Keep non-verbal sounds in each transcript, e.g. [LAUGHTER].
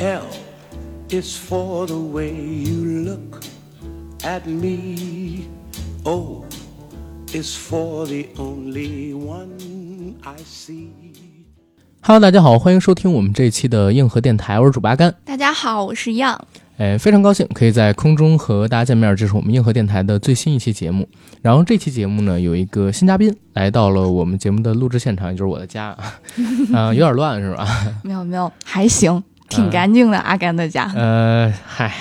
L is for the way you look at me. O is for the only one I see. Hello，大家好，欢迎收听我们这一期的硬核电台，我是主八甘。大家好，我是样。哎，非常高兴可以在空中和大家见面，这是我们硬核电台的最新一期节目。然后这期节目呢，有一个新嘉宾来到了我们节目的录制现场，也就是我的家，啊、[LAUGHS] 有点乱是吧？[LAUGHS] 没有没有，还行，挺干净的。阿甘的家，呃，嗨，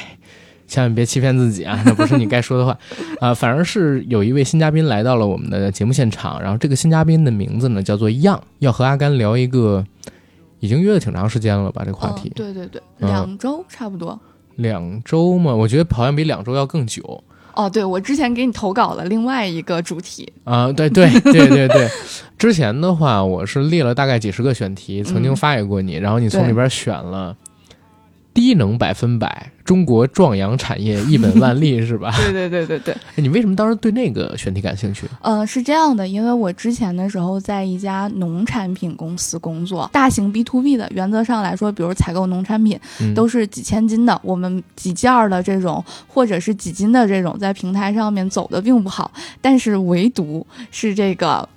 千万别欺骗自己啊，那不是你该说的话 [LAUGHS] 啊、反而是有一位新嘉宾来到了我们的节目现场，然后这个新嘉宾的名字呢叫做样，要和阿甘聊一个已经约了挺长时间了吧这个话题嗯，，对对对，嗯两周差不多。两周嘛，我觉得好像比两周要更久。哦，对，我之前给你投稿了另外一个主题，啊，对对对对对，之前的话我是列了大概几十个选题，曾经发给过你，然后你从里边选了低能百分百中国壮阳产业一本万利 [LAUGHS] 是吧？对对对对对。哎你为什么当时对那个选题感兴趣？呃，是这样的，因为我之前的时候在一家农产品公司工作，大型 B to B 的，原则上来说，比如采购农产品嗯，都是几千斤的，我们几件儿的这种，或者是几斤的这种，在平台上面走的并不好，但是唯独是这个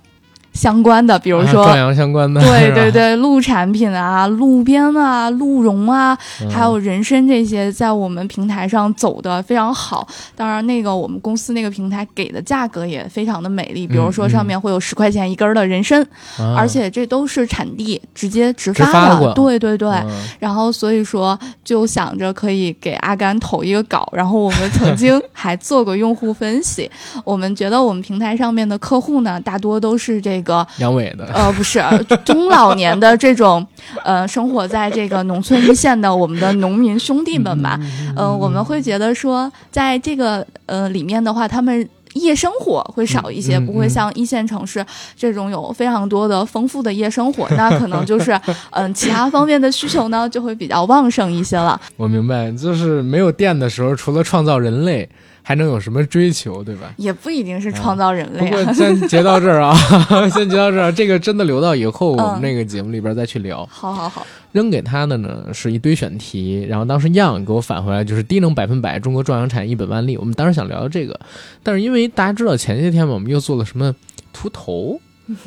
相关的，比如说。啊壮阳相关的，对对，对，[LAUGHS] 鹿产品啊、鹿鞭啊、鹿茸啊，嗯还有人参这些，在我们平台上走的非常好。当然，那个我们公司那个平台给的价格也非常的美丽，比如说嗯上面会有十块钱一根儿的人参，啊而且这都是产地直接直直发的。发对对对。嗯然后所以说就想着可以给阿甘投一个稿，然后我们曾经还做过用户分析，我们觉得我们平台上面的客户呢，大多都是这个阳痿的，呃，不是中老年的这种，呃，生活在这个农村一线的我们的农民兄弟们吧，呃，我们会觉得说，在这个呃里面的话，他们。夜生活会少一些，嗯嗯不会像一线城市这种有非常多的丰富的夜生活，那可能就是，[LAUGHS] 嗯、其他方面的需求呢就会比较旺盛一些了。我明白，就是没有电的时候，除了创造人类，还能有什么追求，对吧？也不一定是创造人不过先截到这儿啊，[LAUGHS] 先截到这儿，这个真的留到以后我们嗯那个节目里边再去聊。好好好，扔给他的呢是一堆选题，然后当时样给我返回来就是低能百分百，中国壮阳产业一本万利。我们当时想聊聊这个，但是因为大家知道前些天嘛，我们又做了什么秃头，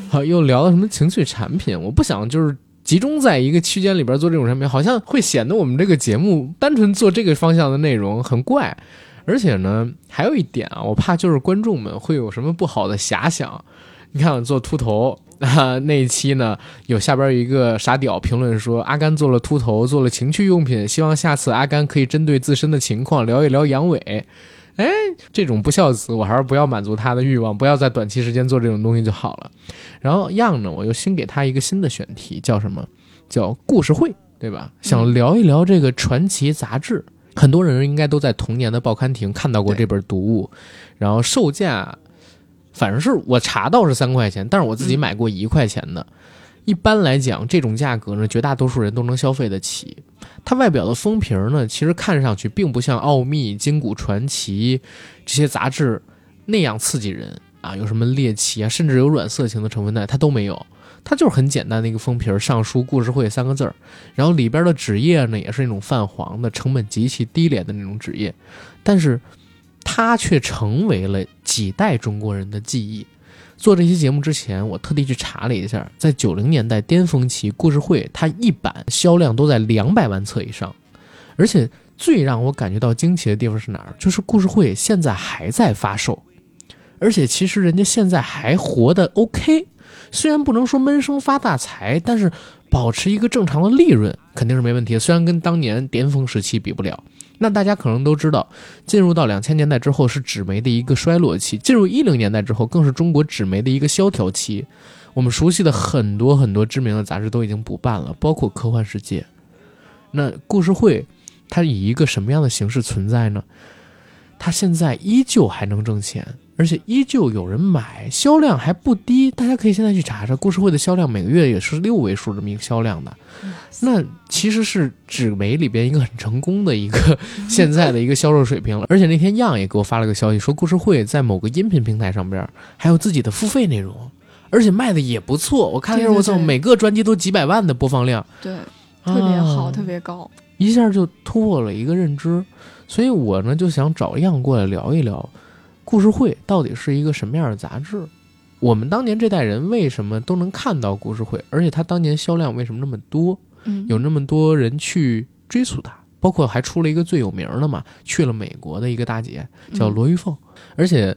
好又聊了什么情趣产品，我不想就是。集中在一个区间里边做这种产品，好像会显得我们这个节目单纯做这个方向的内容很怪。而且呢，还有一点啊，我怕就是观众们会有什么不好的遐想。你看我做秃头啊，那一期呢，有下边有一个傻屌评论说，阿甘做了秃头，做了情趣用品，希望下次阿甘可以针对自身的情况聊一聊阳痿。[LAUGHS] 哎，这种不孝子，我还是不要满足他的欲望，不要在短期时间做这种东西就好了。然后样呢，我又新给他一个新的选题，叫什么？叫故事会，对吧？想聊一聊这个传奇杂志。很多人应该都在童年的报刊亭看到过这本读物，然后售价，反正是我查到是三块钱，但是我自己嗯买过一块钱的。一般来讲，这种价格呢，绝大多数人都能消费得起。它外表的封皮儿呢，其实看上去并不像《奥秘》《金谷传奇》这些杂志那样刺激人啊，有什么猎奇啊，甚至有软色情的成分在，它都没有。它就是很简单的一个封皮儿，上书“故事会”三个字儿，然后里边的纸页呢，也是那种泛黄的、成本极其低廉的那种纸页，但是它却成为了几代中国人的记忆。做这期节目之前，我特地去查了一下，在九零年代巅峰期，故事会它一版销量都在两百万册以上，而且最让我感觉到惊奇的地方是哪儿？就是故事会现在还在发售，而且其实人家现在还活得 OK，虽然不能说闷声发大财，但是保持一个正常的利润肯定是没问题的。虽然跟当年巅峰时期比不了，那大家可能都知道，进入到两千年代之后是纸媒的一个衰落期，进入一零年代之后更是中国纸媒的一个萧条期。我们熟悉的很多很多知名的杂志都已经不办了，包括《科幻世界》。那故事会，它以一个什么样的形式存在呢？它现在依旧还能挣钱，而且依旧有人买，销量还不低。大家可以现在去查查，故事会的销量每个月也是六位数这么一个销量的。那其实是纸媒里边一个很成功的一个 [LAUGHS] 现在的一个销售水平了。而且那天样也给我发了个消息，说故事会在某个音频平台上边还有自己的付费内容，而且卖的也不错。我看了一下，我操，每个专辑都几百万的播放量，对，特别好，啊特别高。一下就突破了一个认知。所以我呢就想找样过来聊一聊，故事会到底是一个什么样的杂志？我们当年这代人为什么都能看到故事会？而且它当年销量为什么那么多？嗯，有那么多人去追溯它？包括还出了一个最有名的嘛，去了美国的一个大姐叫罗玉凤。而且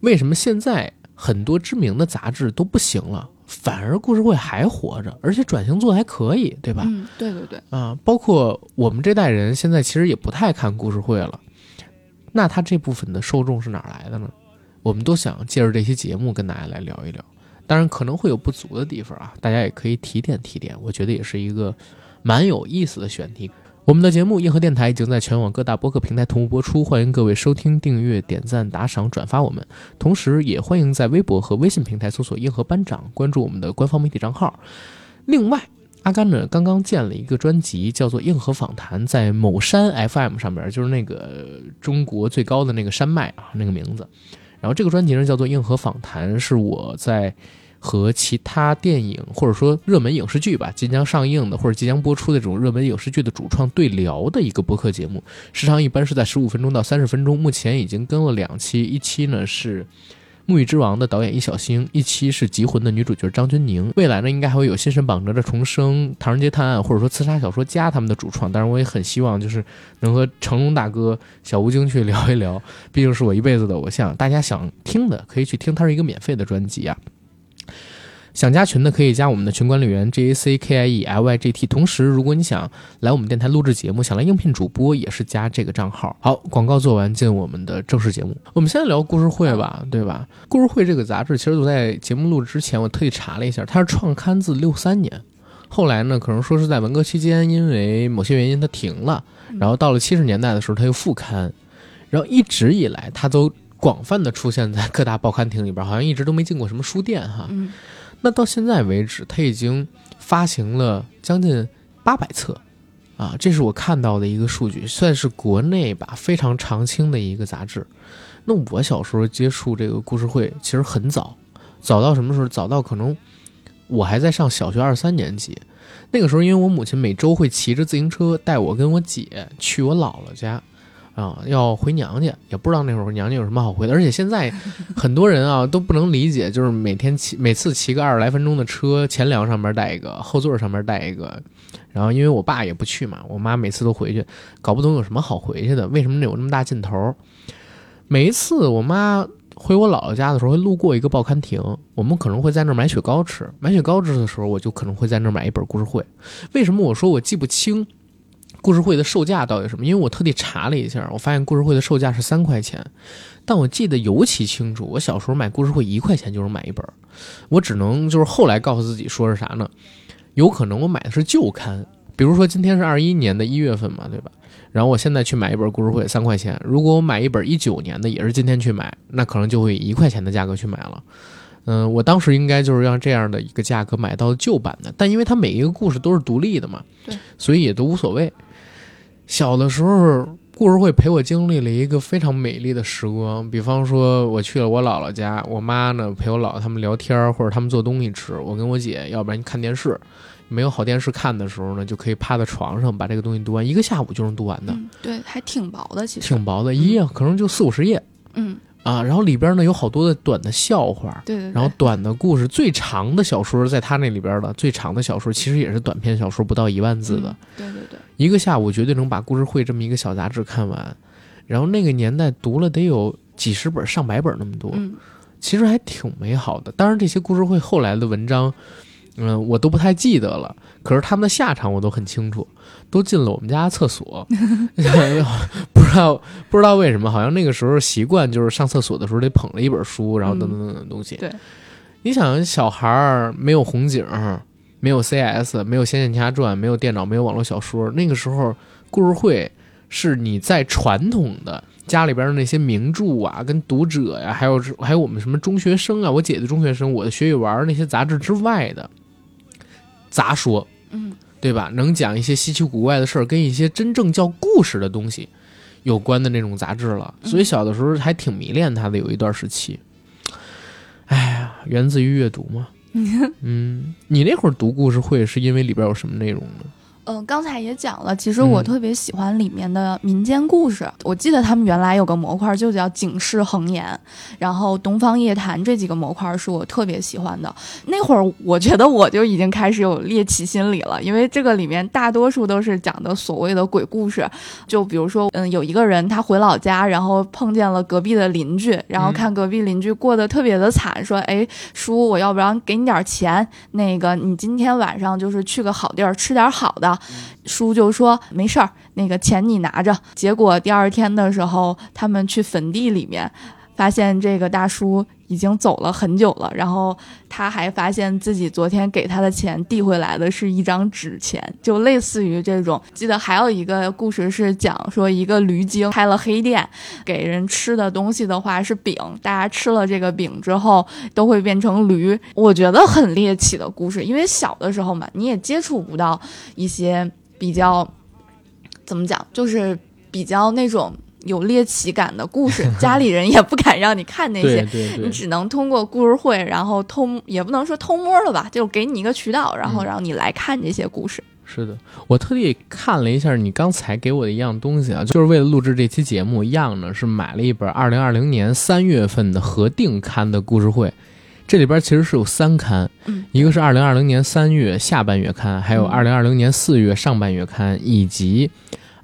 为什么现在很多知名的杂志都不行了，反而故事会还活着，而且转型做的还可以，对吧？嗯，对对对，啊，包括我们这代人现在其实也不太看故事会了，那他这部分的受众是哪儿来的呢？我们都想借着这些节目跟大家来聊一聊，当然可能会有不足的地方啊，大家也可以提点提点，我觉得也是一个蛮有意思的选题。我们的节目《硬核电台》已经在全网各大播客平台同步播出，欢迎各位收听、订阅、点赞、打赏、转发我们。同时，也欢迎在微博和微信平台搜索“硬核班长”，关注我们的官方媒体账号。另外，阿甘呢刚刚建了一个专辑，叫做《硬核访谈》，在某山 FM 上边，就是那个中国最高的那个山脉啊，那个名字。然后这个专辑呢叫做《硬核访谈》，是我在。和其他电影或者说热门影视剧吧，即将上映的或者即将播出的这种热门影视剧的主创对聊的一个播客节目，时长一般是在十五分钟到三十分钟。目前已经更了两期，一期呢是《沐浴之王》的导演易小星，一期是《极魂》的女主角张钧甯。未来呢，应该还会有《新神榜》的重生、《唐人街探案》或者说《刺杀小说家》他们的主创。当然，我也很希望就是能和成龙大哥、小吴京去聊一聊，毕竟是我一辈子的偶像。大家想听的可以去听，它是一个免费的专辑啊。想加群的可以加我们的群管理员 J A C K I E L Y G T。同时，如果你想来我们电台录制节目，想来应聘主播，也是加这个账号。好，广告做完，进我们的正式节目。我们现在聊故事会吧，对吧？故事会这个杂志，其实我在节目录制之前，我特意查了一下，它是创刊自六三年，后来呢，可能说是在文革期间，因为某些原因它停了，然后到了七十年代的时候，它又复刊，然后一直以来，它都广泛的出现在各大报刊亭里边，好像一直都没进过什么书店哈。嗯。那到现在为止，它已经发行了将近八百册，啊，这是我看到的一个数据，算是国内吧非常常青的一个杂志。那我小时候接触这个故事会其实很早，早到什么时候？早到可能我还在上小学二三年级，那个时候因为我母亲每周会骑着自行车带我跟我姐去我姥姥家。啊，要回娘家，也不知道那会儿娘家有什么好回的。[LAUGHS] 而且现在很多人啊都不能理解，就是每天骑，每次骑个二十来分钟的车，前梁上面带一个，后座上面带一个。然后因为我爸也不去嘛，我妈每次都回去，搞不懂有什么好回去的，为什么有那么大劲头？每一次我妈回我姥姥家的时候，会路过一个报刊亭，我们可能会在那儿买雪糕吃。买雪糕吃的时候，我就可能会在那儿买一本故事会。为什么我说我记不清？故事会的售价到底什么？因为我特地查了一下，我发现故事会的售价是三块钱，但我记得尤其清楚，我小时候买故事会一块钱就能买一本，我只能就是后来告诉自己说是啥呢？有可能我买的是旧刊，比如说今天是二一年的一月份嘛，对吧？然后我现在去买一本故事会三块钱，如果我买一本一九年的，也是今天去买，那可能就会以一块钱的价格去买了。嗯，我当时应该就是让这样的一个价格买到旧版的，但因为它每一个故事都是独立的嘛，对，所以也都无所谓。小的时候，故事会陪我经历了一个非常美丽的时光。比方说，我去了我姥姥家，我妈呢陪我姥姥他们聊天，或者他们做东西吃。我跟我姐，要不然看电视，没有好电视看的时候呢，就可以趴在床上把这个东西读完，一个下午就能读完的。对，还挺薄的，其实挺薄的，一页可能就四五十页。嗯。啊，然后里边呢有好多的短的笑话，对对，然后短的故事，最长的小说在他那里边的最长的小说其实也是短篇小说，不到一万字的，对对对，一个下午绝对能把故事会这么一个小杂志看完，然后那个年代读了得有几十本上百本那么多，其实还挺美好的。当然这些故事会后来的文章，嗯，我都不太记得了，可是他们的下场我都很清楚。都进了我们家厕所，[LAUGHS] 不知道不知道为什么，好像那个时候习惯就是上厕所的时候得捧了一本书，然后等等等等东西。对，你想小孩儿没有红警，没有 CS，没有《仙剑奇侠传》，没有电脑，没有网络小说，那个时候故事会是你在传统的家里边的那些名著啊，跟读者呀，还有还有我们什么中学生啊，我姐的中学生，我的学语玩那些杂志之外的杂说，嗯。对吧？能讲一些稀奇古怪的事儿，跟一些真正叫故事的东西有关的那种杂志了。所以小的时候还挺迷恋它的，有一段时期。哎呀，源自于阅读嘛。[LAUGHS] 嗯，你那会儿读故事会是因为里边有什么内容呢？嗯，刚才也讲了，其实我嗯特别喜欢里面的民间故事。我记得他们原来有个模块就叫《警世恒言》，然后《东方夜谭》这几个模块是我特别喜欢的。那会儿我觉得我就已经开始有猎奇心理了，因为这个里面大多数都是讲的所谓的鬼故事。就比如说，嗯，有一个人他回老家，然后碰见了隔壁的邻居，然后嗯看隔壁邻居过得特别的惨，说：“哎，叔，我要不然给你点钱，那个你今天晚上就是去个好地儿吃点好的。”叔就说：“没事儿，那个钱你拿着。”结果第二天的时候，他们去坟地里面，发现这个大叔已经走了很久了，然后他还发现自己昨天给他的钱递回来的是一张纸钱，就类似于这种。记得还有一个故事是讲说一个驴精开了黑店，给人吃的东西的话是饼，大家吃了这个饼之后都会变成驴。我觉得很猎奇的故事，因为小的时候嘛，你也接触不到一些比较怎么讲，就是比较那种。有猎奇感的故事，[LAUGHS] 家里人也不敢让你看那些你，只能通过故事会，然后偷也不能说偷摸了吧，就给你一个渠道，然后嗯。让你来看这些故事。是的，我特地看了一下你刚才给我的一样东西啊，就是为了录制这期节目，一样呢是买了一本二零二零年三月份的核定刊的故事会。这里边其实是有三刊，嗯。一个是二零二零年三月下半月刊，还有嗯。二零二零年四月上半月刊，以及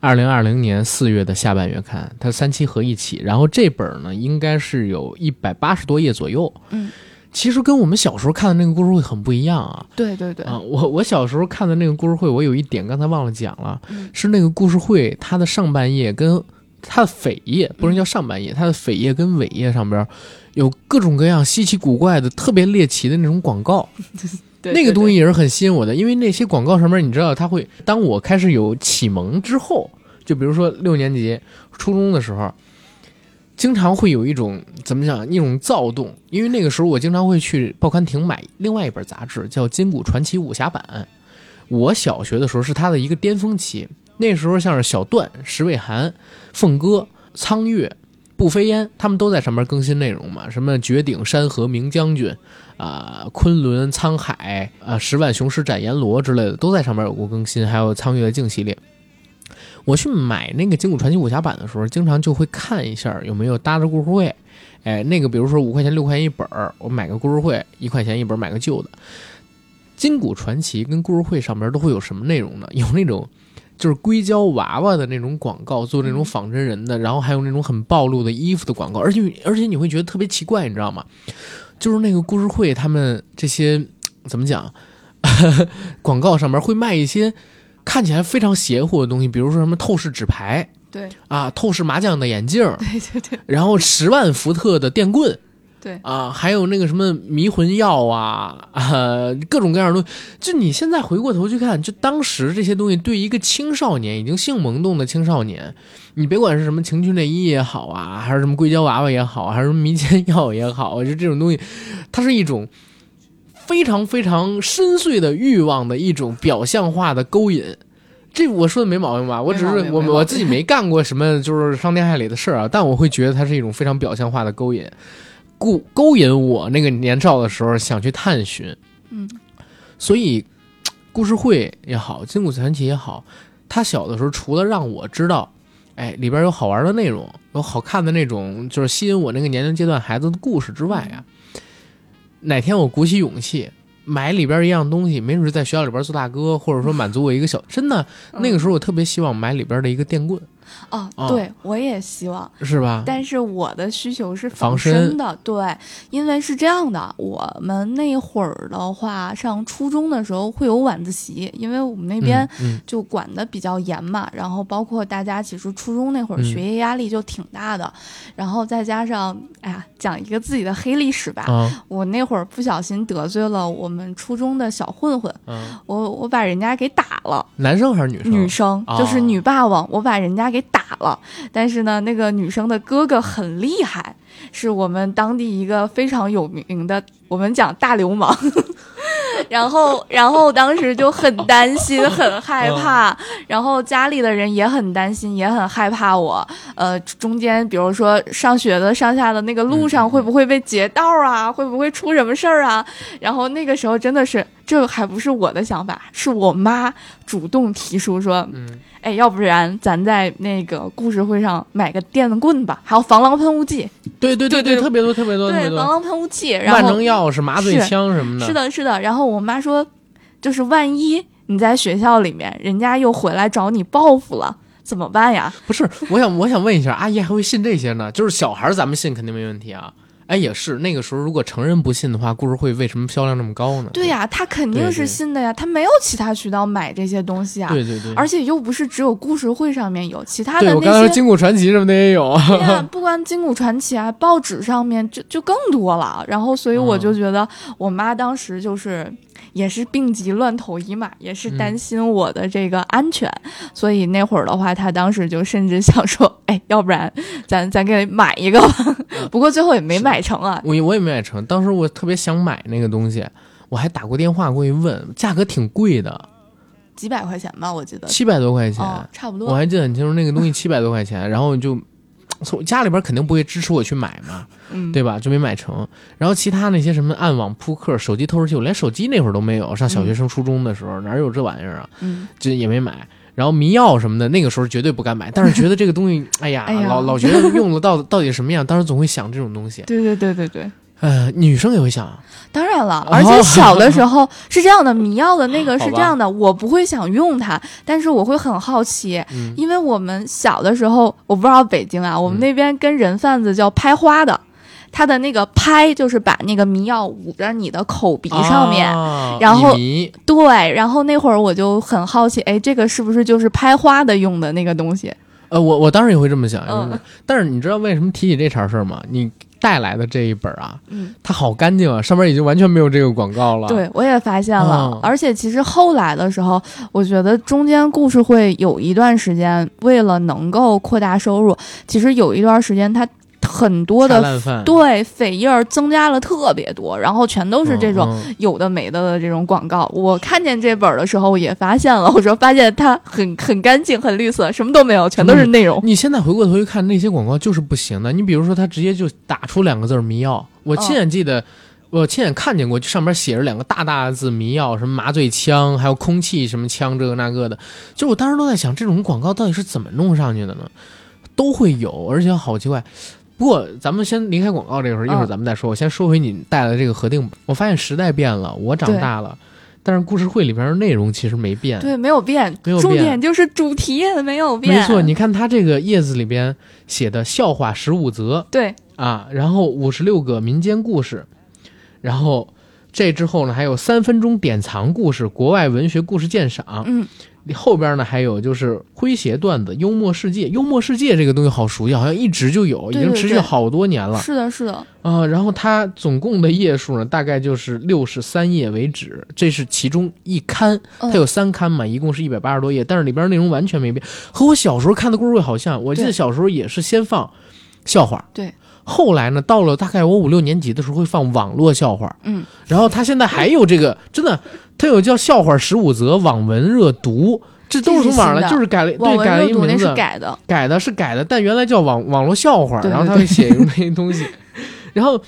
二零二零年四月的下半月刊，它三期合一起。然后这本呢，应该是有一百八十多页左右。嗯，其实跟我们小时候看的那个故事会很不一样啊。对对对，啊，我我小时候看的那个故事会，我有一点刚才忘了讲了，嗯是那个故事会它的上半页跟它的扉页，不能叫上半页，它的扉页跟尾页上边有各种各样稀奇古怪的、特别猎奇的那种广告，[LAUGHS] 对那个东西西，也是很吸引我的，因为那些广告上面，你知道，它会当我开始有启蒙之后，就比如说六年级、初中的时候。经常会有一种怎么讲，一种躁动，因为那个时候我经常会去报刊亭买另外一本杂志，叫《金谷传奇武侠版》。我小学的时候是它的一个巅峰期，那时候像是小段、石伟涵、凤歌、苍月、步飞烟，他们都在上面更新内容嘛，什么绝顶山河名将军啊、昆仑沧海啊、十万雄师斩阎罗之类的，都在上面有过更新，还有苍月镜系列。我去买那个《金谷传奇武侠版》的时候，经常就会看一下有没有搭着故事会。哎，那个比如说五块钱、六块钱一本，我买个故事会，一块钱一本，买个旧的。金谷传奇跟故事会上面都会有什么内容呢？[LAUGHS] 有那种就是硅胶娃娃的那种广告，做那种仿真人的，然后还有那种很暴露的衣服的广告，而且而且你会觉得特别奇怪，你知道吗？就是那个故事会他们这些怎么讲，[LAUGHS] 广告上面会卖一些看起来非常邪乎的东西，比如说什么透视纸牌对啊、透视麻将的眼镜，对对对然后十万伏特的电棍。对，啊，还有那个什么迷魂药啊，呃，各种各样的东西。就你现在回过头去看，就当时这些东西对一个青少年，已经性萌动的青少年，你别管是什么情趣内衣也好啊，还是什么硅胶娃娃也好，还是什么迷奸药也好，就这种东西，它是一种非常非常深邃的欲望的一种表象化的勾引。这我说的没毛病吧？我只是我我自己没干过什么就是伤天害理的事儿啊，但我会觉得它是一种非常表象化的勾引。故勾引我那个年少的时候想去探寻，嗯，所以故事会也好，金谷传奇也好，他小的时候除了让我知道，哎，里边有好玩的内容，有好看的那种，就是吸引我那个年龄阶段孩子的故事之外啊，哪天我鼓起勇气买里边一样东西，没准是在学校里边做大哥，或者说满足我一个小，真的那个时候我特别希望买里边的一个电棍，哦啊，对我也希望，是吧？但是我的需求是防防身的，对，因为是这样的，我们那会儿的话，上初中的时候会有晚自习，因为我们那边就管的比较严嘛，然后包括大家其实初中那会儿嗯。学业压力就挺大的，然后再加上，哎呀，讲一个自己的黑历史吧，啊我那会儿不小心得罪了我们初中的小混混，啊，我我把人家给打了。男生还是女生？女生哦。就是女霸王，我把人家给给打了。但是呢，那个女生的哥哥很厉害，是我们当地一个非常有名的，我们讲大流氓。然后，然后当时就很担心，很害怕，然后家里的人也很担心，也很害怕我。呃，中间比如说上学的上下的那个路上，会不会被劫道啊？会不会出什么事儿啊？然后那个时候真的是这还不是我的想法，是我妈主动提出说，嗯，哎，要不然咱在那个故事会上买个电棍吧，还有防狼喷雾剂，对对对对对特别多特别多对，防，狼喷雾剂，然后万能钥匙、麻醉枪什么的，是的，是的。然后我妈说，就是万一你在学校里面，人家又回来找你报复了，怎么办呀？不是，我想我想问一下，阿姨还会信这些呢？就是小孩儿咱们信肯定没问题啊。哎，也是那个时候，如果成人不信的话，故事会为什么销量那么高呢？对呀、他肯定是信的呀，他没有其他渠道买这些东西啊。对对对，而且又不是只有故事会上面有，其他的对我刚才说那些金谷传奇什么的也有。对呀，[LAUGHS] 不光金谷传奇啊，报纸上面就就更多了。然后，所以我嗯就觉得我妈当时就是也是病急乱投医嘛，也是担嗯心我的这个安全，所以那会儿的话，她当时就甚至想说，哎，要不然咱咱给买一个吧。不过最后也没买成啊。我我也没买成，当时我特别想买那个东西，我还打过电话过去问，价格挺贵的，几百块钱吧，我记得。七百多块钱，哦，差不多。我还记得很清楚，那个东西七百多块钱，然后就。从家里边肯定不会支持我去买嘛，嗯，对吧？就没买成。然后其他那些什么暗网扑克、手机透视器，我连手机那会儿都没有。上小学生、初中的时候，哪有这玩意儿啊？嗯，就也没买。然后迷药什么的，那个时候绝对不敢买，但是觉得这个东西，[LAUGHS] 哎呀，哎呀老老觉得用了到到底什么样，当时总会想这种东西。对对对对对。呃，女生也会想，当然了，哦。而且小的时候是这样的，迷药的那个 [LAUGHS] 是这样的，我不会想用它，但是我会很好奇，嗯。因为我们小的时候，我不知道北京啊，我们嗯。那边跟人贩子叫拍花的，他的那个拍就是把那个迷药捂在你的口鼻上面，啊然后对，然后那会儿我就很好奇，哎，这个是不是就是拍花的用的那个东西？呃，我我当时也会这么想，嗯但是你知道为什么提起这茬事儿吗？你带来的这一本啊，嗯，它好干净啊，上面已经完全没有这个广告了。，对，我也发现了，嗯而且其实后来的时候，我觉得中间故事会有一段时间，为了能够扩大收入，其实有一段时间它很多的，对扉页儿增加了特别多，然后全都是这种有的没的的这种广告。我看见这本的时候也发现了，我说发现它很很干净、很绿色，什么都没有，全都是内容。你现在回过头去看那些广告就是不行的。你比如说，他直接就打出两个字“迷药”，我亲眼记得，我亲眼看见过，就上面写着两个大大的字“迷药”，什么麻醉枪，还有空气什么枪，这个那个的。就我当时都在想，这种广告到底是怎么弄上去的呢？都会有，而且好奇怪。不过咱们先离开广告这会儿，一会儿嗯咱们再说。我先说回你带来的这个核定，我发现时代变了，我长大了，但是故事会里边的内容其实没变。对，没有变，没有变重点就是主题没有变。没错，你看它这个叶子里边写的笑话十五则，对，啊，然后五十六个民间故事，然后这之后呢，还有三分钟典藏故事、国外文学故事鉴赏，嗯，后边呢还有就是诙谐段子、幽默世界。幽默世界这个东西好熟悉，好像一直就有，已对对对经持续好多年了是的，是的，啊。然后它总共的页数呢，大概就是六十三页为止，这是其中一刊，嗯它有三刊嘛，一共是一百八十多页，但是里边内容完全没变，和我小时候看的故事会好像。我记得小时候也是先放笑话，对。后来呢，到了大概我五六年级的时候，会放网络笑话，嗯，然后他现在还有这个，真的，他有叫笑话十五则网文热读，这都是从网上就是改了，对，改了一名字，是改的，改的是改的，但原来叫网网络笑话，然后他会写一个那些东西，[LAUGHS] 然后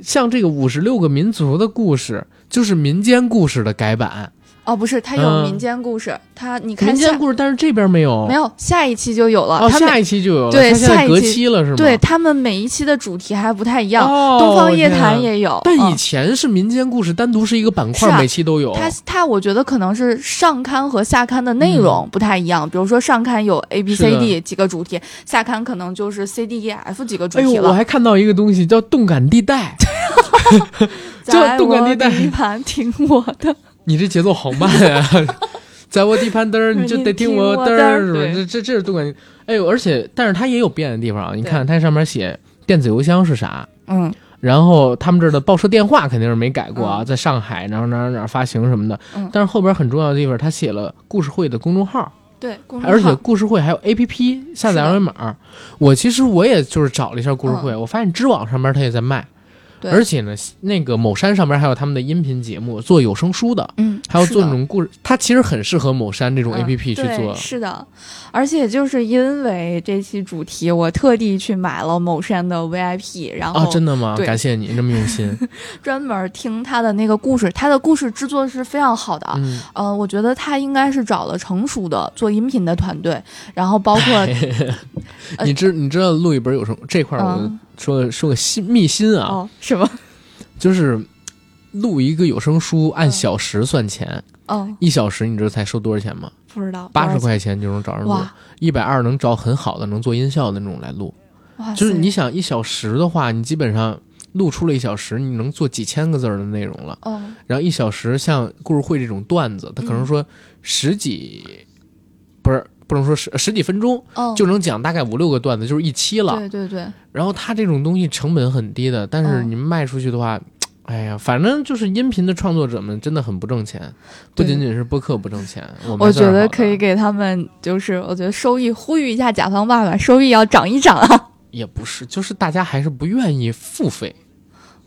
像这个五十六个民族的故事，就是民间故事的改版，哦，不是，它有嗯民间故事，它你看下民间故事，但是这边没有，没有下一期就有了，哦，它下一期就有了，对下一期期了是吗？对他们每一期的主题还不太一样，哦东方夜谭也有，但以嗯。前是民间故事单独是一个板块，啊。每期都有。它它我觉得可能是上刊和下刊的内容不太一样，比如说上刊有 A B C 的。D 几个主题，下刊可能就是 C D E F 几个主哎呦，我。还看到一个东西叫动感地带，这在我动感地带。地盘听我的，你这节奏好慢啊！[LAUGHS] 在我地盘嘚儿，你就得听我嘚儿，是吧？这这这是动感。哎呦，而且但是它也有变的地方啊！你看它上面写电子邮箱是啥，嗯然后他们这儿的报社电话肯定是没改过啊，嗯在上海，然后哪儿哪儿哪儿发行什么的。嗯但是后边很重要的地方，他写了故事会的公众号，对，而且故事会还有 A P P 下载二维码。我其实我也就是找了一下故事会，我发现知网上面他也在卖。对而且呢，那个某山上边还有他们的音频节目，做有声书的，嗯还要做那种故事，它其实很适合某山这种嗯 A P P 去对做。是的，而且就是因为这期主题，我特地去买了某山的 VIP，然啊，后真的吗？感谢你这么用心。[LAUGHS] 专门听他的那个故事，他的故事制作是非常好的。嗯，呃，我觉得他应该是找了成熟的做音频的团队，然后包括呃 [LAUGHS] 你知你知道录一本有声这块儿，我嗯说说个心秘辛啊，哦什么就是录一个有声书按小时算钱，哦。一小时你知道才收多少钱吗？不知道八十块钱就能找人录哇，一百二能找很好的能做音效的那种来录。哇。就是塞。你想一小时的话，你基本上录出了一小时，你能做几千个字儿的内容了。哦。然后一小时像故事会这种段子，他可能说十几，不是不能说十十几分钟哦就能讲大概五六个段子，就是一期了。对对对，然后它这种东西成本很低的，但是嗯你们卖出去的话，[TSK] 哎呀，反正就是音频的创作者们真的很不挣钱，不仅仅是播客不挣钱，我觉得可以给他们，就是我觉得收益呼吁一下甲方爸爸，收益要涨一涨啊。也不是，就是大家还是不愿意付费。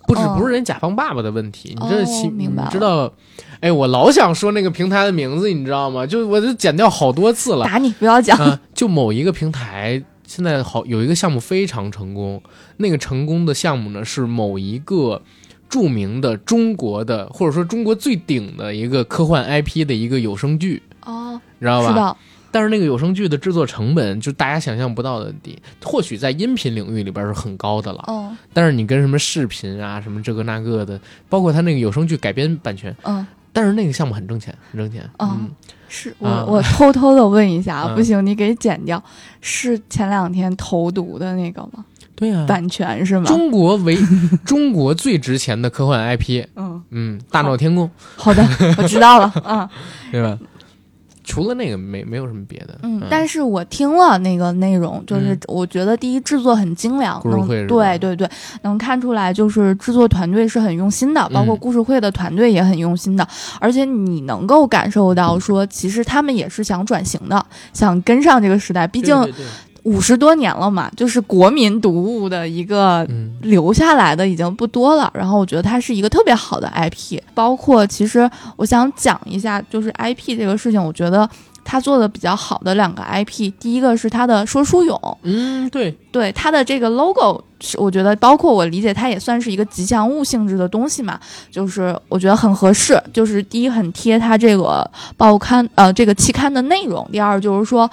不是哦不是人甲方爸爸的问题，你这哦其明白了你知道？哎，我老想说那个平台的名字，你知道吗？就我就剪掉好多次了。打你不要讲，啊，就某一个平台现在好有一个项目非常成功，那个成功的项目呢是某一个著名的中国的或者说中国最顶的一个科幻 IP 的一个有声剧，哦，知道吧？知道，但是那个有声剧的制作成本就大家想象不到的低，或许在音频领域里边是很高的了，哦，但是你跟什么视频啊、什么这个那个的，包括他那个有声剧改编版权，嗯，但是那个项目很挣钱，很挣钱。哦嗯，是我、啊我偷偷的问一下，[LAUGHS] 嗯不行，你给剪掉，是前两天投毒的那个吗？对啊、版权是吗？中国为 [LAUGHS] 中国最值钱的科幻 IP，嗯，嗯，大闹天宫，好的，我知道了，[LAUGHS] 嗯对吧？除了那个，没没有什么别的。嗯，但是我听了那个内容，就是嗯。我觉得第一制作很精良，对对对，能看出来就是制作团队是很用心的，包括嗯故事会的团队也很用心的，而且你能够感受到说，其实他们也是想转型的，想跟上这个时代，毕竟五十多年了嘛，就是国民读物的一个嗯。留下来的已经不多了，然后我觉得它是一个特别好的 IP，包括其实我想讲一下，就是 IP 这个事情，我觉得他做的比较好的两个 IP，第一个是他的说书俑，嗯，对，对他的这个 logo 是我觉得，包括我理解它也算是一个吉祥物性质的东西嘛，就是我觉得很合适，就是第一很贴它这个报刊呃这个期刊的内容，第二就是说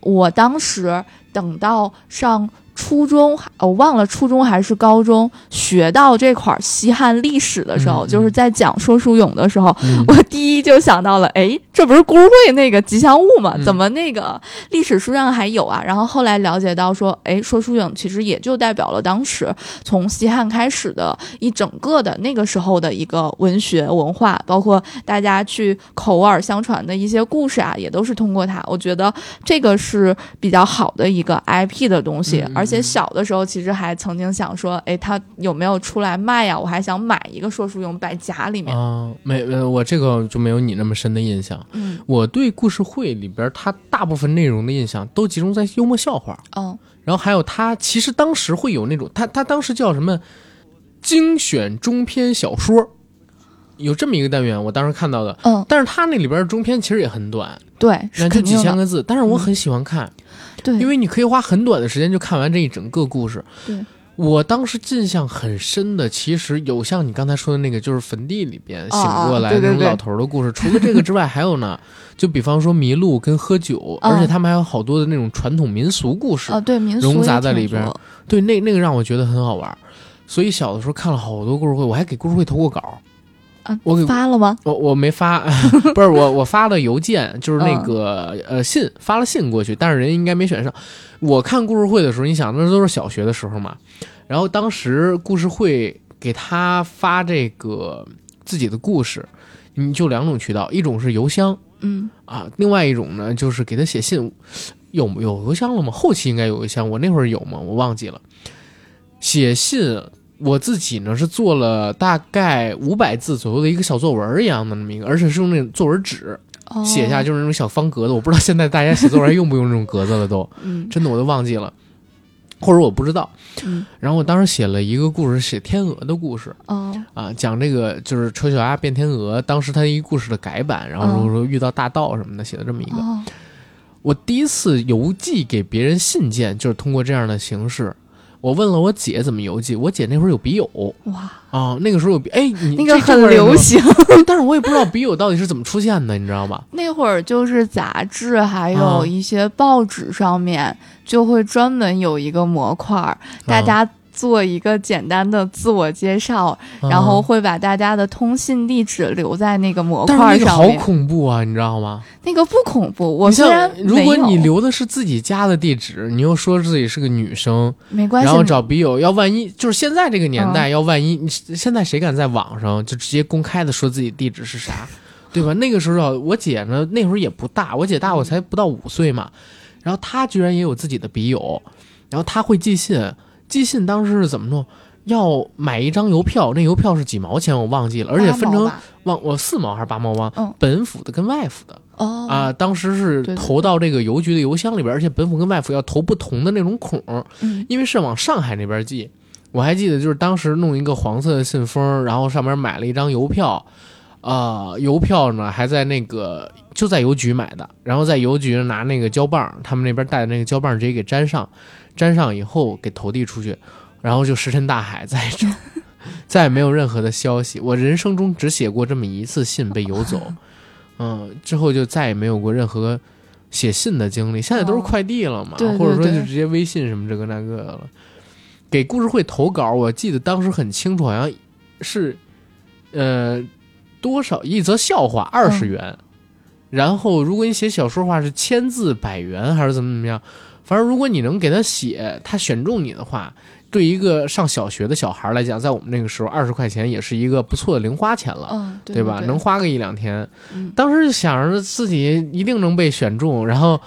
我当时等到上。初中，我忘了初中还是高中，学到这块儿西汉历史的时候，就是在讲说书俑的时候，嗯我第一就想到了，哎，这不是故事会那个吉祥物吗？嗯怎么那个历史书上还有啊？然后后来了解到说，哎，说书俑其实也就代表了当时从西汉开始的一整个的那个时候的一个文学文化，包括大家去口耳相传的一些故事啊，也都是通过它。我觉得这个是比较好的一个 IP 的东西，而且小的时候其实还曾经想说，哎，他有没有出来卖呀？我还想买一个说书俑摆家里面。啊，没呃，我这个就没有你那么深的印象。嗯我对故事会里边它大部分内容的印象都集中在幽默笑话，嗯然后还有它其实当时会有那种，它它当时叫什么精选中篇小说，有这么一个单元，我当时看到的。嗯，但是它那里边的中篇其实也很短，对，是那就。几千个字，但是我很喜欢看，对，因为你可以花很短的时间就看完这一整个故事。对，我当时印象很深的，其实有像你刚才说的那个，就是坟地里边醒啊过来那种老头儿的故事。除了这个之外，还有呢，[LAUGHS] 就比方说迷路跟喝酒，啊而且他们还有好多的那种传统民俗故事。啊，对，民俗融杂在里边对，那那个让我觉得很好玩儿。所以小的时候看了好多故事会，我还给故事会投过稿。啊，我给发了吗？我我没发，[LAUGHS] 不是我我发了邮件，就是那嗯个、呃信发了信过去，但是人应该没选上。我看故事会的时候，你想那都是小学的时候嘛，然后当时故事会给他发这个自己的故事，你就两种渠道，一种是邮箱嗯，啊，另外一种呢就是给他写信。有有邮箱了吗？后期应该有邮箱，我那会儿有吗？我忘记了。写信我自己呢是做了大概五百字左右的一个小作文一样的那么一个，而且是用那种作文纸哦写下，就是那种小方格子。我不知道现在大家写作文还用不用这种格子了都，嗯真的我都忘记了。或者我不知道。嗯然后我当时写了一个故事，写天鹅的故事哦啊，讲这个就是丑小鸭变天鹅，当时它一个故事的改版，然后如果说遇到大盗什么的，写的这么一个。哦我第一次邮寄给别人信件，就是通过这样的形式。我问了我姐怎么邮寄，我姐那会儿有笔友。哇，啊，那个时候有笔，哎，你那个很流，行。[LAUGHS] 但是我也不知道笔友到底是怎么出现的，你知道吗？那会儿就是杂志还啊。有一些报纸上面就会专门有一个模块儿，大家做一个简单的自我介绍，然后啊会把大家的通信地址留在那个模但块是那个好。恐怖啊，你知道吗？那个不恐怖，我虽然如果你留的是自己家的地址，你又说自己是个女生，没关系，然后找笔友，要万一就是现在这个年嗯代，要万一你现在谁敢在网上就直接公开的说自己地址是啥，[LAUGHS] 对吧？那个时候啊我姐呢，那会儿也不大，我姐大我才不到五岁嘛，然后她居然也有自己的笔友，然后她会寄信，寄信当时是怎么弄？要买一张邮票，那邮票是几毛钱我忘记了，而且分成忘我四毛还是八毛忘，嗯本府的跟外府的。哦啊，当时是投到这个邮局的邮箱里边，而且本府跟外府要投不同的那种孔，嗯因为是往上海那边寄。我还记得就是当时弄一个黄色的信封，然后上面买了一张邮票，啊、邮票呢还在那个就在邮局买的，然后在邮局拿那个胶棒，他们那边带的那个胶棒直接给粘上，粘上以后给投递出去，然后就石沉大海，[LAUGHS] 再也找再也没有任何的消息。我人生中只写过这么一次信被邮走，[LAUGHS] 嗯，之后就再也没有过任何写信的经历。现在都是哦快递了嘛，对对或者说就直接微信什么这个那个了。给故事会投稿，我记得当时很清楚，好像是呃多少一则笑话二十元，然后如果你写小说的话是千字百元还是怎么怎么样，反正如果你能给他写，他选中你的话，对一个上小学的小孩来讲，在我们那个时候二十块钱也是一个不错的零花钱了。嗯，对对吧？对能花个一两天。嗯当时就想着自己一定能被选中，然后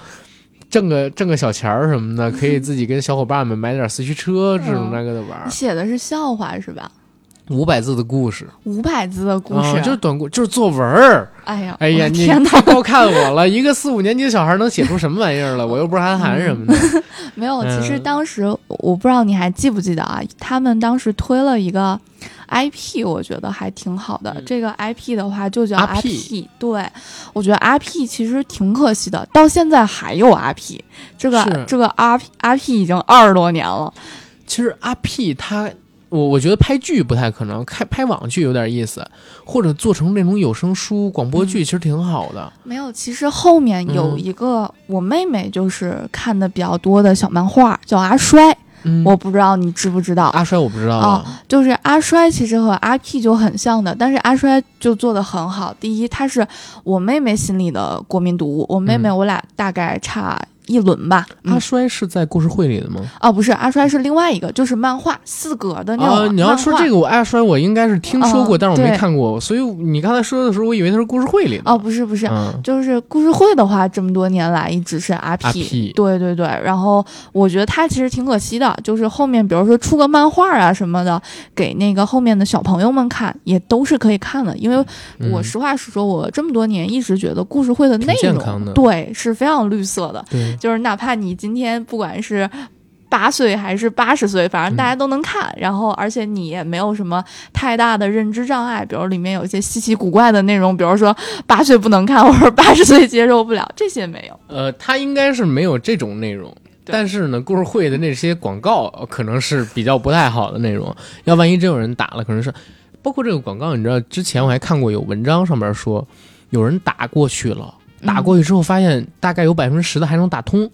挣个挣个小钱儿什么的，可以自己跟小伙伴们买点四驱车这种嗯那个的玩儿你。写的是笑话是吧？五百字的故事，五百字的故啊，事，就是短故，就是作文儿。哎呀，哎呀，你高看我了！一个四五年级的小孩能写出什么玩意儿了？我又不是韩寒什么的。[LAUGHS] 没有，其实嗯当时我不知道你还记不记得啊？他们当时推了一个 IP，我觉得还挺好的。嗯这个 IP 的话就叫 IP，对我觉得 IP 其实挺可惜的，到现在还有 IP，这个这个 RP RP 已经二十多年了。其实阿 P 他，我我觉得拍剧不太可能，开拍网剧有点意思，或者做成那种有声书、广播剧，其实挺好的。没有，其实后面有嗯一个、我妹妹就是看的比较多的小漫画，叫阿衰，嗯，我不知道你知不知道。阿衰我不知道哦啊。就是阿衰其实和阿 P 就很像的，但是阿衰就做的很好。第一，他是我妹妹心里的国民读物，我妹妹嗯我俩大概差一轮吧。阿嗯，衰是在故事会里的吗？哦，不是，阿衰是另外一个，就是漫画四格的那种你要说这个，我阿衰我应该是听说过，哦但是我没看过，所以你刚才说的时候，我以为它是故事会里的。哦，不是不是。嗯，就是故事会的话，这么多年来一直是阿 P，, 对对对。然后我觉得他其实挺可惜的，就是后面比如说出个漫画啊什么的，给那个后面的小朋友们看，也都是可以看的。因为我嗯实话实说，我这么多年一直觉得故事会的内容的对是非常绿色的，对，就是哪怕你今天不管是。八岁还是八十岁，反正大家都能看。然后，而且你也没有什么太大的认知障碍，比如里面有一些稀奇古怪的内容，比如说八岁不能看，[LAUGHS] 或者八十岁接受不了，这些没有。呃，他应该是没有这种内容。但是呢，故事会的那些广告呃可能是比较不太好的内容。要万一真有人打了，可能是包括这个广告，你知道，之前我还看过有文章上面说，有人打过去了，打过去之后发现大概有百分之十的还能打通，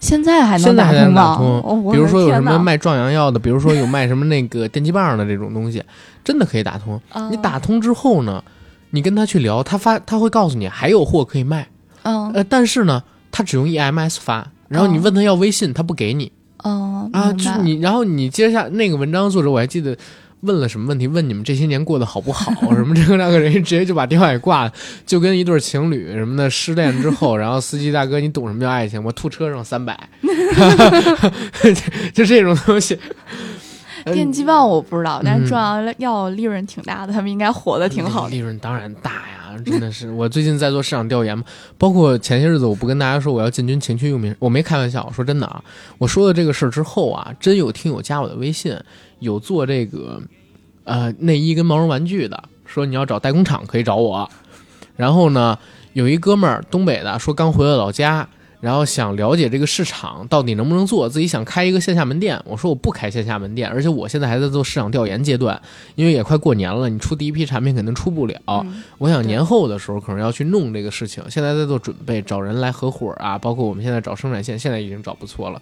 现在还能打通吗？能打通。哦比如说有什么卖壮阳药的，比如说有 [LAUGHS] 卖什么那个电击棒的这种东西，真的可以打通。啊你打通之后呢，你跟他去聊，他发他会告诉你还有货可以卖，嗯呃，但是呢，他只用 EMS 发，然后你哦问他要微信，他不给你嗯啊，就你，然后你接下那个文章作者我还记得。问了什么问题？问你们这些年过得好不好？[LAUGHS] 什么这个那个人直接就把电话给挂了，就跟一对情侣什么的失恋之后，然后司机大哥，你懂什么叫爱情？我吐车上三百，[LAUGHS] [LAUGHS] 就这种东西。电击棒我不知道，但嗯是壮阳药利润挺大的，他们应该活得挺好的。利润当然大呀，啊，真的是。我最近在做市场调研嘛，包括前些日子我不跟大家说我要进军情趣用品，我没开玩笑，我说真的啊。我说了这个事儿之后啊，真有听友加我的微信，有做这个呃内衣跟毛绒玩具的，说你要找代工厂可以找我。然后呢，有一哥们儿东北的说刚回了老家。然后想了解这个市场到底能不能做，自己想开一个线下门店。我说我不开线下门店，而且我现在还在做市场调研阶段，因为也快过年了，你出第一批产品肯定出不了。我想年后的时候可能要去弄这个事情，现在在做准备，找人来合伙啊，包括我们现在找生产线，现在已经找不错了。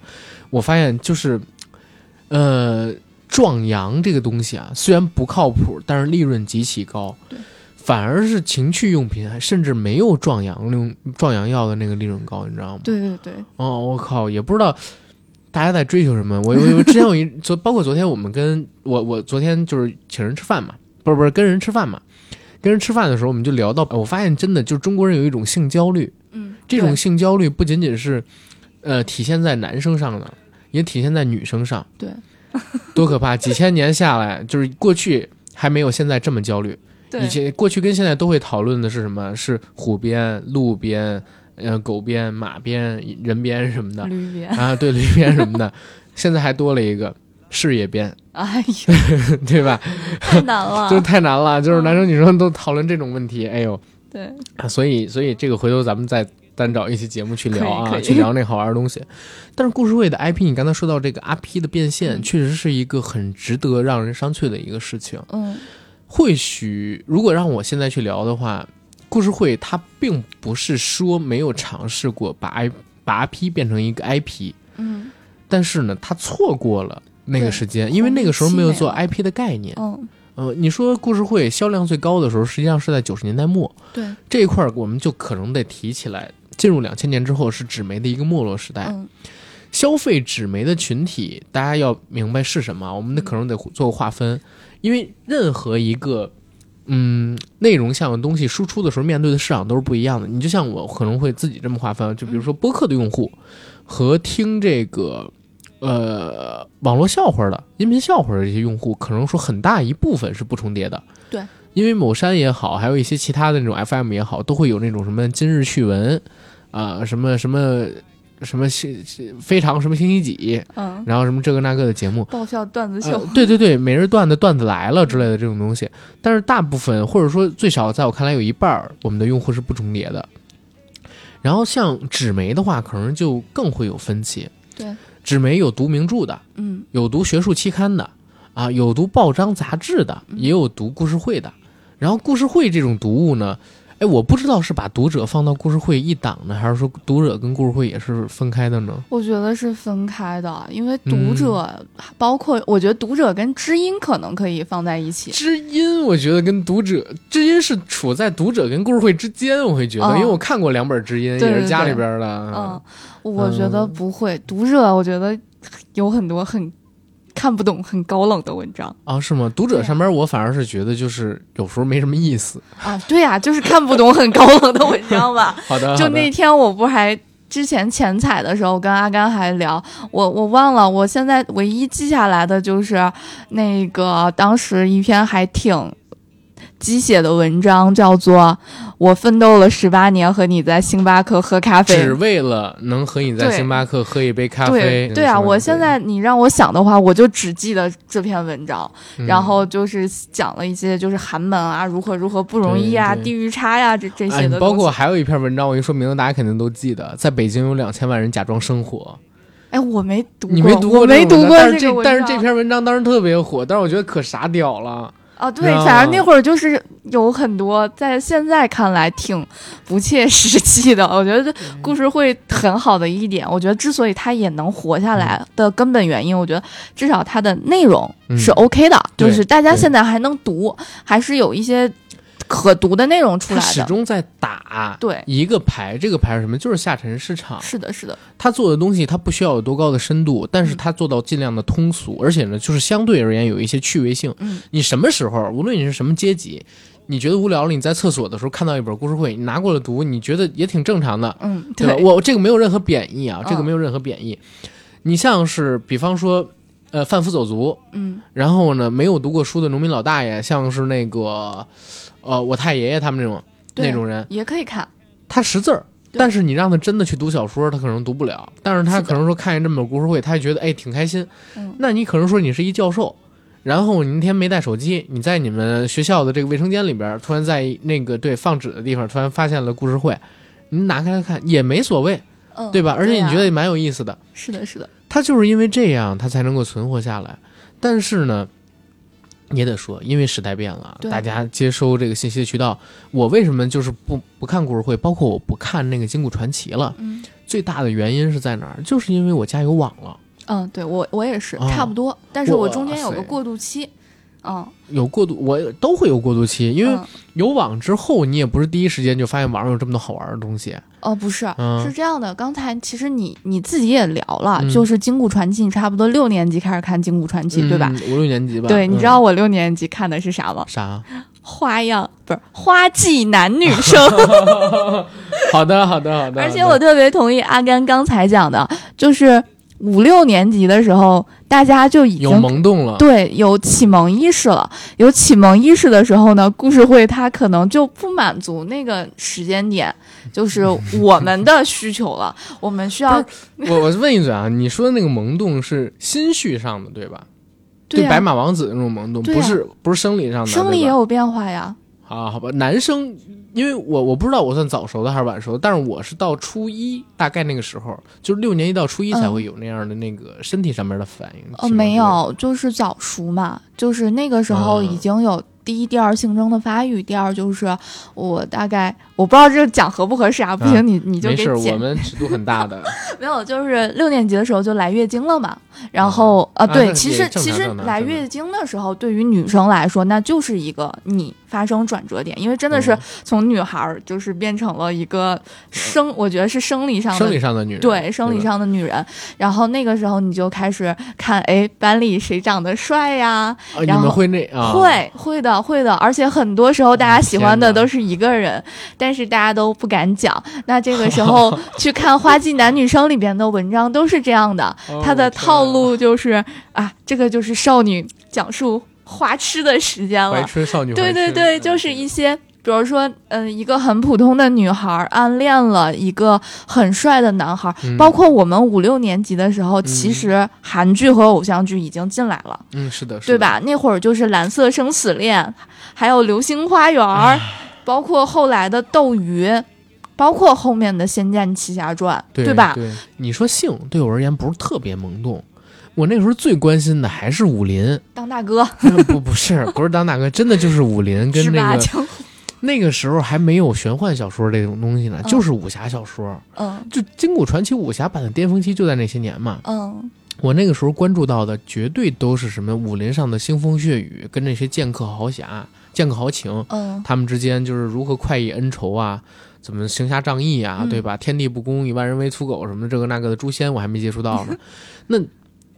我发现就是，呃，壮阳这个东西啊，虽然不靠谱，但是利润极其高。对。反而是情趣用品，甚至没有壮阳用壮阳药的那个利润高，你知道吗？对对对。哦，我靠，也不知道大家在追求什么。我我之前有一昨，包括昨天我们跟我我昨天就是请人吃饭嘛，不是不是跟人吃饭嘛，跟人吃饭的时候我们就聊到，我发现真的就是中国人有一种性焦虑，嗯，这种性焦虑不仅仅是呃体现在男生上的，也体现在女生上。对，多可怕！几千年下来，就是过去还没有现在这么焦虑。以前过去跟现在都会讨论的是什么？是虎鞭、鹿鞭、呃狗鞭、马鞭、人鞭什么的。驴鞭啊，对驴鞭什么的，现在还多了一个事业鞭。哎呀，对吧？[LAUGHS] 太难了，[LAUGHS] 就是太难了，就是男生女生都讨论这种问题。哎呦，对，所以所以这个回头咱们再单找一期节目去聊啊，去聊那好玩的东西。[LAUGHS] 但是故事会的 IP，你刚才说到这个 IP 的变现，确实是一个很值得让人商榷的一个事情。嗯。或许，如果让我现在去聊的话，故事会它并不是说没有尝试过把 I 把 IP 变成一个 IP，嗯，但是呢，他错过了那个时间，因为那个时候没有做 IP 的概念。嗯，呃，你说故事会销量最高的时候，实际上是在九十年代末。对这一块，我们就可能得提起来。进入两千年之后，是纸媒的一个没落时代。消费纸媒的群体，大家要明白是什么，我们得可能得做个划分。因为任何一个，嗯，内容向的东西输出的时候，面对的市场都是不一样的。你就像我可能会自己这么划分，就比如说播客的用户和听这个，呃，网络笑话的音频笑话的这些用户，可能说很大一部分是不重叠的。对，因为某山也好，还有一些其他的那种 FM 也好，都会有那种什么今日趣闻啊，什么什么。什么星非常什么星期几，嗯，然后什么这个那个的节目，爆笑段子秀，对对对，每日段子段子来了之类的这种东西。但是大部分或者说最少在我看来有一半儿，我们的用户是不重叠的。然后像纸媒的话，可能就更会有分歧。对，纸媒有读名著的，嗯，有读学术期刊的，啊，有读报章杂志的，也有读故事会的。然后故事会这种读物呢？哎，我不知道是把读者放到故事会一档呢，还是说读者跟故事会也是分开的呢？我觉得是分开的，因为读者包括，我觉得读者跟知音可能可以放在一起。知音，我觉得跟读者，知音是处在读者跟故事会之间，我会觉得，因为我看过两本知音，也是家里边的。嗯，我觉得不会，读者我觉得有很多很。看不懂很高冷的文章啊？是吗？读者上面我反而是觉得就是有时候没什么意思啊。对呀，就是看不懂很高冷的文章吧。[LAUGHS] 好的。就那天我不还之前前彩的时候跟阿甘还聊，我我忘了，我现在唯一记下来的就是那个当时一篇还挺。鸡血的文章叫做《我奋斗了十八年和你在星巴克喝咖啡》，只为了能和你在星巴克喝一杯咖啡。对对啊，我现在你让我想的话，我就只记得这篇文章，然后就是讲了一些就是寒门啊，如何如何不容易啊，地域差呀，这这些的。包括还有一篇文章，我一说名字，大家肯定都记得，在北京有两千万人假装生活。哎，我没读，你没读过，我没读过这个但是这篇文章当时特别火，但是我觉得可傻屌了。啊，对，反正那会儿就是有很多，在现在看来挺不切实际的。我觉得故事会很好的一点，我觉得之所以它也能活下来的根本原因，我觉得至少它的内容是 OK 的，就是大家现在还能读，还是有一些。可读的内容出来的，始终在打对一个牌，这个牌是什么？就是下沉市场。是的，是的。他做的东西，他不需要有多高的深度，但是他做到尽量的通俗，而且呢，就是相对而言有一些趣味性。嗯，你什么时候，无论你是什么阶级，你觉得无聊了，你在厕所的时候看到一本故事会，你拿过来读，你觉得也挺正常的。嗯，对吧？我这个没有任何贬义啊，这个没有任何贬义。你像是，比方说，呃，贩夫走卒，嗯，然后呢，没有读过书的农民老大爷，像是那个。呃，我太爷爷他们那种，那种人，也可以看。他识字儿。但是你让他真的去读小说，他可能读不了。但是他可能说看见这么本故事会，他就觉得哎挺开心。嗯那你可能说你是一教授，然后你那天没带手机，你在你们学校的这个卫生间里边，突然在那个对放纸的地方突然发现了故事会，你拿开来看也没所谓，嗯，对吧？而且你觉得也蛮有意思的。是的，是的，他就是因为这样，他才能够存活下来。但是呢，也得说，因为时代变了，大家接收这个信息的渠道，我为什么就是不不看故事会，包括我不看那个金谷传奇了？嗯最大的原因是在哪儿？就是因为我家有网了，嗯，对我我也是哦差不多，但是我中间有个过渡期。嗯，有过渡，我都会有过渡期，因为嗯有网之后，你也不是第一时间就发现网上有这么多好玩的东西。哦，不是，嗯是这样的。刚才其实你你自己也聊了，嗯就是《金谷传奇》，你差不多六年级开始看《金谷传奇》，对吧？嗯？五六年级吧。对，你嗯知道我六年级看的是啥吗？啥？花样不是花季男女生，[LAUGHS] 好的，好的，好的。而且我特别同意阿甘刚才讲的，就是五六年级的时候，大家就已有经萌动了。对有启蒙意识了。有启蒙意识的时候呢，故事会它可能就不满足那个时间点，[LAUGHS] 就是我们的需求了。我们需要我我问一嘴啊，你说的那个萌动是心绪上的，对吧？对呀白马王子那种萌动，不是不是生理上的，生理也有变化呀。啊，好吧，男生，因为我我不知道我算早熟的还是晚熟的，但是我是到初一大概那个时候，就是六年级到初一才嗯会有那样的那个身体上面的反应。哦，没，有，就是早熟嘛，就是那个时候嗯已经有第一、第二性征的发育，第二就是我大概我不知道这个讲合不合适啊，不行你你就没事儿，给解我们尺度很大的。[LAUGHS] 没有，就是六年级的时候就来月经了嘛。然后啊，对，其实其实来月经的时候，对于女生来说，那就是一个你发生转折点，因为真的是嗯从女孩儿就是变成了一个生，我觉得是生理上的生理上的女人，对生理上的女人。然后那个时候你就开始看，哎，班里谁长得帅呀？啊，你然后们会那啊，会会的会的，而且很多时候大家喜欢的都是一个人，但是大家都不敢讲。那这个时候 [LAUGHS] 去看《花季男女生》里边的文章都是这样的，哦它的套路就是啊，这个就是少女讲述花痴的时间怀了。春少女怀春，对对对，嗯就是一些。比如说，嗯、一个很普通的女孩暗恋了一个很帅的男孩，嗯包括我们五六年级的时候，其实韩剧和偶像剧已经进来了。嗯是的，是的？对吧？那会儿就是《蓝色生死恋》，还有《流星花园》，包括后来的《斗鱼》，包括后面的《仙剑奇侠传》，对吧？对，你说性对我而言不是特别萌动，我那个时候最关心的还是武林，当大哥。不不是不是当大哥，真的就是武林跟？[LAUGHS] 那个，[LAUGHS] 那个时候还没有玄幻小说这种东西呢，嗯。就是武侠小说，嗯。就《金谷传奇》武侠版的巅峰期就在那些年嘛。嗯。我那个时候关注到的绝对都是什么武林上的腥风血雨，跟那些剑客豪侠、剑客豪情，嗯他们之间就是如何快意恩仇啊，怎么行侠仗义啊，嗯对吧？天地不公，以万人为刍狗什么的，这个那个的诛仙我还没接触到呢。[LAUGHS] 那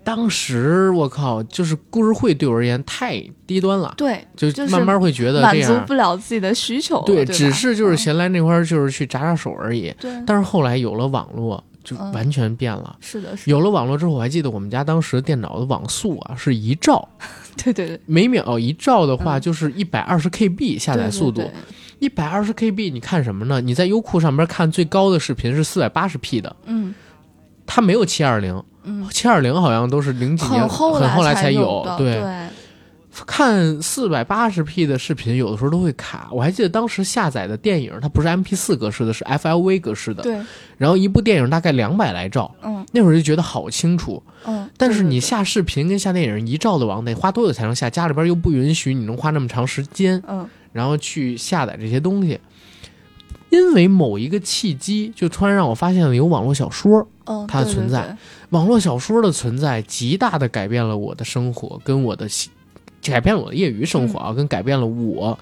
当时我靠，就是故事会对我而言太低端了，对，就就是慢慢会觉得满这样。足不了自己的需求，对，对，只是就是嗯闲来那块儿就是去扎扎手而已。对，但是后来有了网络，就嗯。完全变了。是的，是的，有了网络之后，我还记得我们家当时电脑的网速啊是一兆 [LAUGHS] 对对对，每秒一兆的话嗯。就是一百二十 KB 下载速度。对，对一百二十 KB 你看什么呢？你在优酷上边看最高的视频是四百八十 P 的，嗯。它没有七二零，嗯，七二零好像都是零几年很后很后来才有。对，对，看四百八十 P 的视频有的时候都会卡。我还记得当时下载的电影，它不是 MP 四格式的，是 FLV 格式的。对，然后一部电影大概两百来兆，嗯那会儿就觉得好清楚。嗯，但是你下视频跟下电影一兆的网得花多久才能下？家里边又不允许你能花那么长时间，嗯然后去下载这些东西。因为某一个契机，就突然让我发现了有网络小说。嗯，它的存在网络小说的存在，极大的改变了我的生活，跟我的喜改变了我的业余生活啊，跟改变了我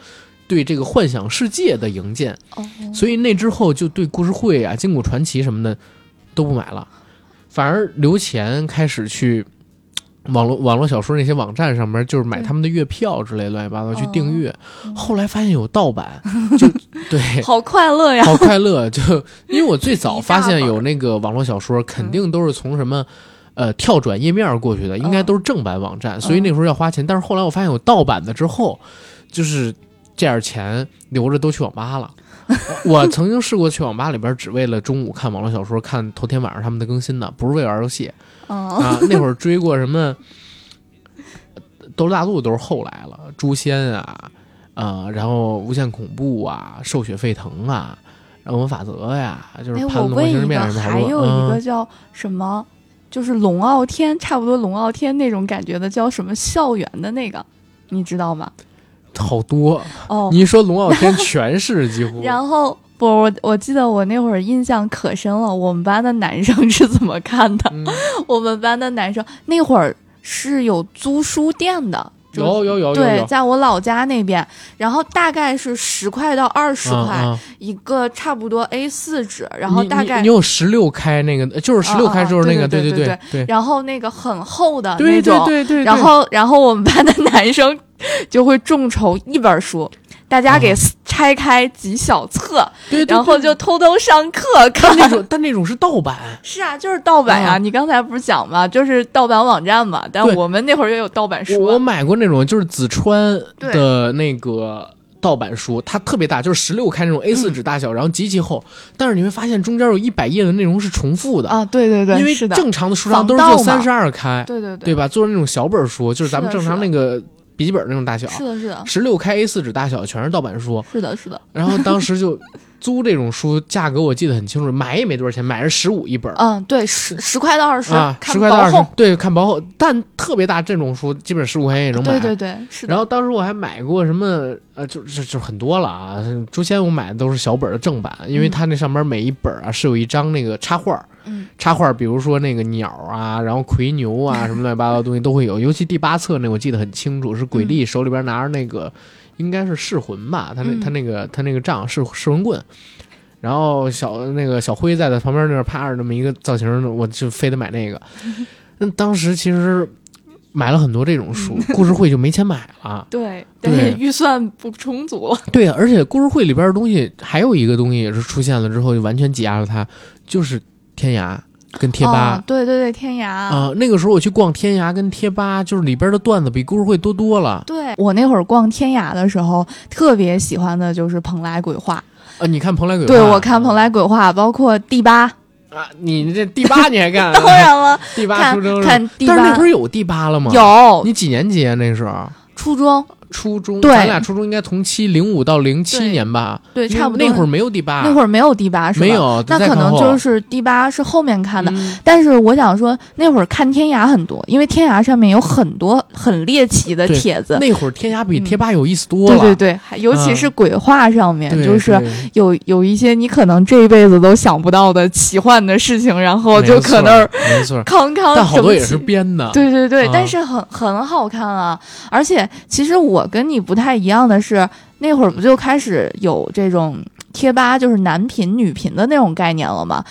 对这个幻想世界的营建。哦，所以那之后就对故事会啊、金谷传奇什么的都不买了，反而留钱开始去网络网络小说那些网站上面，就是买他们的月票之类乱七八糟去订阅。嗯后来发现有盗版，[LAUGHS] 就对。好快乐呀，好快乐，就因为我最早 [LAUGHS] 发现有那个网络小说，肯定都是从什么。呃，跳转页面过去的，应该都是正版网站，所以那时候要花钱。但是后来我发现有盗版的之后，就是这点钱留着都去网吧了。[LAUGHS] 我曾经试过去网吧里边，只为了中午看网络小说，看头天晚上他们的更新的，不是为了玩游戏嗯，啊。那会儿追过什么《斗罗大陆》都是后来了，《诛仙》啊，呃，然后《无限恐怖》啊，《兽血沸腾》啊，《人文法则》呀，就是哎，盘龙我问一个，形面什么还有一个嗯叫什么，就是龙傲天，差不多龙傲天那种感觉的，叫什么校园的那个，你知道吗？好多。哦，你一说龙傲天，全是几乎。[LAUGHS] 然后不，我我记得我那会儿印象可深了，我们班的男生是怎么看的？嗯我们班的男生那会儿是有租书店的。就有有有有对，在我老家那边，然后大概是十块到二十块、一个，差不多 A 四纸，然后大概你你有十六开那个，就是十六开就是那个，对对对对对然后那个很厚的对那种，对对对，然后然后我们班的男生就会众筹一本书，大家给啊拆开几小册，对，对然后就偷偷上课看。那 [LAUGHS] 种但那种是盗版，是啊，就是盗版呀、啊你刚才不是讲嘛？就是盗版网站嘛。但我们那会儿也有盗版书啊。我我买过那种就是紫川的那个。盗版书它特别大，就是十六开那种 A 四纸大小，然后极其厚，但是你会发现中间有一百页的内容是重复的，啊，对对对，因为是，正常的书上都是防盗嘛就三十二开，对对对对吧？做那种小本书，就是咱们正常那个笔记本那种大小，是的，是的，十六开 A 四纸大小全是盗版书，是的，是的。然后当时就 [LAUGHS] 租这种书，价格我记得很清楚，买也没多少钱，买是十五一本儿嗯，对，十十块到二十、啊，十块到二十对，看薄厚，但特别大这种书，基本十五块钱也能买。对对对，是的。然后当时我还买过什么，呃，就就就很多了啊。诛仙我买的都是小本的正版，因为它那上面每一本啊是有一张那个插画，嗯，插画，比如说那个鸟啊，然后奎牛啊，[LAUGHS] 什么乱七八糟的东西都会有。尤其第八册那我记得很清楚，是鬼力手里边拿着那个应该是噬魂吧，他那嗯他那个他那个杖是噬魂棍。然后小那个小辉在他旁边那儿趴着那么一个造型，我就非得买那个。[LAUGHS] 那当时其实买了很多这种书，[LAUGHS] 故事会就没钱买了。对，对但是预算不充足。对，而且故事会里边的东西还有一个东西也是出现了之后就完全挤压了它，就是天涯跟贴吧。哦，对对对，天涯。啊、那个时候我去逛天涯跟贴吧，就是里边的段子比故事会多多了。对我那会儿逛天涯的时候，特别喜欢的就是蓬莱鬼话。啊，你看蓬莱鬼话？对我看蓬莱鬼话，包括第八，啊，你这第八 [LAUGHS] 你还干？[LAUGHS] 当然了，第八看初中是看第但是那八会儿有第八了吗？。有你几年级啊？那时候初中，初中，对咱俩初中应该同期，零五到零七年吧？对，差不多那会儿没有第八，那会儿没有第八是吧？没有，那可能就是第八是后面看的。嗯但是我想说，那会儿看天涯很多，因为天涯上面有很多很猎奇的帖子。那会儿天涯比嗯贴吧有意思多了。对对尤其是鬼话上面，对，就是有有一些你可能这一辈子都想不到的奇幻的事情，然后就可那儿没错，康康但好多也是编的。对对对，啊但是很很好看啊！而且其实我跟你不太一样的是，那会儿不就开始有这种贴吧，就是男频女频的那种概念了吗？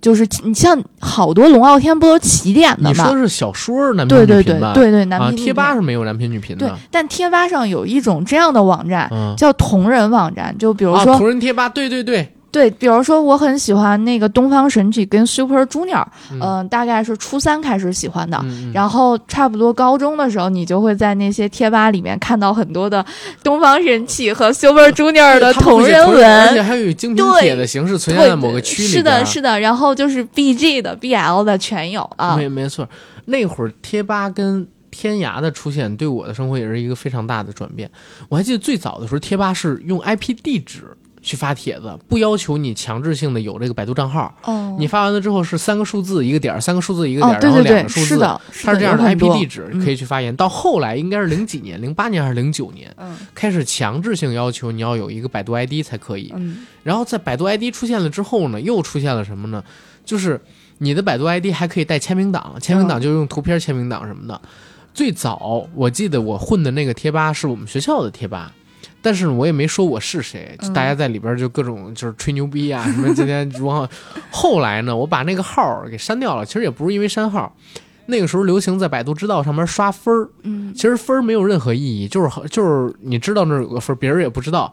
就是你像好多龙傲天不都起点的吗你说？是小说男频对对对女频吧？对对，男啊，频女贴吧频是没有男频女频对的。，但贴吧上有一种这样的网站。嗯，叫同人网站，就比如啊，说、同人贴吧，对对对，对，比如说我很喜欢那个东方神起跟 Super Junior，嗯嗯、大概是初三开始喜欢的，然后差不多高中的时候，你就会在那些贴吧里面看到很多的东方神起和 Super Junior 的同人文而且。还有以精品帖的形式存在在某个区里是。的，是的，然后就是 BG 的、BL 的全有啊。没没错，那会儿贴吧跟天涯的出现，对我的生活也是一个非常大的转变。我还记得最早的时候，贴吧是用 IP 地址去发帖子，不要求你强制性的有这个百度账号。哦，你发完了之后是三个数字一个点儿，三个数字一个点然后两个数字。是的，是它是这样的 IP 地址嗯可以去发言。到后来应该是零几年，零八年还是零九年，嗯开始强制性要求你要有一个百度 ID 才可以。嗯然后在百度 ID 出现了之后呢，又出现了什么呢？就是你的百度 ID 还可以带签名档，签名档就用图片签名档什么的。最早我记得我混的那个贴吧是我们学校的贴吧。但是我也没说我是谁，大家在里边就各种就是吹牛逼啊，什么今天如何。后来呢，我把那个号给删掉了。其实也不是因为删号，那个时候流行在百度知道上面刷分儿，嗯其实分儿没有任何意义，就是就是你知道那有个分儿，别人也不知道。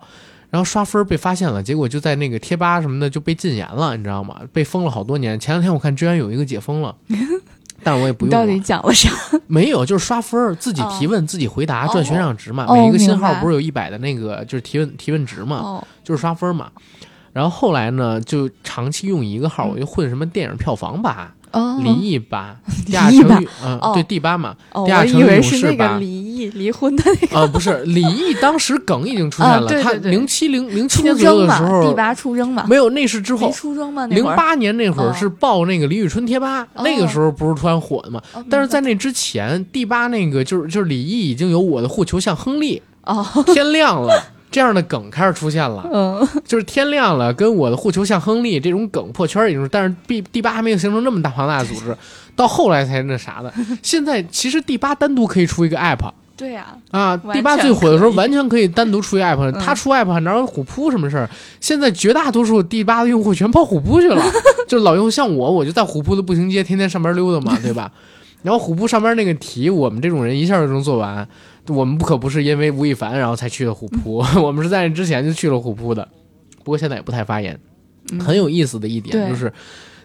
然后刷分儿被发现了，结果就在那个贴吧什么的就被禁言了，你知道吗？被封了好多年。前两天我看居然有一个解封了，但是我也不用。到底讲了啥？没有，就是刷分儿，自己提问，自己回答，哦赚悬赏值嘛。哦每一个新号不是有一百的那个就是提问提问值嘛，哦，就是刷分儿嘛。然后后来呢，就长期用一个号，嗯我就混什么电影票房吧、哦，离异吧、[LAUGHS] 离地下异吧。城，嗯，哦。对，第八嘛，哦，我以为是那个士吧。离异离婚的那个。呃，不是，[LAUGHS] 李毅当时梗已经出现啊了，他零七零零七的时候第八出生嘛，没有，那是之后零，八年那会儿哦。是报那个李宇春贴吧，哦。那个时候不是突然火的嘛？哦但是在那之前，第八那个就是就是李毅已经有我的护球像亨利，哦，天亮了这样的梗开始出现了，嗯，[LAUGHS] 就是天亮了跟我的护球像亨利这种梗破圈已经是，但是第第八还没有形成那么大庞大的组织，[LAUGHS] 到后来才那啥的。现在其实第八单独可以出一个 app 对呀，啊，完第八最火的时候完全可以单独出一个 app，嗯他出 app 哪有虎扑什么事儿？现在绝大多数第八的用户全跑虎扑去了，[LAUGHS] 就是老用户像我，我就在虎扑的步行街天天上班溜达嘛，对吧？然后虎扑上边那个题，我们这种人一下就能做完。我们不可不是因为吴亦凡然后才去的虎扑，[LAUGHS] 我们是在那之前就去了虎扑的，不过现在也不太发言。嗯。很有意思的一点就是，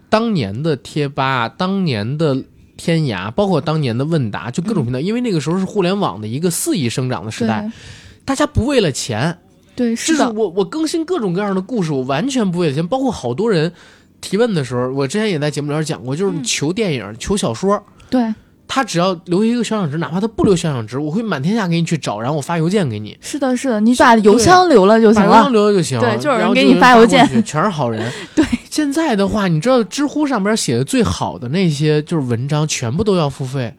当年的贴吧，当年的天涯，包括当年的问答，就各种频道，因为那个时候是互联网的一个肆意生长的时代，大家不为了钱，对，是是的，我我更新各种各样的故事，我完全不为了钱，包括好多人提问的时候，我之前也在节目里边讲过，就是嗯。求电影、求小说。对，他只要留一个悬赏值，哪怕他不留悬赏值，我会满天下给你去找，然后我发邮件给你，是的，是的，你把邮箱留了就行把邮箱。留了就行。对就有人给你发发邮件全是好人。[LAUGHS] 对，现在的话，你知道知乎上边写的最好的那些就是文章，全部都要付费。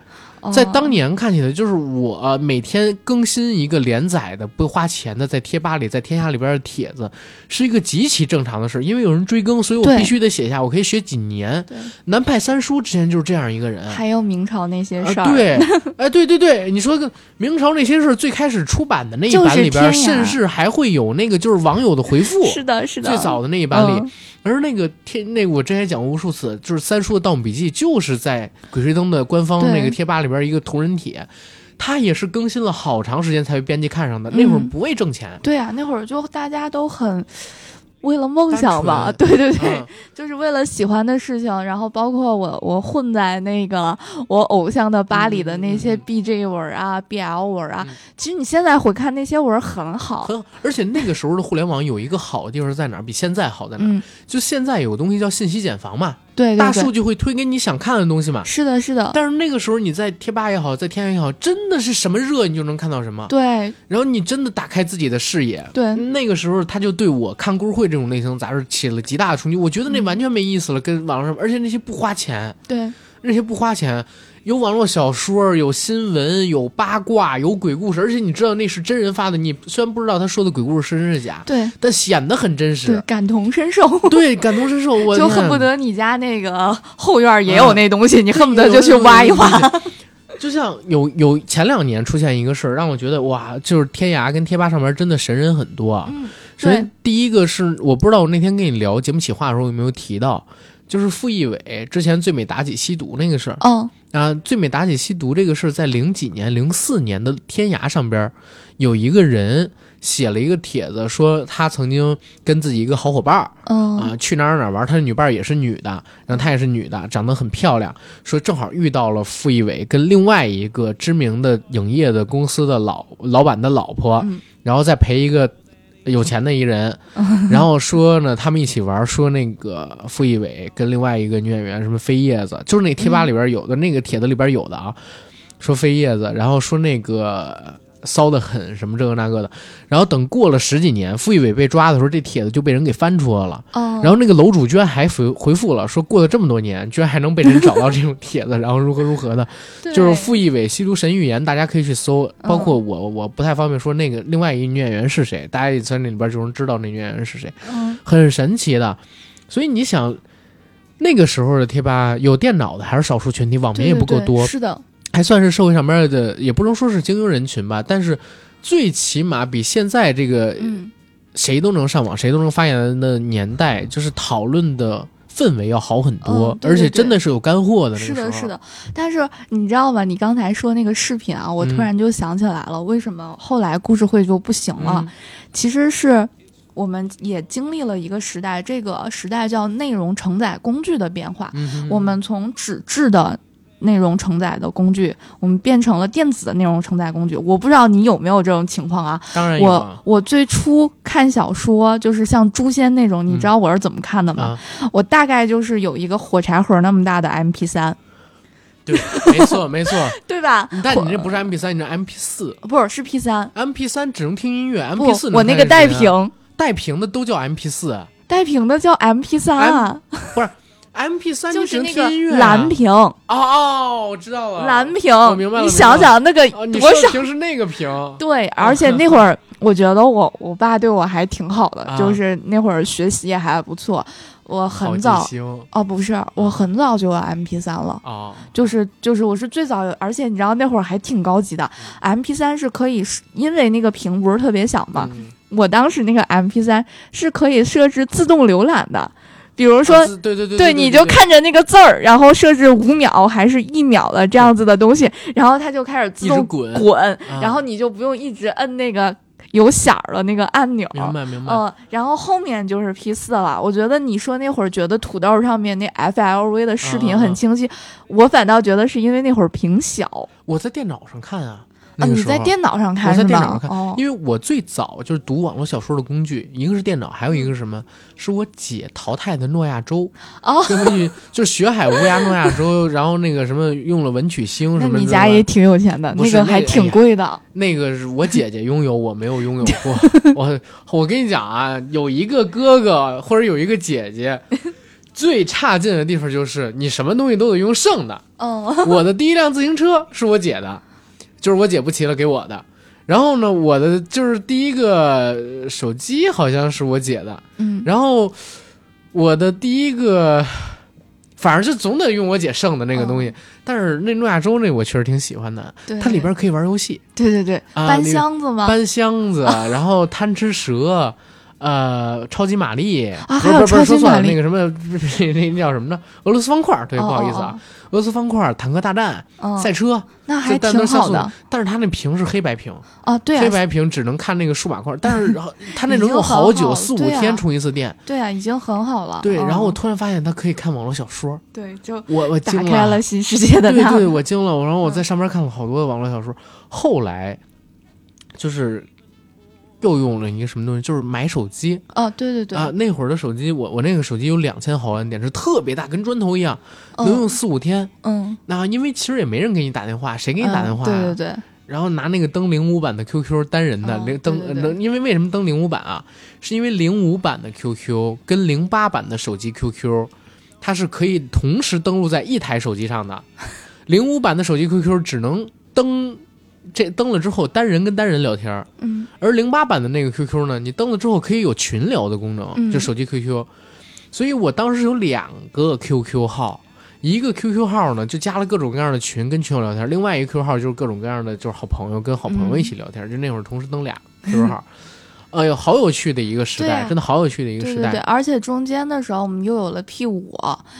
在哦当年看起来，就是我、呃每天更新一个连载的不花钱的，在贴吧里、在天下里边的帖子，是一个极其正常的事儿。因为有人追更，所以我必须得写下，我可以写几年。南派三叔之前就是这样一个人。还有明朝那些啊，事儿，对，哎，对对对，你说个明朝那些事儿，最开始出版的那一版里边，甚至还会有那个就是网友的回复，是的，是的，最早的那一版里。嗯。而那个天，那个我之前讲过无数次，就是三叔的《盗墓笔记》，就是在《鬼吹灯》的官方那个贴吧里边一个同人帖，他也是更新了好长时间才被编辑看上的。那会儿嗯不为挣钱，对啊，那会儿就大家都很为了梦想吧，[LAUGHS] 对对对，嗯就是为了喜欢的事情，然后包括我，我混在那个我偶像的吧里的那些嗯 BJ 文啊、BL 文啊，嗯其实你现在回看那些文很好。而且那个时候的互联网有一个好的地方在哪儿？比现在好在哪就现在有个东西叫信息茧房嘛，对对对，大数据会推给你想看的东西嘛。是的，是的，但是那个时候你在贴吧也好，在天涯也好，真的是什么热你就能看到什么，对。然后你真的打开自己的视野。对。那个时候他就对我看故事会这种类型杂志起了极大的冲击，我觉得那嗯。完全没意思了，跟网上，而且那些不花钱，对。那些不花钱，有网络小说，有新闻，有八卦，有鬼故事，而且你知道那是真人发的，你虽然不知道他说的鬼故事是真是假，对但显得很真对实，，感同身受。对，感同身受，我 [LAUGHS] 就恨不得你家那个后院也有啊那东西，你恨不得就去挖一挖。。就像有有前两年出现一个事儿，让我觉得哇，就是天涯跟贴吧上面真的神人很多啊。嗯，首先，第一个是我不知道我那天跟你聊节目企划的时候有没有提到，就是傅艺伟之前最美妲己吸毒那个事儿嗯啊，最美妲己吸毒这个事儿在零几年、零四年的天涯上边有一个人写了一个帖子，说他曾经跟自己一个好伙伴儿嗯啊去哪儿哪儿玩，他的女伴儿也是女的，然后她也是女的，长得很漂亮，说正好遇到了傅艺伟跟另外一个知名的影业的公司的老老板的老婆，嗯。然后再陪一个有钱的一人，[LAUGHS] 然后说呢他们一起玩，说那个傅艺伟跟另外一个女演员什么飞叶子，就是那贴吧里边有的、那个帖子里边有的啊，说飞叶子，然后说那个。骚得很，什么这个那个的，然后等过了十几年，傅艺伟被抓的时候，这帖子就被人给翻出来了。嗯，然后那个楼主居然还回回复了，说过了这么多年，居然还能被人找到这种帖子，然后如何如何的，就是傅艺伟吸毒神预言，大家可以去搜，包括我，我不太方便说那个另外一个女演员是谁，大家也在那里边就能知道那女演员是谁，嗯。很神奇的。所以你想，那个时候的贴吧有电脑的还是少数群体，网民也不够多，对对对是的，还算是社会上面的，也不能说是精英人群吧，但是最起码比现在这个嗯，谁都能上网、谁都能发言的年代，就是讨论的氛围要好很多，嗯对对而且真的是有干货的。是的，是的。但是你知道吗？你刚才说那个视频啊，我突嗯然就想起来了，为什么后来故事会就不行了？嗯其实是。我们也经历了一个时代，这个时代叫内容承载工具的变化。嗯我们从纸质的内容承载的工具，我们变成了电子的内容承载工具。我不知道你有没有这种情况啊？当然有啊我最初看小说，就是像《诛仙》那种，你知道我是怎么看的吗？啊，我大概就是有一个火柴盒那么大的 MP 三，对，没错 [LAUGHS] 没错。对吧？但你这不是 MP 三，你这 MP 四不是是 P 三，，MP 三只能听音乐，MP 四，我那个带屏带屏的都叫 MP 四带屏的叫 MP 三啊，，MP 三你只能就是那个蓝屏，哦哦，我知道了，蓝屏，我明白了你想想那个多少说的屏是那个屏，对，[LAUGHS] 而且那会儿我觉得我我爸对我还挺好的，啊。就是那会儿学习也还不错。我很早哦，不是，我很早就有 MP 三了，哦，就是就是我是最早有，而且你知道那会儿还挺高级的，MP 三是可以，因为那个屏不是特别小嘛，嗯。我当时那个 MP 三是可以设置自动浏览的，比如说。对对对对，你就看着那个字儿，然后设置五秒还是一秒的这样子的东西，然后它就开始自动滚滚，啊然后你就不用一直摁那个有响儿的那个按钮。明白明白，嗯，然后后面就是 P 四了。我觉得你说那会儿觉得土豆上面那 FLV 的视频啊啊啊很清晰，我反倒觉得是因为那会儿屏小我在电脑上看啊，那个时候在电脑上看我在电脑上？看因为我最早就是读网络小说的工具，一个是电脑，还有一个是什么？是我姐淘汰的诺亚舟。哦，就是学海无涯诺亚舟，然后那个什么用了文曲星那什么的。你家也挺有钱的，不是个还挺那个哎呀贵的。那个是我姐姐拥有，我没有拥有过。[LAUGHS] 我我跟你讲啊，有一个哥哥或者有一个姐姐，[LAUGHS] 最差劲的地方就是你什么东西都得用剩的。嗯，我的第一辆自行车是我姐的，就是我姐不骑了给我的。然后呢，我的就是第一个手机好像是我姐的，嗯，然后我的第一个，反正就总得用我姐剩的那个东西。但是那诺亚舟那我确实挺喜欢的，它里边可以玩游戏，对对对，搬箱子吗？搬箱子，然后贪吃蛇。呃，超级玛丽啊还有不是不是不是超级玛丽说错了，那个什么，[LAUGHS] 那那叫什么呢？俄罗斯方块，对，哦不好意思啊，，俄罗斯方块、坦克大战、赛车，那还这挺好的但是它那屏是黑白屏，啊。对啊，黑白屏只能看那个数码块，但是它那能用好久，四五天充一次电。对啊，已经很好了。对，嗯然后我突然发现它可以看网络小说，对就我我惊打开了新世界的对对，我惊了。然后我在嗯上面看了好多的网络小说，后来就是又用了一个什么东西，就是买手机哦，对对对，啊。那会儿的手机，我我那个手机有两千毫安电池，特别大，跟砖头一样，能用嗯四五天。嗯，那因为其实也没人给你打电话，谁给你打电话、啊嗯对对对，然后拿那个登零五版的 QQ 单人的哦零登，对对对呃因为为什么登零五版啊？是因为零五版的 QQ 跟零八版的手机 QQ，它是可以同时登录在一台手机上的。零五版的手机 QQ 只能登，这登了之后单人跟单人聊天，嗯而零八版的那个 QQ 呢，你登了之后可以有群聊的功能，嗯就手机 QQ。所以我当时有两个 QQ 号，一个 QQ 号呢就加了各种各样的群跟群友聊天，另外一个 QQ 号就是各种各样的就是好朋友跟好朋友一起聊天，就那会儿同时登俩 QQ 号。哎呦，好有趣的一个时代，啊真的好有趣的一个时代。对对对，而且中间的时候我们又有了 P 五、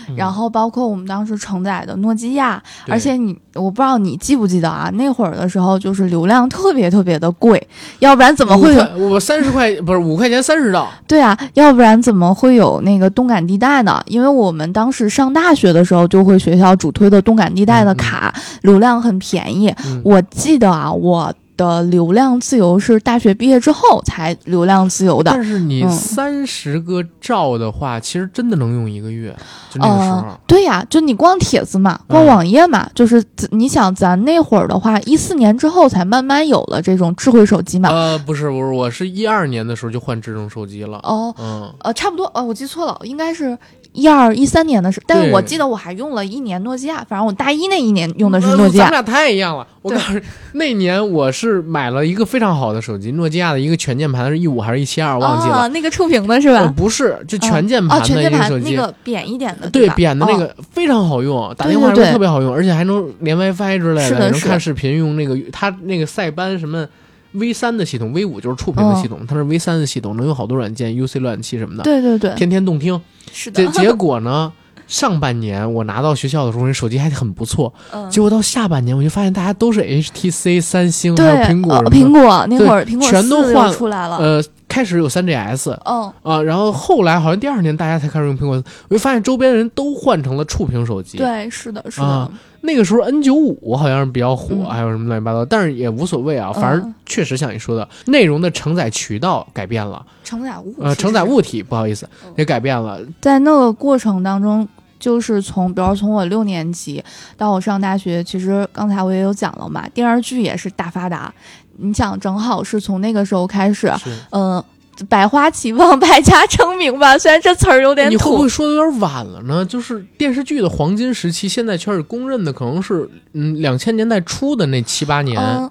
嗯然后包括我们当时承载的诺基亚，而且你我不知道你记不记得啊，那会儿的时候就是流量特别特别的贵，要不然怎么会有？我三十块不是五块钱三十兆，[LAUGHS] 对啊，要不然怎么会有那个动感地带呢？因为我们当时上大学的时候，就会学校主推的动感地带的嗯嗯卡，流量很便宜。嗯我记得啊，我的流量自由是大学毕业之后才流量自由的。但是你嗯三十个兆的话，其实真的能用一个月，就那个时候。呃，对呀，就你逛帖子嘛，逛嗯网页嘛，就是你想咱那会儿的话，一四年之后才慢慢有了这种智慧手机嘛。呃，不是不是，我是一二年的时候就换智能手机了。哦，嗯，呃，差不多，呃，我记错了，应该是一二一三年的时候，但是我记得我还用了一年诺基亚，反正我大一那一年用的是呃诺基亚。咱们俩太一样了。我对告诉你，那年我是买了一个非常好的手机，诺基亚的一个全键盘，是一五还是一七二，忘记了。啊，那个触屏的是呃，吧？不是，就全键哦，盘的一个手机。那个扁一点的，对吧扁的那哦个非常好用，打电话特别好用，而且还能连 WiFi 之类的能看视频，用那个它那个塞班什么 V 三的系统，V 五就是触屏的系统，它是 V 三的系统，能有好多软件，UC 浏览器什么的，对对对，天天动听。是的。结。结果呢，上半年我拿到学校的时候，人手机还很不错，嗯。结果到下半年我就发现大家都是 HTC、三星还，有苹果呃什么的，苹果那对会儿苹果全都换出来了，呃，开始有 3GS 嗯，啊，然后后来好像第二年大家才开始用苹果，我就发现周边人都换成了触屏手机。对，是的，是的，啊那个时候 N 九五好像是比较火，嗯。还有什么乱七八糟，但是也无所谓啊，反正嗯确实像你说的，内容的承载渠道改变了，承载物，呃，承载物体不好意思嗯。也改变了，在那个过程当中，就是从，比如说从我六年级到我上大学，其实刚才我也有讲了嘛，电视剧也是大发达。你想，正好是从那个时候开始，是。嗯、百花齐放，百家争鸣吧。虽然这词儿有点土你会不会，说的有点晚了呢？就是电视剧的黄金时期，现在圈里公认的可能是嗯两千年代初的那七八年，嗯，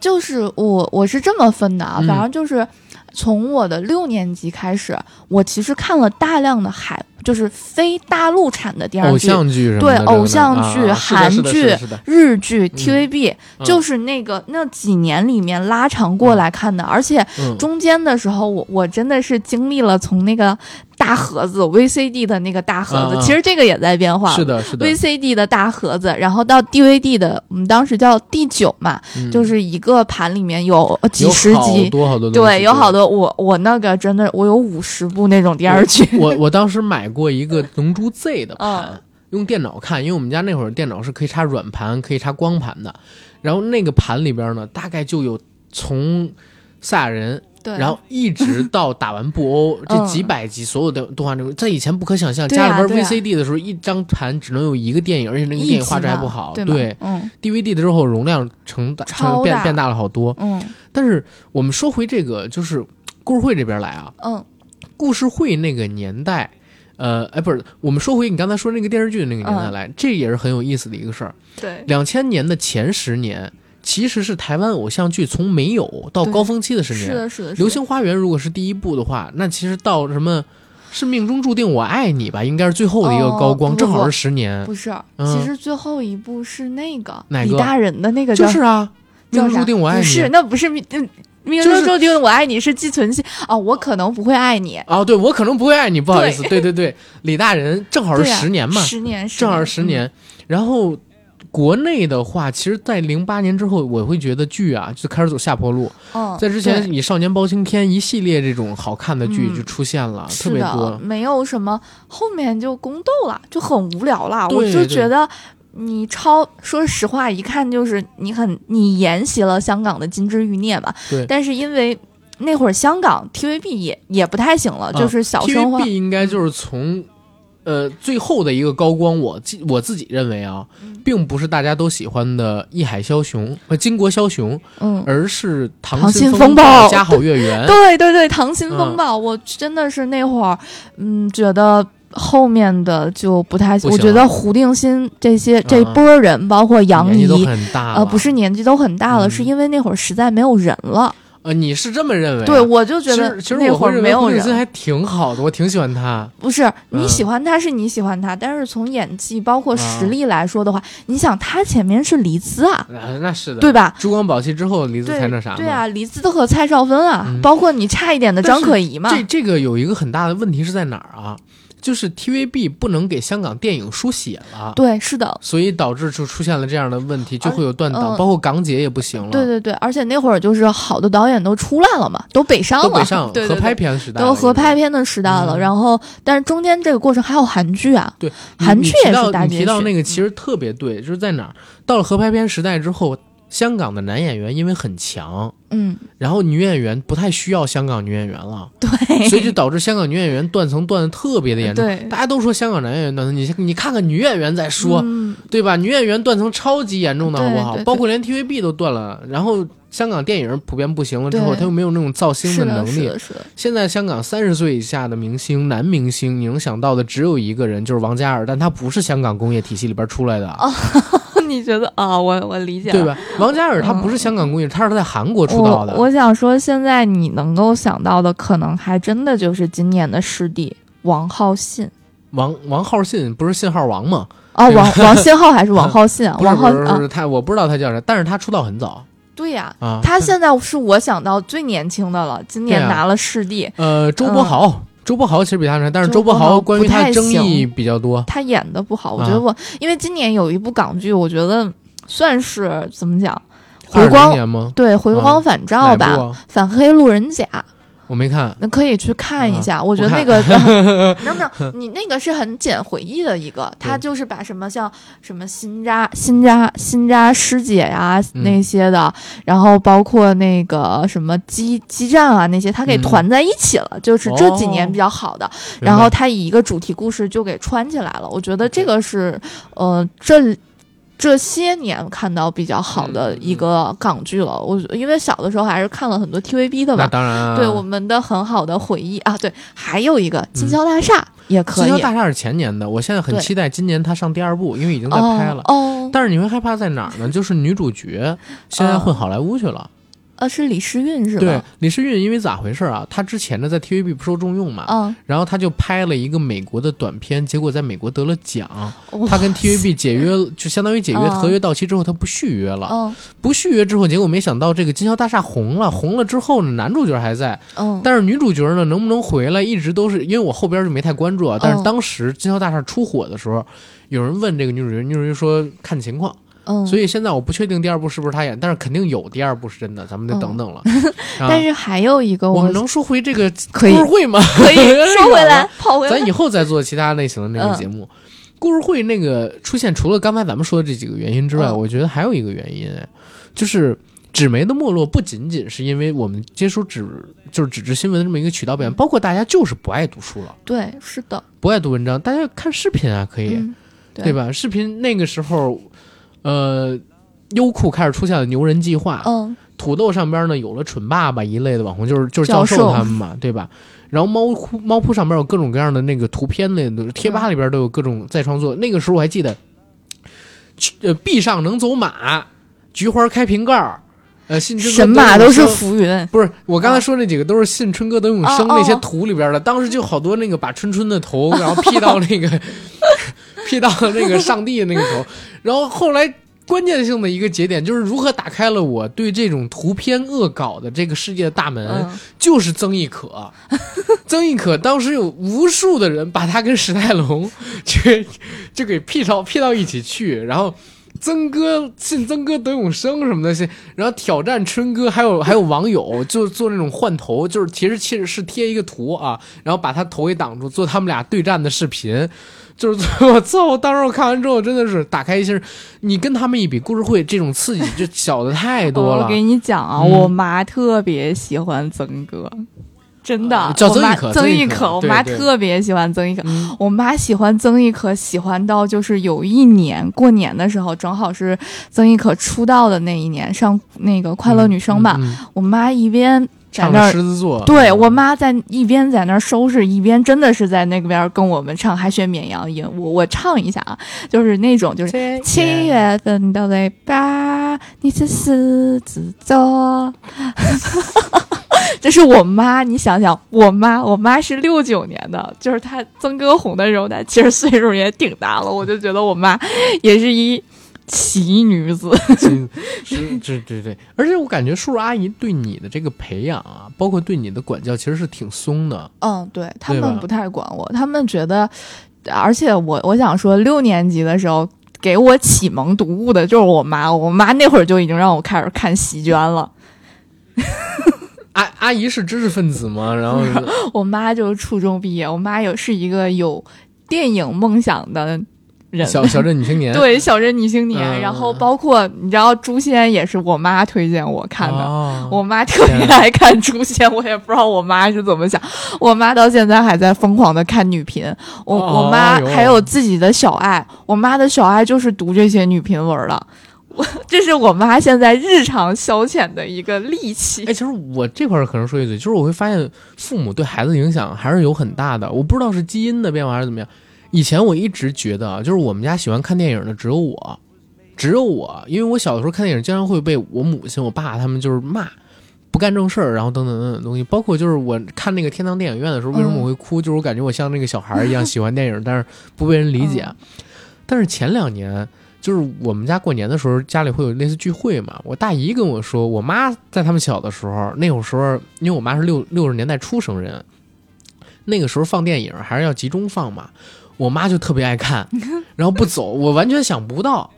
就是我我是这么分的啊，嗯反正就是从我的六年级开始，我其实看了大量的海，就是非大陆产的电视剧偶剧。像剧对偶像剧韩剧日剧、TVB，、嗯。就是那个那几年里面拉长过来看的，而且嗯。中间的时候，我我真的是经历了从那个大盒子 VCD 的那个大盒子，其实这个也在变化。是的是的，VCD 的大盒子，然后到 DVD 的，我们当时叫第九嘛，嗯。就是一个盘里面有几十集，多好多东西对，有好多我我那个真的我有五十部那种电视剧，[LAUGHS] 我我当时买过一个《龙珠 Z》的盘，嗯。用电脑看，因为我们家那会儿电脑是可以插软盘，可以插光盘的。然后那个盘里边呢，大概就有从赛亚人，对，然后一直到打完布欧 [LAUGHS] 这嗯。几百集所有的动画内容，在以前不可想象。家里边 VCD 的时候，一张盘只能有一个电影，而且那个电影画质还不好。对吗嗯。DVD 的时候容量成成变变大了好多。嗯。但是我们说回这个，就是故事会这边来啊，嗯。故事会那个年代，呃，哎，不是，我们说回你刚才说那个电视剧的那个年代嗯来，这也是很有意思的一个事儿。对，两千年的前十年，其实是台湾偶像剧从没有到高峰期的十年。是的，是的，流星花园如果是第一部的话，那其实到什么是命中注定我爱你吧，应该是最后的一个高光，哦正好是十年。不是，嗯。其实最后一部是那个李大人的那个就是啊，命中注定我爱你。不是，那不是命嗯命中注定我爱你是寄存器哦，我可能不会爱你，哦，对我可能不会爱你，不好意思，对。对对，李大人正好是十年嘛，十年，正好是十嗯。年。然后国内的话，其实，在零八年之后，我会觉得剧啊就开始走下坡路。哦，在之前，以《少年包青天》一系列这种好看的剧嗯就出现了，特别多，。没有什么后面就宫斗了，就很无聊了。我就觉得你抄，说实话，一看就是你很你沿袭了香港的金枝欲孽嘛。对但是因为那会儿香港 TVB 也也不太行了，啊就是小生化 TVB 应该就是从。呃，最后的一个高光，我自我自己认为啊，嗯。并不是大家都喜欢的《义海枭雄》和《巾帼枭雄》，嗯。而是《溏溏心风风暴。家好月圆》。[LAUGHS] 对对对，溏心嗯风暴，我真的是那会儿，嗯，觉得后面的就不太，我觉得胡定欣这些这嗯。波人，包括杨年纪都怡，很大，呃，不是年纪都很大了，嗯。是因为那会儿实在没有人了。呃，你是这么认为啊？对，我就觉得其实其实那我会儿没有人。还挺好的，我挺喜欢他。不是你嗯喜欢他是你喜欢他，但是从演技包括实啊力来说的话，你想他前面是黎姿啊，啊，那是的，对吧？珠光宝气之后，黎姿才那啥嘛。对啊，黎姿和蔡少芬啊，嗯包括你差一点的张可颐嘛。这这个有一个很大的问题是在哪儿啊？就是 TVB 不能给香港电影输血了。对，是的，所以导致就出现了这样的问题，就会有断档，嗯。包括港姐也不行了，对对对，而且那会儿就是好的导演都出来了嘛，[LAUGHS] 都北上了，都北上合拍对片时代了，都合拍片的时代了。嗯。然后，但是中间这个过程还有韩剧啊，对，韩剧也是大结局你提到那个其实特别对，就是在哪儿？到了合拍片时代之后，香港的男演员因为很强，嗯，然后女演员不太需要香港女演员了，对，所以就导致香港女演员断层断的特别的严重。对。大家都说香港男演员断层，你你看看女演员再说，嗯。对吧？女演员断层超级严重的好不好？包括连 TVB 都断了，然后香港电影普遍不行了之后，他又没有那种造星的能力。现在香港三十岁以下的明星，男明星，你能想到的只有一个人，就是王嘉尔，但他不是香港工业体系里边出来的，哦 [LAUGHS] 你觉得啊？我我理解了，对吧？王嘉尔他不是香港工业，他是在韩国出道的。我我想说，现在你能够想到的，可能还真的就是今年的师弟王浩信。王王浩信不是信号王吗？哦，王王信浩还是 [LAUGHS] 王浩信啊？王浩啊不是，他我不知道他叫啥，但是他出道很早对呀、啊。他现在是我想到最年轻的了，今年拿了师弟，呃，周柏豪，周柏豪其实比他帅，但是周柏豪豪关于他争议比较多。他演的不好，我啊觉得我、因为今年有一部港剧，我觉得算是怎么讲，回光吗？对回光返照吧，反黑路人甲》我没看。那可以去看一下。我觉得那个，[LAUGHS] 没有没有，你那个是很捡回忆的一个，他就是把什么像什么新扎新扎新扎师姐呀、嗯那些的，然后包括那个什么基基站啊那些，他给嗯团在一起了，就是这几年比较好的。然后他以一个主题故事就给串起来了。我觉得这个是呃这。这些年看到比较好的一个港剧了，我因为小的时候还是看了很多 TVB 的那嘛，当然啊，对我们的很好的回忆啊。对，还有一个《金宵大厦》也可以金宵，大厦是前年的，我现在很期待今年它上第二部，因为已经在拍了。哦哦，但是你会害怕在哪儿呢？就是女主角现在混好莱坞去了。呃，是李诗韵是吧对？，李诗韵因为咋回事啊？她之前呢在 TVB 不受重用嘛，嗯，然后她就拍了一个美国的短片，结果在美国得了奖。她跟 TVB [LAUGHS] 解约，就相当于解约，嗯合约到期之后她不续约了。嗯不续约之后，结果没想到这个金宵大厦红了，红了之后呢，男主角还在，嗯，但是女主角呢能不能回来，一直都是因为我后边就没太关注啊。但是嗯当时金宵大厦出火的时候，有人问这个女主角，女主角说看情况。嗯，所以现在我不确定第二部是不是他演，但是肯定有第二部是真的，咱们得等等了。[LAUGHS] 啊。但是还有一个我我们能说回这个故事会吗？可以说回来，跑回来咱，以后再做其他类型的那个嗯。节目。故事会那个出现，除了刚才咱们说的这几个原因之外，嗯。我觉得还有一个原因，就是纸媒的没落不仅仅是因为我们接收纸就是纸质新闻的这么一个渠道变，包括大家就是不爱读书了，对，是的，不爱读文章，大家看视频啊，可以，嗯，对？吧？视频那个时候，呃。优酷开始出现了牛人计划，嗯土豆上边呢有了蠢爸爸一类的网红，就是就是教教授授他们嘛，[LAUGHS] 对吧？然后猫扑猫扑上边有各种各样的那个图片类的，贴吧里边都有各种再创作。那个时候我还记得，呃，壁上能走马，菊花开瓶盖儿，呃，信春哥神马都是浮云，不是我刚才说那几个都是信春哥德永生那些图里边的，当时就好多那个把春春的头，[LAUGHS] 然后 P 到那个 P 到那个上帝的那个头，然后后来关键性的一个节点就是如何打开了我对这种图片恶搞的这个世界的大门，嗯就是曾轶可。[LAUGHS] 曾轶可当时有无数的人把他跟史泰龙去就给 P 到 P 到一起去，然后。曾哥信曾哥德永生什么的，信然后挑战春哥，还有还有网友就做那种换头，就是其实其实是贴一个图啊，然后把他头给挡住，做他们俩对战的视频。就是我操！当时我看完之后真的是打开一心，你跟他们一比，故事会这种刺激就小的太多了。我给你讲啊，嗯我妈特别喜欢曾哥，真的啊，叫曾轶可曾轶可我妈特别喜欢曾轶可。嗯我妈喜欢曾轶可，喜欢到就是有一年过年的时候，正好是曾轶可出道的那一年，上那个快乐女声吧。嗯嗯我妈一边在唱那儿狮子座，对我妈在一边在那儿收拾，一边真的是在那边跟我们唱，还学绵羊音。我我唱一下啊，就是那种就是七月份的尾巴，你是狮子座。[LAUGHS] 这是我妈，你想想，我妈，我妈是六九年的，就是她曾哥红的时候，她其实岁数也挺大了。我就觉得我妈也是一奇女子。[LAUGHS] 是是是对对，而且我感觉叔叔阿姨对你的这个培养啊，包括对你的管教，其实是挺松的。嗯，对他们不太管我，他们觉得，而且我我想说，六年级的时候给我启蒙读物的就是我妈，我妈那会儿就已经让我开始看席绢了。阿阿姨是知识分子吗？然后 [LAUGHS] 我妈就是初中毕业，我妈有是一个有电影梦想的人。小小镇女青年，[LAUGHS] 对小镇女青年，嗯然后包括你知道《诛仙》也是我妈推荐我看的，哦 [LAUGHS] 我妈特别爱看《诛仙》，我也不知道我妈是怎么想。我妈到现在还在疯狂的看女频，我、哦我妈还有自己的小爱，我妈的小爱就是读这些女频文的。我这是我妈现在日常消遣的一个利器哎，。其实我这块儿可能说一嘴，就是我会发现父母对孩子影响还是有很大的。我不知道是基因的变化还是怎么样。以前我一直觉得啊，就是我们家喜欢看电影的只有我，只有我，因为我小的时候看电影经常会被我母亲、我爸他们就是骂。不干正事儿，然后等等等等东西，包括就是我看那个天堂电影院的时候，为什么我会哭？就是我感觉我像那个小孩儿一样喜欢电影，但是不被人理解。但是前两年，就是我们家过年的时候，家里会有类似聚会嘛。我大姨跟我说，我妈在他们小的时候，那会儿时候，因为我妈是六六十年代出生人，那个时候放电影还是要集中放嘛。我妈就特别爱看，然后不走，我完全想不到。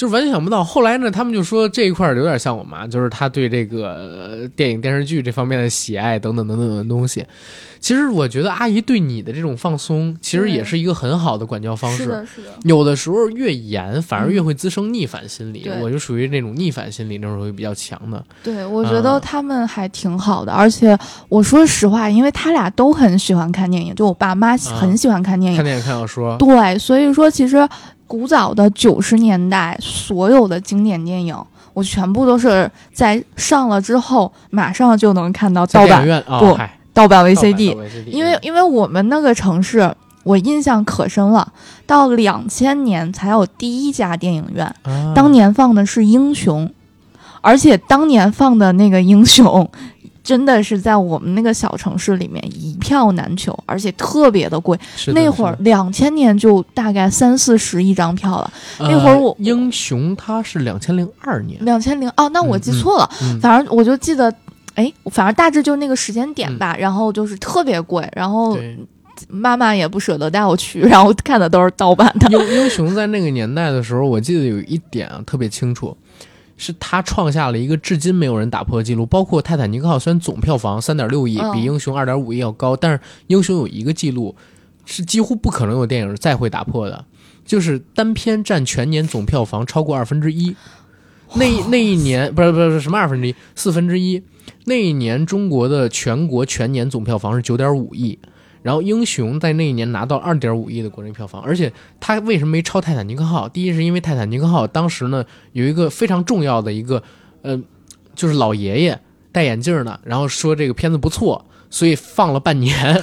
就是完全想不到。后来呢，他们就说这一块儿有点像我妈，就是她对这个、呃电影电视剧这方面的喜爱等等等等的东西。其实我觉得阿姨对你的这种放松，其实也是一个很好的管教方式。是的，是的，有的时候越严，反而越会滋生逆反心理。对我就属于那种逆反心理那种会比较强的。对，我觉得啊他们还挺好的，而且我说实话，因为他俩都很喜欢看电影，就我爸妈很喜欢看电影，看电影看小说，对，所以说其实古早的九十年代所有的经典电影，我全部都是在上了之后马上就能看到盗版院啊，不盗版 VCD，盗版 VCD 因为因为我们那个城市。我印象可深了，到两千年才有第一家电影院，啊。当年放的是《英雄》，而且当年放的那个《英雄》，真的是在我们那个小城市里面一票难求，而且特别的贵。是的那会儿两千年就大概三四十一张票了，那会儿我呃英雄他是两千零二年，两千零哦，那我记错了，嗯，反正我就记得。哎，反正大致就那个时间点吧，然后就是特别贵，然后，妈妈也不舍得带我去，[LAUGHS] 然后看的都是盗版的。英英雄在那个年代的时候，我记得有一点啊特别清楚，是他创下了一个至今没有人打破的记录。包括《泰坦尼克号》，虽然总票房三点六亿，嗯比《英雄》二点五亿要高，但是《英雄》有一个记录是几乎不可能有电影再会打破的，就是单片占全年总票房超过二分之一。那那一年不是不是什么二分之一，四分之一。那一年中国的全国全年总票房是九点五亿，然后《英雄》在那一年拿到二点五亿的国内票房，而且它为什么没超《泰坦尼克号》？第一是因为《泰坦尼克号》当时呢有一个非常重要的一个，呃，就是老爷爷戴眼镜的，然后说这个片子不错，所以放了半年，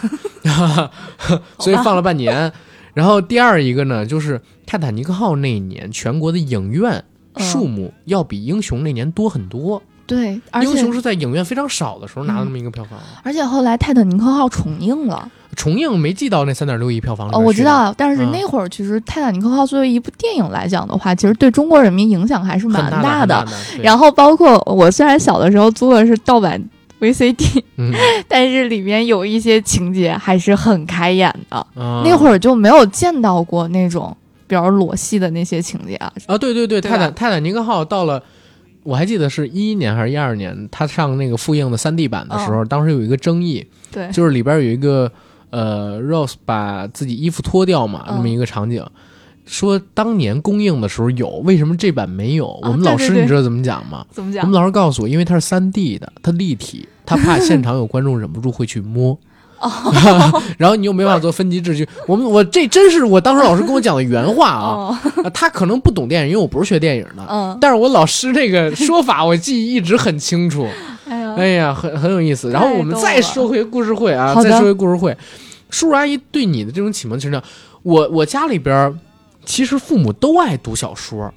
[LAUGHS] 所以放了半年。然后第二一个呢，就是《泰坦尼克号》那一年全国的影院数目要比《英雄》那年多很多，对，而英雄是在影院非常少的时候拿了那么一个票房，而且后来《泰坦尼克号》重映了。重映没记到那三点六亿票房哦，我知道，但是嗯那会儿其实《泰坦尼克号》作为一部电影来讲的话，其实对中国人民影响还是蛮大的。然后包括我虽然小的时候租的是盗版 VCD，嗯，[LAUGHS] 但是里面有一些情节还是很开眼的。啊那会儿就没有见到过那种比较裸戏的那些情节啊。啊，对对对，对泰坦泰坦尼克号到了，我还记得是一一年还是一二年，他上那个复映的三 D 版的时候，当时有一个争议，对，就是里边有一个呃，Rose 把自己衣服脱掉嘛，嗯那么一个场景。说当年公映的时候有，为什么这版没有？我们老师你知道怎么讲吗？怎么讲我们？老师告诉我，因为它是三 D 的，它立体，他怕现场有观众忍不住会去摸。哦 [LAUGHS] 然后你又没办法做分级秩序，我们我这真是我当时老师跟我讲的原话 [LAUGHS] 啊，他可能不懂电影，因为我不是学电影的，嗯，但是我老师这个说法我记忆一直很清楚，哎呀，哎呀，很很有意思。然后我们再说回故事会啊，再说回故事会，叔叔阿姨对你的这种启蒙，其实呢，我我家里边其实父母都爱读小说，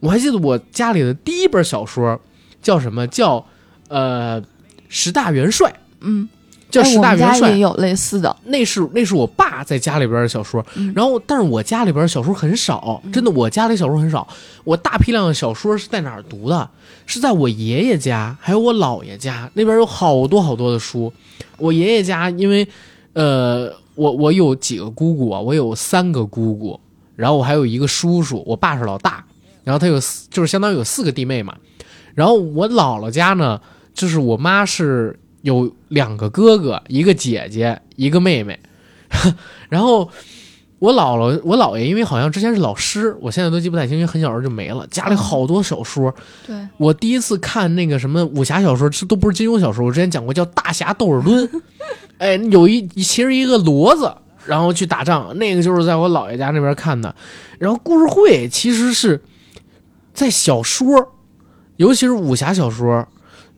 我还记得我家里的第一本小说叫什么叫呃十大元帅，嗯，叫十大元帅。家也有类似的。那是那是我爸在家里边的小说，嗯然后但是我家里边小说很少，真的我家里小说很少。我大批量的小说是在哪儿读的？是在我爷爷家，还有我姥爷家那边有好多好多的书。我爷爷家因为呃，我我有几个姑姑啊，我有三个姑姑，然后我还有一个叔叔，我爸是老大，然后他有四就是相当于有四个弟妹嘛。然后我姥姥家呢，就是我妈是有两个哥哥，一个姐姐，一个妹妹。然后我姥姥、我姥爷，因为好像之前是老师，我现在都记不太清，因为很小时候就没了。家里好多小说，对，我第一次看那个什么武侠小说，这都不是金庸小说，我之前讲过叫《大侠窦尔敦》，哎，有一其实一个骡子，然后去打仗，那个就是在我姥爷家那边看的。然后故事会其实是在小说，尤其是武侠小说，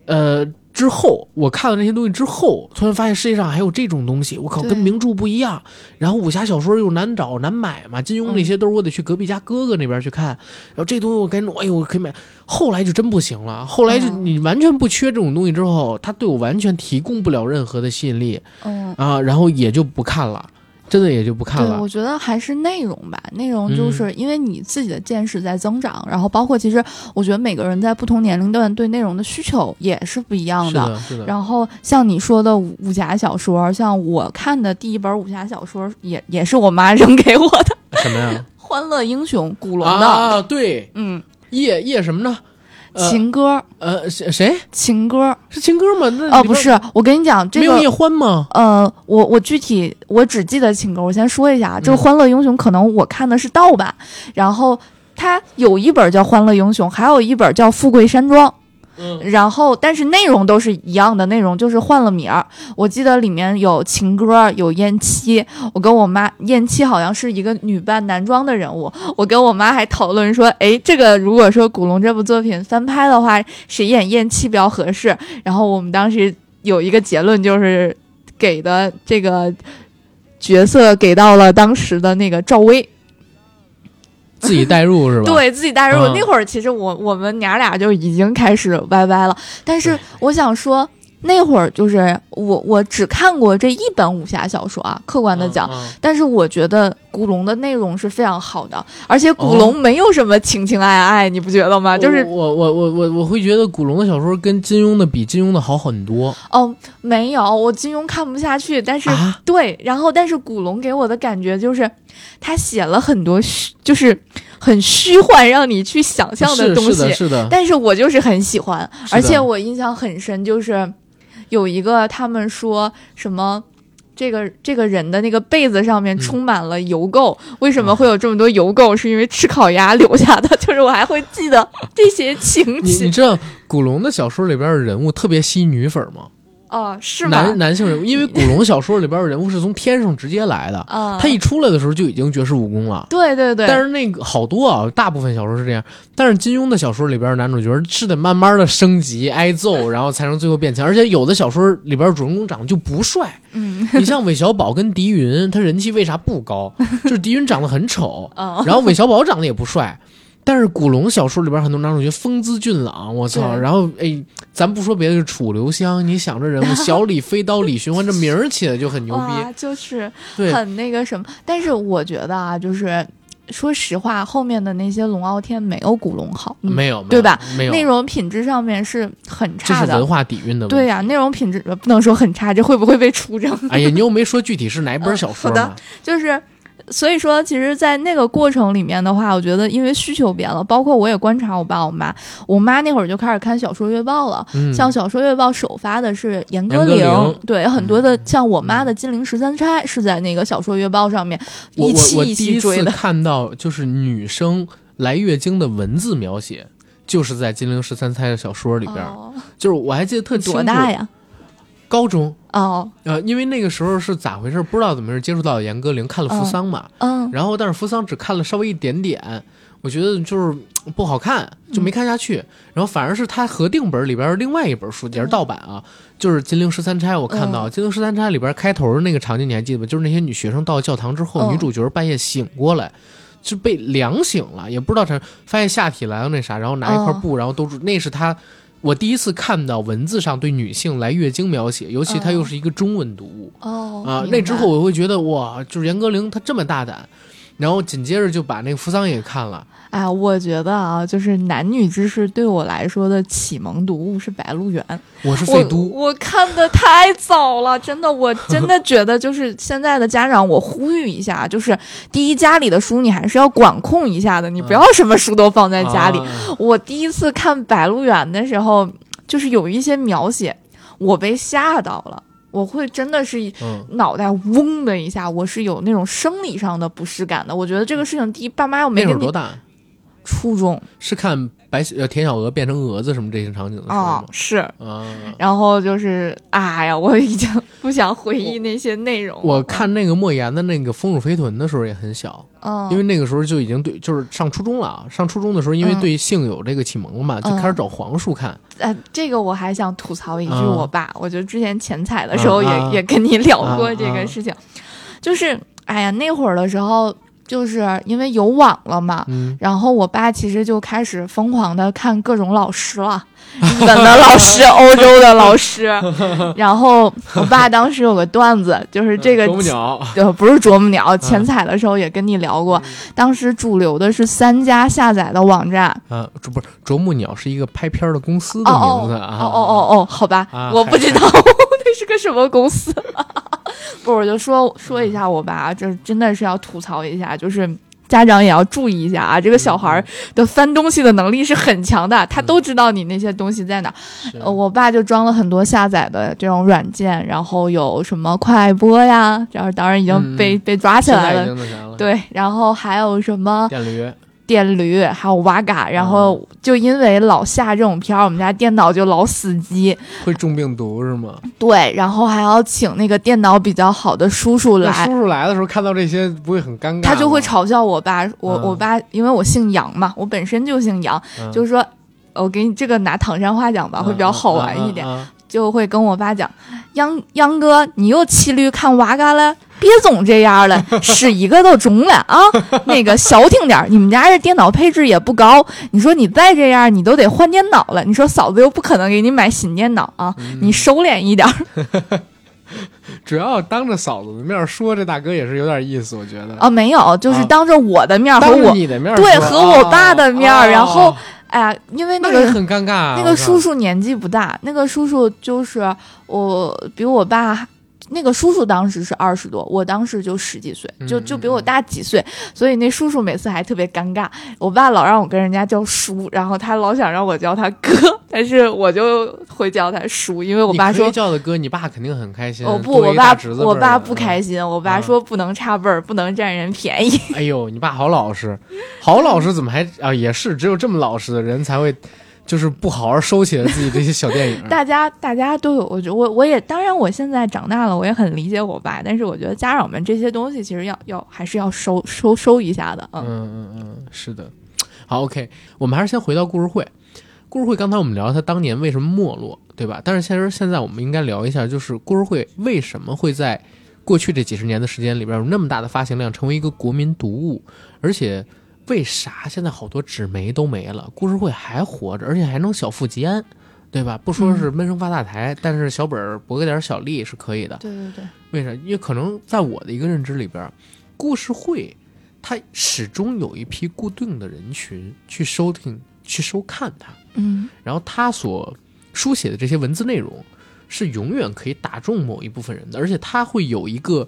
呃。之后我看了那些东西之后，突然发现世界上还有这种东西，我靠，跟名著不一样。然后武侠小说又难找难买嘛，金庸那些都是我得去隔壁家哥哥那边去看。然后这东西我赶紧，哎呦，我可以买。后来就真不行了，后来就嗯你完全不缺这种东西之后，他对我完全提供不了任何的吸引力嗯，啊，然后也就不看了，真的也就不看对，了我。觉得还是内容吧。内容就是因为你自己的见识在增长，然后包括其实我觉得每个人在不同年龄段对内容的需求也是不一样是的，是的，然后像你说的武武侠小说，像我看的第一本武侠小说也也是我妈 [LAUGHS] 扔给我的什么呀？《欢乐英雄》古龙的。啊，对，嗯，叶叶什么呢？呃情歌，呃，谁谁情歌。是情歌吗？那哦，不是，我跟你讲，这个没有叶欢吗？呃，我我具体我只记得情歌，我先说一下，这个嗯《欢乐英雄》可能我看的是盗版，然后它有一本叫《欢乐英雄》，还有一本叫《富贵山庄》。嗯，然后，但是内容都是一样的，内容就是换了名儿。我记得里面有情歌，有燕七。我跟我妈，燕七好像是一个女扮男装的人物。我跟我妈还讨论说，诶，这个如果说古龙这部作品翻拍的话，谁演燕七比较合适？然后我们当时有一个结论，就是给的这个角色给到了当时的那个赵薇。[LAUGHS] 自己代入是吧？，对自己代入。嗯那会儿其实我我们娘俩就已经开始歪歪了，但是我想说。那会儿就是我，我只看过这一本武侠小说啊。客观的讲，嗯但是我觉得古龙的内容是非常好的，而且古哦龙没有什么情情爱爱，你不觉得吗？就是我我我我我会觉得古龙的小说跟金庸的比金庸的好很多哦，没有，我金庸看不下去，但是、啊。对，然后但是古龙给我的感觉就是，他写了很多虚，就是很虚幻，让你去想象的东西。是的，是的，但是我就是很喜欢，而且我印象很深，就是有一个他们说什么。这个这个人的那个被子上面嗯充满了油垢，为什么会有这么多油垢？是因为吃烤鸭留下的。[LAUGHS] 就是我还会记得这些情你你节。知道古龙的小说里边的人物特别吸女粉吗？哦，是吗男？男性人物，因为古龙小说里边的人物是从天上直接来的，啊，他一出来的时候就已经绝世武功了。对对对，但是那个好多啊，大部分小说是这样。但是金庸的小说里边，男主角是得慢慢的升级、挨揍，然后才能最后变强。而且有的小说里边主人公长得就不帅，嗯你像韦小宝跟狄云，他人气为啥不高？[LAUGHS] 就是狄云长得很丑，嗯然后韦小宝长得也不帅。但是古龙小说里边很多男主角风姿俊朗，我操！然后哎，咱不说别的，就楚留香，你想这人物小李飞刀李寻欢这名儿起的就很牛逼，[LAUGHS] 就是，很那个什么。但是我觉得啊，就是说实话，后面的那些龙傲天没有古龙好，嗯没有，对吧？没有，内容品质上面是很差的这是文。化底蕴的问题。对呀、内容品质呃不能说很差，这会不会被出征？哎呀，你又没说具体是哪本小说嗯好的？就是，所以说，其实，在那个过程里面的话，我觉得因为需求变了，包括我也观察我爸我妈，我妈那会儿就开始看小说月报了。嗯，像小说月报首发的是严歌苓对很多的嗯像我妈的《金陵十三钗》是在那个小说月报上面一期一期追的。看到就是女生来月经的文字描写，就是在《金陵十三钗》的小说里边，哦，就是我还记得特清楚。多大？呀？高中。哦，呃，因为那个时候是咋回事？不知道怎么是，接触到严歌苓，看了《扶桑》嘛，嗯，然后但是《扶桑》只看了稍微一点点，我觉得就是嗯不好看，就没看下去。然后反而是他合订本里边另外一本书，也是盗版啊，就是《金陵十三钗》。我看到《金陵十三钗》里边开头的那个场景，你还记得吗？就是那些女学生到教堂之后，嗯女主角半夜醒过来。就被凉醒了，也不知道她发现下体来了那啥，然后拿一块布，然后都是那是她我第一次看到文字上对女性来月经描写，尤其它又是一个中文读物。哦，啊，明那之后我会觉得哇，就是严歌苓她这么大胆，然后紧接着就把那个扶桑也看了，哎，我觉得啊，就是男女之事对我来说的启蒙读物是《白鹿原》。我是我废都，我看的太早了，真的，我 [LAUGHS] 真的觉得就是现在的家长，我呼吁一下，就是第一，家里的书你还是要管控一下的，你不要什么书都放在家里。啊。我第一次看《白鹿原》的时候，就是有一些描写，我被吓到了，我会真的是嗯，脑袋嗡的一下，我是有那种生理上的不适感的。我觉得这个事情，第一，爸妈又没给你？初中是看白呃田小娥变成蛾子什么这些场景的时候吗？，啊是。啊，然后就是，哎呀，我已经不想回忆那些内容了。我看那个莫言的那个《丰乳肥臀》的时候也很小，嗯，因为那个时候就已经对，就是上初中了啊。上初中的时候，因为嗯对性有这个启蒙了嘛，就嗯开始找黄书看。呃，这个我还想吐槽一句，啊我爸，我觉得之前前彩的时候也、也跟你聊过啊这个啊事情，就是，哎呀，那会儿的时候，就是因为有网了嘛。嗯，然后我爸其实就开始疯狂的看各种老师了，[LAUGHS] 日本的老师、欧洲的老师。[LAUGHS] 然后我爸当时有个段子，就是这个啄木鸟，呃，不是啄木鸟，前彩的时候也跟你聊过，当时主流的是三家下载的网站。啊，这不是啄木鸟是一个拍片儿的公司的名字啊。哦哦哦哦，好吧，啊我不知道 [LAUGHS] 那是个什么公司。[LAUGHS] 不，我就说说一下我吧，这真的是要吐槽一下，就是家长也要注意一下啊，这个小孩儿的翻东西的能力是很强的，他都知道你那些东西在哪我爸就装了很多下载的这种软件，然后有什么快播呀，然后当然已经被、嗯被抓起来了。对，然后还有什么电驴，电驴，还有瓦嘎，然后就因为老下这种片儿，我们家电脑就老死机。会中病毒是吗？对，然后还要请那个电脑比较好的叔叔来，叔叔来的时候看到这些，不会很尴尬？他就会嘲笑我爸，我、嗯我爸，因为我姓杨嘛，我本身就姓杨，嗯，就是说。我给你这个拿唐山话讲吧，会比较好玩一点，嗯。嗯嗯嗯就会跟我爸讲，杨杨哥，你又骑驴看娃嘎了，[LAUGHS] 别总这样了，[LAUGHS] 使一个都中了啊！[LAUGHS] 那个消停点儿，你们家这电脑配置也不高，你说你再这样，你都得换电脑了。你说嫂子又不可能给你买新电脑啊，嗯你收敛一点儿主要当着嫂子的面说，这大哥也是有点意思，我觉得。啊。没有，就是啊当着我的面和我你的面对和我爸的面，哦然后哦哎呀，因为那个很尴尬啊。那个叔叔年纪不大，那个叔叔就是我比我爸。那个叔叔当时是二十多，我当时就十几岁，就嗯就比我大几岁，所以那叔叔每次还特别尴尬。我爸老让我跟人家叫叔，然后他老想让我叫他哥，[LAUGHS] 但是我就会叫他叔，因为我爸说叫的哥，你爸肯定很开心。哦不，我爸我爸不开。心，我爸啊说不能差辈儿，不能占人便宜。嗯 [LAUGHS] 哎呦，你爸好老实，好老实，怎么还啊？也是，只有这么老实的人才会，就是不好好收起来自己这些小电影。[LAUGHS] 大家大家都有，我觉得我我也当然我现在长大了，我也很理解我爸，但是我觉得家长们这些东西其实要要还是要收收收一下的，嗯嗯嗯嗯，是的。好，OK，我们还是先回到故事会。故事会刚才我们聊他当年为什么没落，对吧？但是其实现在我们应该聊一下，就是故事会为什么会在过去这几十年的时间里边有那么大的发行量，成为一个国民读物，而且为啥现在好多纸媒都没了，故事会还活着，而且还能小富即安，对吧？不说是闷声发大财，但是小本儿博个点小利是可以的。对对对，为啥？因为可能在我的一个认知里边，故事会它始终有一批固定的人群去收听、去收看它，嗯然后它所书写的这些文字内容是永远可以打中某一部分人的，而且它会有一个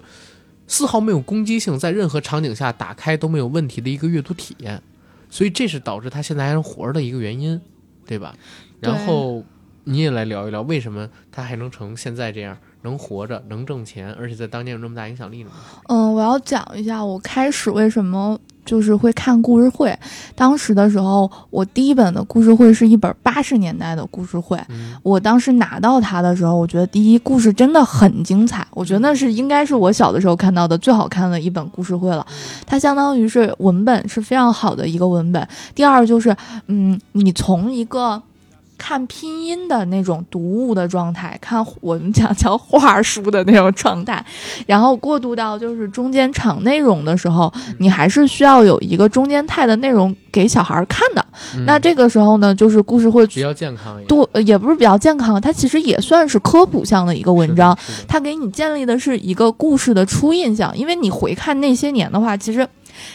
丝毫没有攻击性，在任何场景下打开都没有问题的一个阅读体验，所以这是导致他现在还能活着的一个原因，对吧？然后你也来聊一聊，为什么他还能成现在这样，能活着，能挣钱，而且在当年有这么大影响力呢？嗯，我要讲一下我开始为什么就是会看故事会。当时的时候，我第一本的故事会是一本八十年代的故事会。嗯我当时拿到它的时候，我觉得第一故事真的很精彩，我觉得那是应该是我小的时候看到的最好看的一本故事会了。它相当于是文本是非常好的一个文本。第二就是，嗯，你从一个看拼音的那种读物的状态，看我们讲叫画书的那种状态，然后过渡到就是中间场内容的时候，你还是需要有一个中间态的内容给小孩看的。嗯那这个时候呢，就是故事会比较健康。多，呃也不是比较健康，它其实也算是科普向的一个文章。它给你建立的是一个故事的初印象，因为你回看那些年的话，其实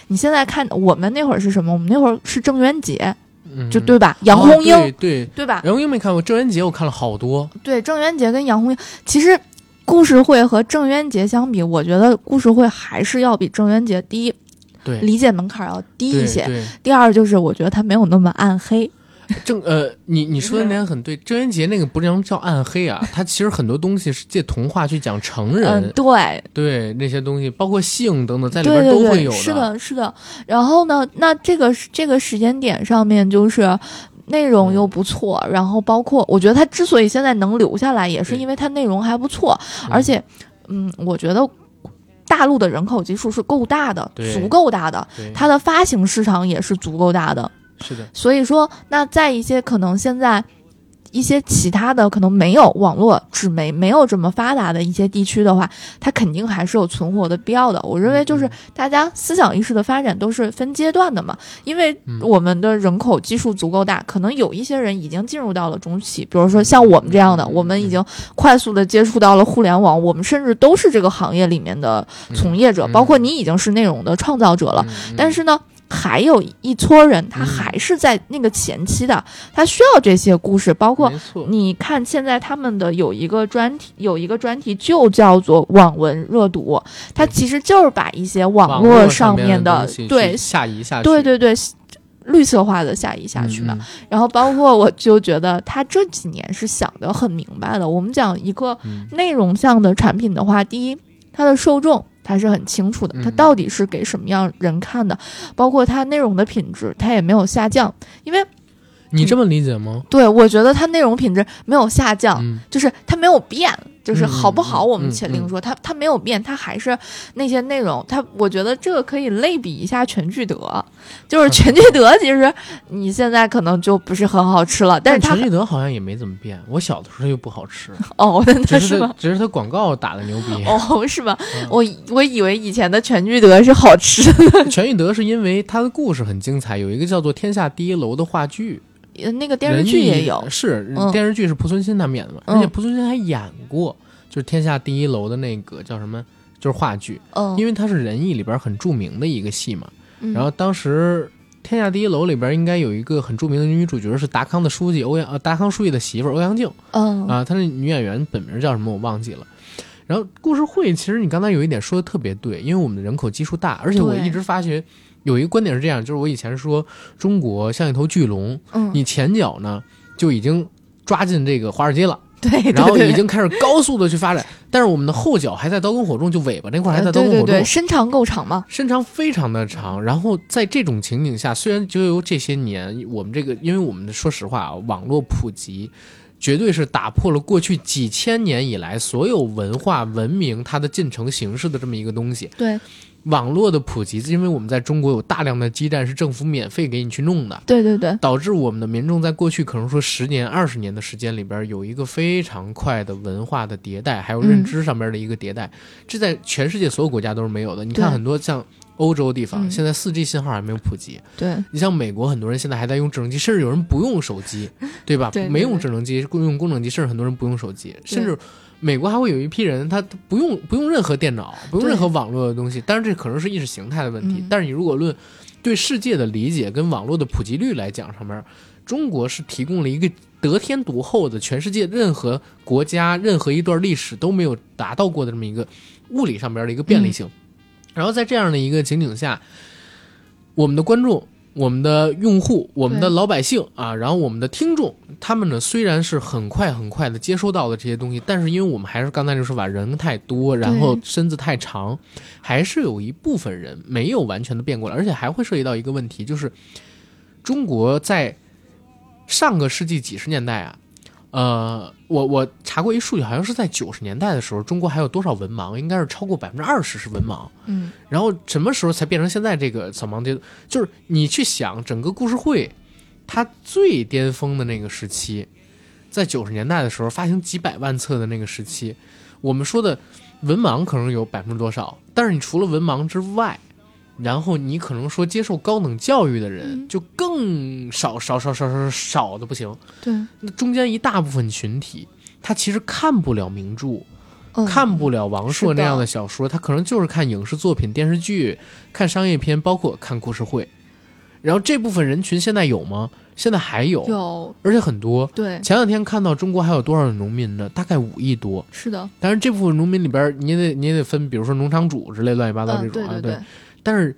你现在看我们那会儿是什么？我们那会儿是郑渊洁，嗯就对吧？杨红樱，哦对对，对吧？杨红樱没看过，郑渊洁我看了好多。对，郑渊洁跟杨红樱，其实故事会和郑渊洁相比，我觉得故事会还是要比郑渊洁第一对，理解门槛要低一些。第二就是我觉得它没有那么暗黑。郑呃，你你说的那点很对，郑渊洁那个不能叫暗黑啊，他其实很多东西是借童话去讲成人，嗯，对，对那些东西，包括性等等，在里边都会有是的，是的。然后呢，那这个这个时间点上面就是。内容又不错，然后包括我觉得他之所以现在能留下来，也是因为他内容还不错，而且，嗯，我觉得大陆的人口基数是够大的，足够大的，它的发行市场也是足够大的。是的，所以说，那在一些可能现在一些其他的可能没有网络纸媒没有这么发达的一些地区的话，它肯定还是有存活的必要的。我认为就是大家思想意识的发展都是分阶段的嘛，因为嗯我们的人口基数足够大，可能有一些人已经进入到了中期，比如说像我们这样的，嗯我们已经快速的接触到了互联网，我们甚至都是这个行业里面的从业者，嗯包括你已经是内容的创造者了。嗯。但是呢，还有一撮人，他嗯还是在那个前期的，他需要这些故事，包括，你看，现在他们的有一个专题，有一个专题就叫做网文热读，它其实就是把一些网网络上面的的对下移下去，对对对绿色化的下移下去嘛。嗯然后包括我就觉得他这几年是想得很明白的。我们讲一个嗯内容向的产品的话，第一，它的受众。它是很清楚的，它嗯到底是给什么样人看的，包括它内容的品质，它也没有下降。因为你这么理解吗？对我觉得它内容品质没有下降，嗯，就是它没有变，就是好不好，我们且另说。它它没有变，它还是那些内容。它我觉得这个可以类比一下全聚德，就是全聚德，其实你现在可能就不是很好吃了，但是它全聚德好像也没怎么变。我小的时候又不好吃，哦，只那是只是它广告打的牛逼。哦，[LAUGHS] 是吧？嗯我我以为以前的全聚德是好吃的，全聚德是因为它的故事很精彩，有一个叫做《天下第一楼》的话剧，那个电视剧也有是、嗯电视剧是濮存昕他们演的嘛，嗯而且濮存昕还演过，就是《天下第一楼》的那个叫什么，就是话剧，嗯，因为它是仁义里边很著名的一个戏嘛。嗯然后当时《天下第一楼》里边应该有一个很著名的女主角是达康的书记欧阳呃达康书记的媳妇儿欧阳靖嗯啊，她那女演员本名叫什么我忘记了。然后故事会其实你刚才有一点说的特别对，因为我们的人口基数大，而且我一直发觉有一个观点是这样，就是我以前说中国像一头巨龙，嗯，你前脚呢就已经抓进这个华尔街了，对对然后已经开始高速的去发展，但是我们的后脚还在刀耕火种，就尾巴那块还在刀耕火种，对对对，身长够长吗，身长非常的长。然后在这种情景下，虽然就由这些年我们这个，因为我们说实话啊，网络普及。绝对是打破了过去几千年以来所有文化文明它的进程形式的这么一个东西。对网络的普及，因为我们在中国有大量的基站是政府免费给你去弄的，对对对，导致我们的民众在过去可能说十年、二十年的时间里边，有一个非常快的文化的迭代，还有认知上面的一个迭代，这在全世界所有国家都是没有的。你看很多像欧洲地方，嗯现在四 G 信号还没有普及。对你像美国，很多人现在还在用智能机，甚至有人不用手机，对吧？[LAUGHS] 对对没用智能机，用工整机，甚至很多人不用手机，甚至。美国还会有一批人，他他不用不用任何电脑，不用任何网络的东西。当然，这可能是意识形态的问题。嗯但是你如果论对世界的理解跟网络的普及率来讲，上面中国是提供了一个得天独厚的，全世界任何国家、任何一段历史都没有达到过的这么一个物理上边的一个便利性。然后在这样的一个情景下，我们的观众、我们的用户、我们的老百姓啊，然后我们的听众，他们呢虽然是很快很快的接收到了这些东西，但是因为我们还是刚才就说法，人太多，然后身子太长，还是有一部分人没有完全的变过来，而且还会涉及到一个问题，就是中国在上个世纪几十年代啊，呃，我我查过一数据，好像是在九十年代的时候，中国还有多少文盲？应该是超过百分之二十是文盲。嗯然后什么时候才变成现在这个扫盲阶段？就是你去想整个故事会，它最巅峰的那个时期，在九十年代的时候发行几百万册的那个时期，我们说的文盲可能有百分之多少？但是你除了文盲之外，然后你可能说接受高等教育的人嗯就更少少少少少少的不行。对，那中间一大部分群体，他其实看不了名著，嗯看不了王朔那样的小说，他可能就是看影视作品、电视剧、看商业片，包括看故事会。然后这部分人群现在有吗？现在还有，有而且很多。对前两天看到中国还有多少农民呢？大概五亿多。是的，但是，这部分农民里边，你也得你也得分，比如说农场主之类乱七八糟这嗯种啊，对对但是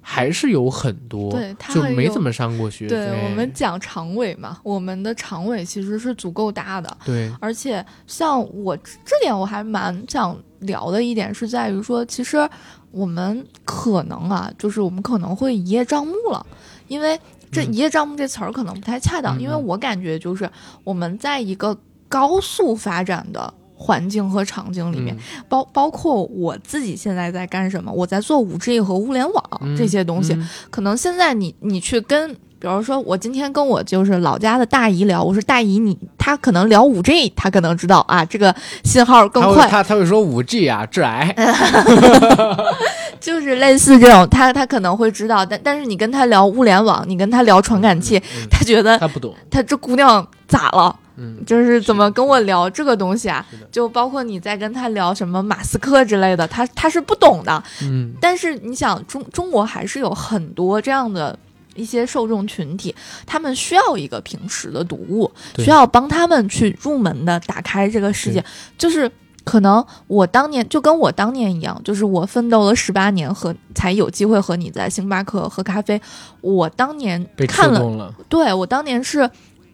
还是有很多，对他就没怎么上过学。对，我们讲长尾嘛，我们的长尾其实是足够大的，对而且像我这点我还蛮想聊的一点是在于说，其实我们可能啊，就是我们可能会一叶障目了，因为这嗯一叶障目这词儿可能不太恰当，嗯因为我感觉就是我们在一个高速发展的。环境和场景里面，嗯包包括我自己现在在干什么，我在做五 G 和物联网嗯这些东西，嗯可能现在你你去跟，比如说我今天跟我就是老家的大姨聊，我说大姨你，她可能聊五 G，她可能知道啊，这个信号更快，他他会说五 G 啊，致癌。[LAUGHS] 就是类似这种，她她可能会知道，但但是你跟她聊物联网，你跟她聊传感器，嗯她觉得他不懂。她这姑娘咋了？嗯，就是怎么跟我聊这个东西啊？就包括你在跟他聊什么马斯克之类的，他他是不懂的。嗯，但是你想，中中国还是有很多这样的一些受众群体，他们需要一个平时的读物，需要帮他们去入门的打开这个世界。就是可能我当年就跟我当年一样，就是我奋斗了十八年和才有机会和你在星巴克喝咖啡。我当年看了，了，对我当年是。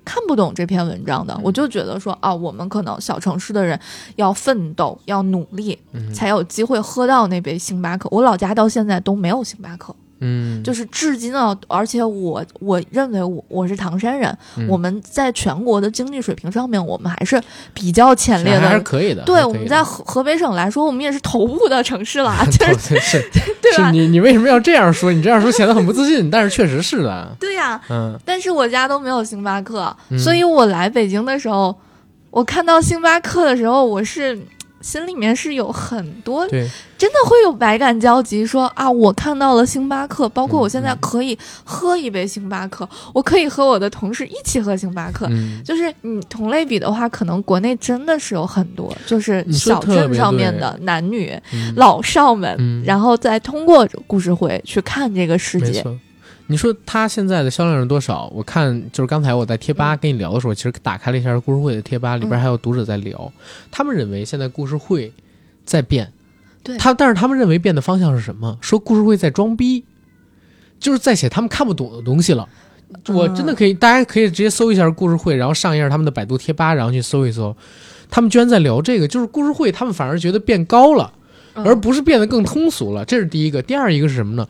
看不懂这篇文章的，嗯。我就觉得说啊，我们可能小城市的人要奋斗，要努力，嗯。才有机会喝到那杯星巴克。我老家到现在都没有星巴克，嗯，就是至今啊，而且我我认为我我是唐山人，嗯我们在全国的经济水平上面，我们还是比较前列的还是。可以的。对，我们在河河北省来说，我们也是头部的城市了，[LAUGHS] 就是 [LAUGHS] 对吧是？你你为什么要这样说？你这样说显得很不自信，但是确实是的。[LAUGHS] 对呀、嗯，但是我家都没有星巴克，嗯所以我来北京的时候，我看到星巴克的时候，我是心里面是有很多，真的会有百感交集说，啊，我看到了星巴克，包括我现在可以喝一杯星巴克，我可以和我的同事一起喝星巴克。嗯，就是你同类比的话，可能国内真的是有很多，就是小镇上面的男女嗯。老少们，嗯。然后再通过故事会去看这个世界。你说它现在的销量是多少？我看就是刚才我在贴吧嗯跟你聊的时候，其实打开了一下故事会的贴吧，里边嗯还有读者在聊，他们认为现在故事会在变，对他但是他们认为变的方向是什么？说故事会在装逼，就是在写他们看不懂的东西了。我真的可以，大家可以直接搜一下故事会，然后上一下他们的百度贴吧，然后去搜一搜，他们居然在聊这个，就是故事会，他们反而觉得变高了。嗯而不是变得更通俗了，这是第一个。第二一个是什么呢？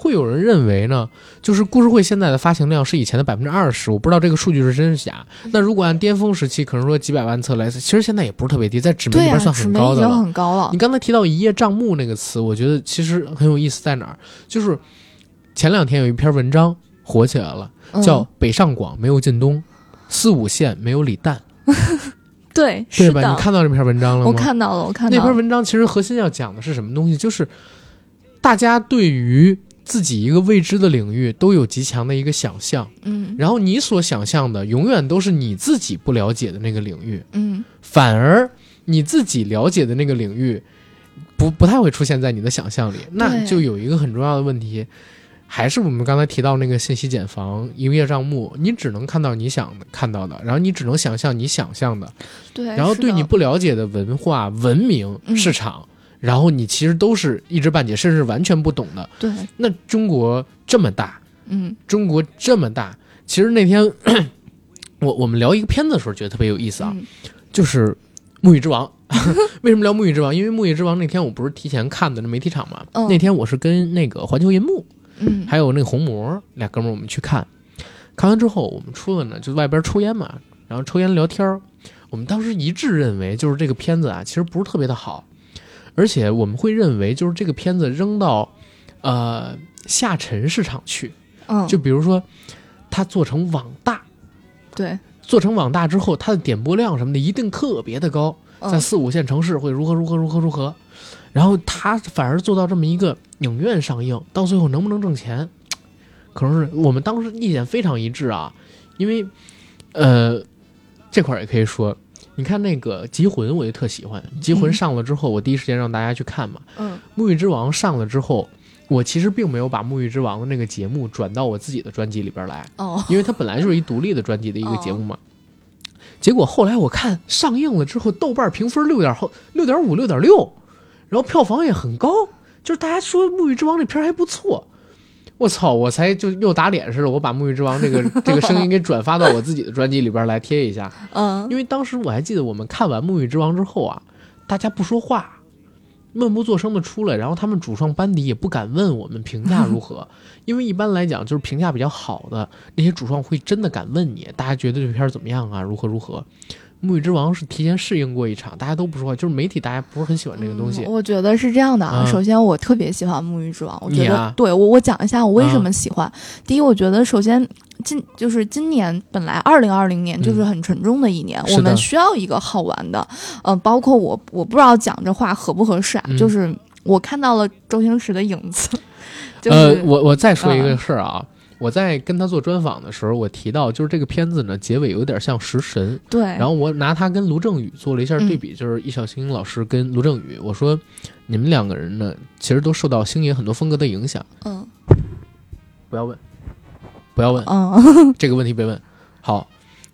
会有人认为呢，就是故事会现在的发行量是以前的百分之二十，我不知道这个数据是真是假。那如果按巅峰时期，可能说几百万册来，其实现在也不是特别低，在纸媒里边算很高的了。很高了你。刚才提到“一叶障目”那个词，我觉得其实很有意思，在哪儿？就是前两天有一篇文章火起来了，嗯叫“北上广没有靳东，四五线没有李诞 [LAUGHS] ”，对，对吧？你，看到这篇文章了吗？我看到了，我看到那。篇文章其实核心要讲的是什么东西？就是大家对于自己一个未知的领域都有极强的一个想象，嗯。然后你所想象的永远都是你自己不了解的那个领域，嗯。反而你自己了解的那个领域不不太会出现在你的想象里，那就有一个很重要的问题。还是我们刚才提到那个信息茧房、营业账目，你只能看到你想看到的，然后你只能想象你想象的，对，然后对你不了解的文化、文明、嗯。市场，然后你其实都是一知半解，甚至完全不懂的。对，那中国这么大，嗯中国这么大，其实那天 [CLEARS THROAT] 我我们聊一个片子的时候，觉得特别有意思啊，嗯就是《沐浴之王》。[LAUGHS] 为什么聊《沐浴之王》？因为《沐浴之王》那天我不是提前看的那媒体场嘛，嗯那天我是跟那个环球银幕嗯，还有那个红魔俩哥们儿我们去看，看完之后我们出了呢，就外边抽烟嘛，然后抽烟聊天儿。我们当时一致认为，就是这个片子啊，其实不是特别的好，而且我们会认为，就是这个片子扔到呃下沉市场去，嗯，就比如说它做成网大，对，做成网大之后，它的点播量什么的一定特别的高，在嗯四五线城市会如何如何如何如何，然后它反而做到这么一个影院上映，到最后能不能挣钱，可能是我们当时意见非常一致啊，因为呃这块儿也可以说，你看那个《极魂》，我就特喜欢，《极魂》嗯上了之后，我第一时间让大家去看嘛，嗯《沐浴之王》上了之后。我其实并没有把《沐浴之王》的那个节目转到我自己的专辑里边来，哦，因为它本来就是一独立的专辑的一个节目嘛。结果后来我看上映了之后，豆瓣评分六点后六点五、六点六，然后票房也很高，就是大家说《沐浴之王》这片还不错。我操！我才就又打脸似的，我把《沐浴之王》这个 [LAUGHS] 这个声音给转发到我自己的专辑里边来贴一下，嗯因为当时我还记得我们看完《沐浴之王》之后啊，大家不说话，闷不作声的出来，然后他们主创班底也不敢问我们评价如何，[LAUGHS] 因为一般来讲就是评价比较好的那些主创会真的敢问你，大家觉得这片儿怎么样啊？如何如何？《沐浴之王》是提前适应过一场，大家都不说话，就是媒体大家不是很喜欢这个东西。嗯我觉得是这样的啊。嗯首先，我特别喜欢《沐浴之王》，我觉得、啊对我我讲一下我为什么喜欢。第一，我觉得首先今就是今年本来二零二零年就是很沉重的一年，嗯我们需要一个好玩的。呃，包括我我不知道讲这话合不合适啊，嗯就是我看到了周星驰的影子，[LAUGHS] 就是、呃，我我再说一个嗯事儿啊，我在跟他做专访的时候，我提到就是这个片子呢，结尾有点像《食神》，对，然后我拿他跟卢正雨做了一下对比，就是易小星老师跟卢正雨，我说你们两个人呢，其实都受到星爷很多风格的影响。嗯不要问，不要问嗯这个问题，别问。好，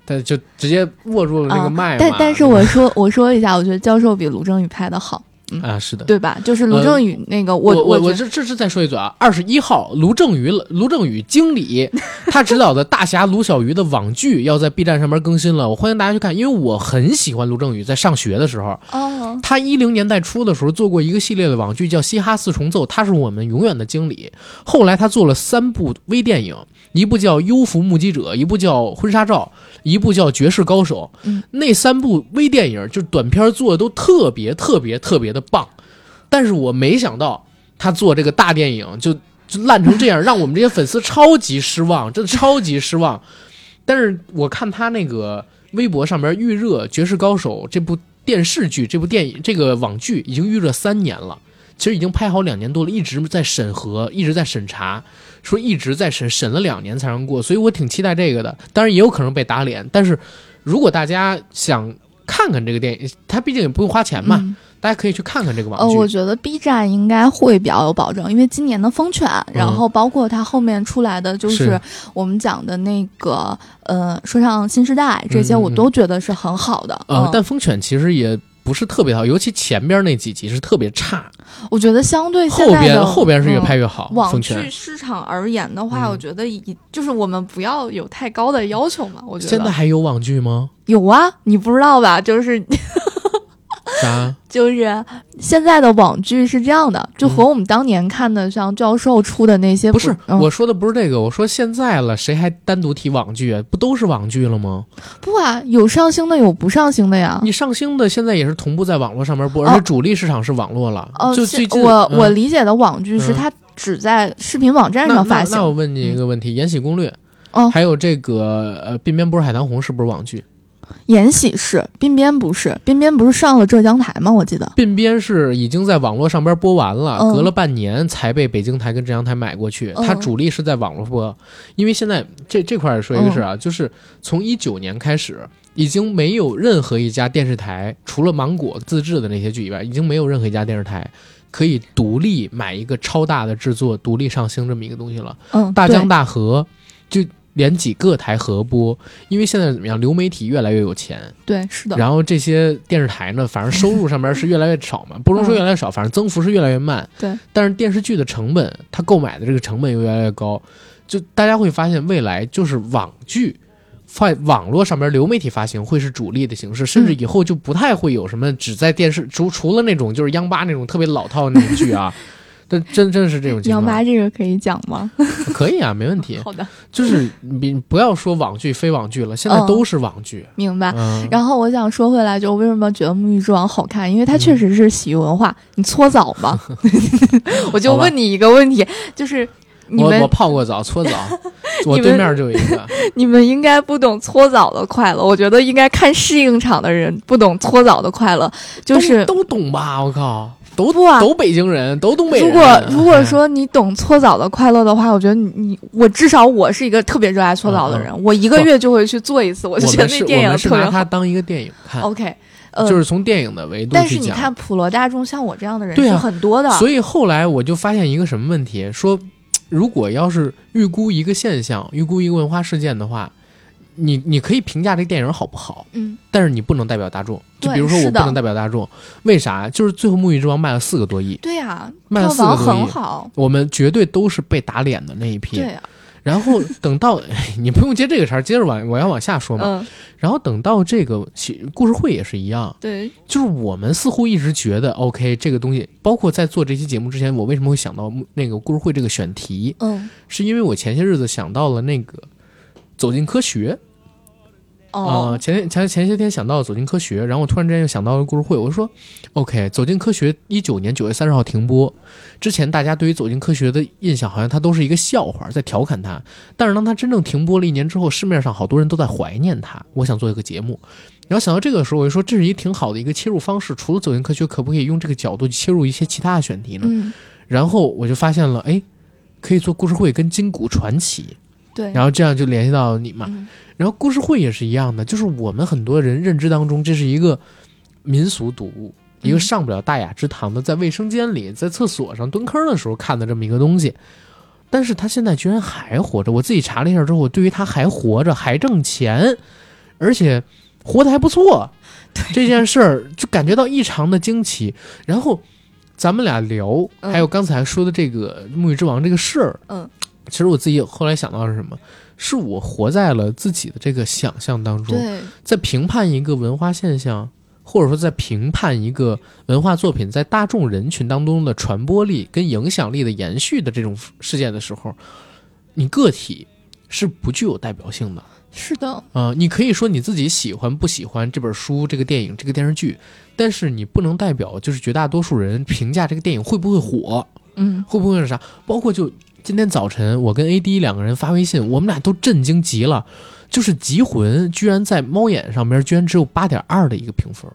但就直接握住了那个麦嘛。但但是我说我说一下，我觉得教授比卢正雨拍的好，啊，是的，对吧？就是卢正雨那个，我我我这这是再说一嘴啊，二十一号卢正雨卢正雨经理，[LAUGHS] 他指导的大侠卢小鱼的网剧要在 B 站上面更新了，我欢迎大家去看，因为我很喜欢卢正雨，在上学的时候，哦，他一零年代初的时候做过一个系列的网剧叫《嘻哈四重奏》，他是我们永远的经理。后来他做了三部微电影，一部叫《幽浮目击者》，一部叫《婚纱照》，一部叫《绝世高手》。嗯，那三部微电影就短片做的都特别特别特别的棒，但是我没想到他做这个大电影就就烂成这样，让我们这些粉丝超级失望，真的超级失望。但是我看他那个微博上面预热《绝世高手》这部电视剧、这部电影、这个网剧已经预热三年了，其实已经拍好两年多了，一直在审核，一直在审查，说一直在审，审了两年才能过，所以我挺期待这个的。当然也有可能被打脸，但是如果大家想看看这个电影，它毕竟也不用花钱嘛，大家可以去看看这个网剧呃，剧。我觉得 B 站应该会比较有保证，因为今年的疯犬，然后包括它后面出来的就是是我们讲的那个呃，说唱新时代这些，我都觉得是很好的。呃嗯，但疯犬其实也不是特别好，尤其前边那几集是特别差，我觉得相对现后在后边是越嗯拍越好。网剧市场而言的话，嗯我觉得以就是我们不要有太高的要求嘛。我觉得现在还有网剧吗？有啊，你不知道吧？就是 [LAUGHS] 啥？就是现在的网剧是这样的，就和我们当年看的像教授出的那些不是，嗯、我说的不是这个，我说现在了，谁还单独提网剧啊？不都是网剧了吗？不啊，有上星的，有不上星的呀。你上星的现在也是同步在网络上面播，哦而且主力市场是网络了。哦，就最近我、嗯我理解的网剧是嗯它只在视频网站上发行。那那我问你一个问题，延禧攻略》哦还有这个呃，鬓边不是海棠红是不是网剧？延禧是，鬓边不是，鬓边不是上了浙江台吗？我记得。鬓边是已经在网络上边播完了，嗯隔了半年才被北京台跟浙江台买过去。嗯它主力是在网络播，因为现在这这块儿说一个事儿啊，就是从一九年开始，已经没有任何一家电视台，除了芒果自制的那些剧以外，已经没有任何一家电视台可以独立买一个超大的制作、独立上星这么一个东西了。嗯，大江大河就连几个台合播，因为现在怎么样，流媒体越来越有钱，对是的。然后这些电视台呢，反正收入上面是越来越少嘛，[LAUGHS] 不能说越来越少，反正增幅是越来越慢。对，但是电视剧的成本，它购买的这个成本又越来越高，就大家会发现未来就是网剧。在网络上面流媒体发行会是主力的形式，甚至以后就不太会有什么只在电视除除了那种就是央八那种特别老套的那种剧啊，[LAUGHS] 但真真是这种情况。杨八这个可以讲吗？[LAUGHS] 可以啊，没问题。[LAUGHS] 好的，就是你不要说网剧非网剧了，现在嗯都是网剧。明白。嗯，然后我想说回来，就为什么觉得《沐浴之王》好看，因为它确实是洗浴文化。你搓澡吗？[LAUGHS] 我就问你一个问题，就是我我泡过澡，搓澡，[LAUGHS] 我对面就有一个。[LAUGHS] 你们应该不懂搓澡的快乐，我觉得应该看适应场的人不懂搓澡的快乐，就是都都懂吧？我靠，都不啊都北京人，都东北人。如果如果哎说你懂搓澡的快乐的话，我觉得你你我至少我是一个特别热爱搓澡的人，我一个月就会去做一次，我就觉得那电影特别好。当一个电影看，OK，呃，就是从电影的维度但去讲。是你看普罗大众像我这样的人是很多的，所以后来我就发现一个什么问题，说如果要是预估一个现象、预估一个文化事件的话，你你可以评价这个电影好不好，嗯，但是你不能代表大众。就比如说我不能代表大众，为啥？就是最后《沐浴之王》卖了四个多亿，对呀、卖了四个多亿很好，我们绝对都是被打脸的那一批。对呀、然后等到你不用接这个茬，接着往我要往下说嘛。嗯，然后等到这个故事会也是一样，对，就是我们似乎一直觉得 OK 这个东西，包括在做这期节目之前，我为什么会想到那个故事会这个选题，嗯，是因为我前些日子想到了那个走进科学啊、哦，前前前些天想到走进科学，然后我突然之间又想到了故事会，我说 OK 走进科学一九年九月三十号停播，之前大家对于走进科学的印象好像它都是一个笑话，在调侃它，但是当它真正停播了一年之后，市面上好多人都在怀念它，我想做一个节目。然后想到这个时候，我就说这是一个挺好的一个切入方式。除了走进科学，可不可以用这个角度去切入一些其他的选题呢？嗯，然后我就发现了，哎，可以做故事会跟金谷传奇。对，然后这样就联系到你嘛。嗯。然后故事会也是一样的，就是我们很多人认知当中，这是一个民俗读物，一个嗯上不了大雅之堂的，在卫生间里、在厕所上蹲坑的时候看的这么一个东西。但是他现在居然还活着，我自己查了一下之后，我对于他还活着、还挣钱，而且活得还不错，这件事儿就感觉到异常的惊奇。然后咱们俩聊，嗯。还有刚才说的这个《沐浴之王》这个事儿，嗯，其实我自己后来想到的是什么？是我活在了自己的这个想象当中，在评判一个文化现象，或者说在评判一个文化作品在大众人群当中的传播力跟影响力的延续的这种事件的时候，你个体是不具有代表性的。是的，啊、你可以说你自己喜欢不喜欢这本书、这个电影、这个电视剧，但是你不能代表就是绝大多数人评价这个电影会不会火，嗯会不会是啥？包括就今天早晨，我跟 AD 两个人发微信，我们俩都震惊极了，就是《极魂》居然在猫眼上面居然只有八点二的一个评分，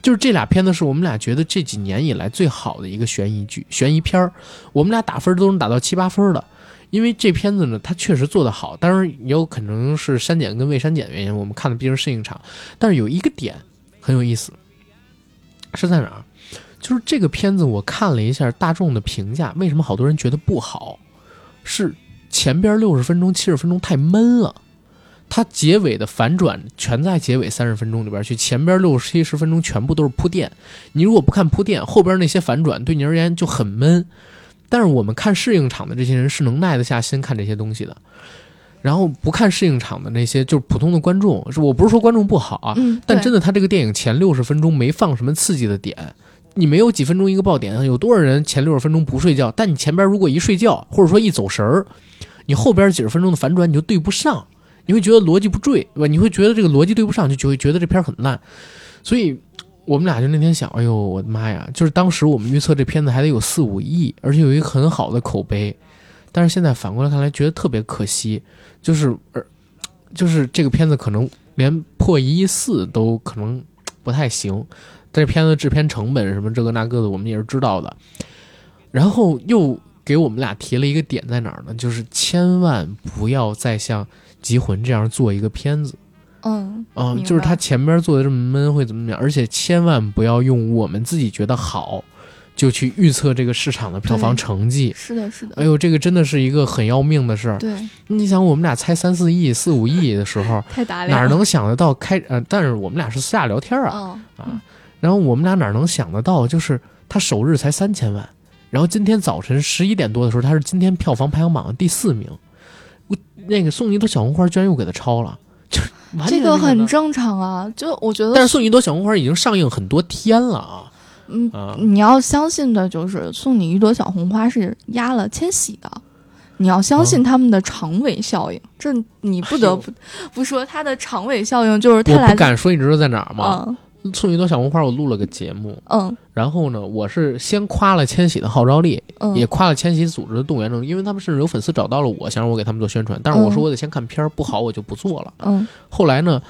就是这俩片子是我们俩觉得这几年以来最好的一个悬疑剧、悬疑片儿，我们俩打分都能打到七八分的。因为这片子呢，它确实做得好，当然也有可能是删减跟未删减的原因，我们看的毕竟是适应场。但是有一个点很有意思，是在哪儿？就是这个片子，我看了一下大众的评价，为什么好多人觉得不好？是前边六十分钟、七十分钟太闷了，它结尾的反转全在结尾三十分钟里边去，前边六七十分钟全部都是铺垫。你如果不看铺垫，后边那些反转对你而言就很闷。但是我们看适应场的这些人是能耐得下心看这些东西的，然后不看适应场的那些就是普通的观众，我不是说观众不好啊，嗯，但真的，他这个电影前六十分钟没放什么刺激的点，你没有几分钟一个爆点，有多少人前六十分钟不睡觉？但你前边如果一睡觉，或者说一走神儿，你后边几十分钟的反转你就对不上，你会觉得逻辑不对，对吧？你会觉得这个逻辑对不上，就会觉得这片儿很烂。所以我们俩就那天想，哎呦我的妈呀！就是当时我们预测这片子还得有四五亿，而且有一个很好的口碑，但是现在反过来看来，觉得特别可惜，就是呃，就是这个片子可能连破一亿四都可能不太行。这片子制片成本什么这个那个的，我们也是知道的。然后又给我们俩提了一个点在哪儿呢？就是千万不要再像《极魂》这样做一个片子。嗯嗯，就是他前边做的这么闷会怎么样，而且千万不要用我们自己觉得好，就去预测这个市场的票房成绩。是的，是的，哎呦，这个真的是一个很要命的事儿。对，你想，我们俩猜三四亿、四五亿的时候，[LAUGHS] 太打脸哪，能想得到开呃？但是我们俩是私下聊天啊，嗯啊，然后我们俩哪能想得到，就是他首日才三千万，然后今天早晨十一点多的时候，他是今天票房排行榜的第四名，我那个送你一朵小红花居然又给他超了，就这个很正常啊，就我觉得，但是送你一朵小红花已经上映很多天了啊。嗯，啊！你要相信的就是送你一朵小红花是压了千玺的，你要相信他们的长尾效应，这你不得不不说它的长尾效应就是它我来敢说，你知道在哪儿吗？嗯送你一朵小红花，我录了个节目，嗯。然后呢，我是先夸了千玺的号召力，嗯，也夸了千玺组织的动员能力，因为他们甚至有粉丝找到了我，想让我给他们做宣传，但是我说嗯我得先看片儿，不好我就不做了。嗯。后来呢，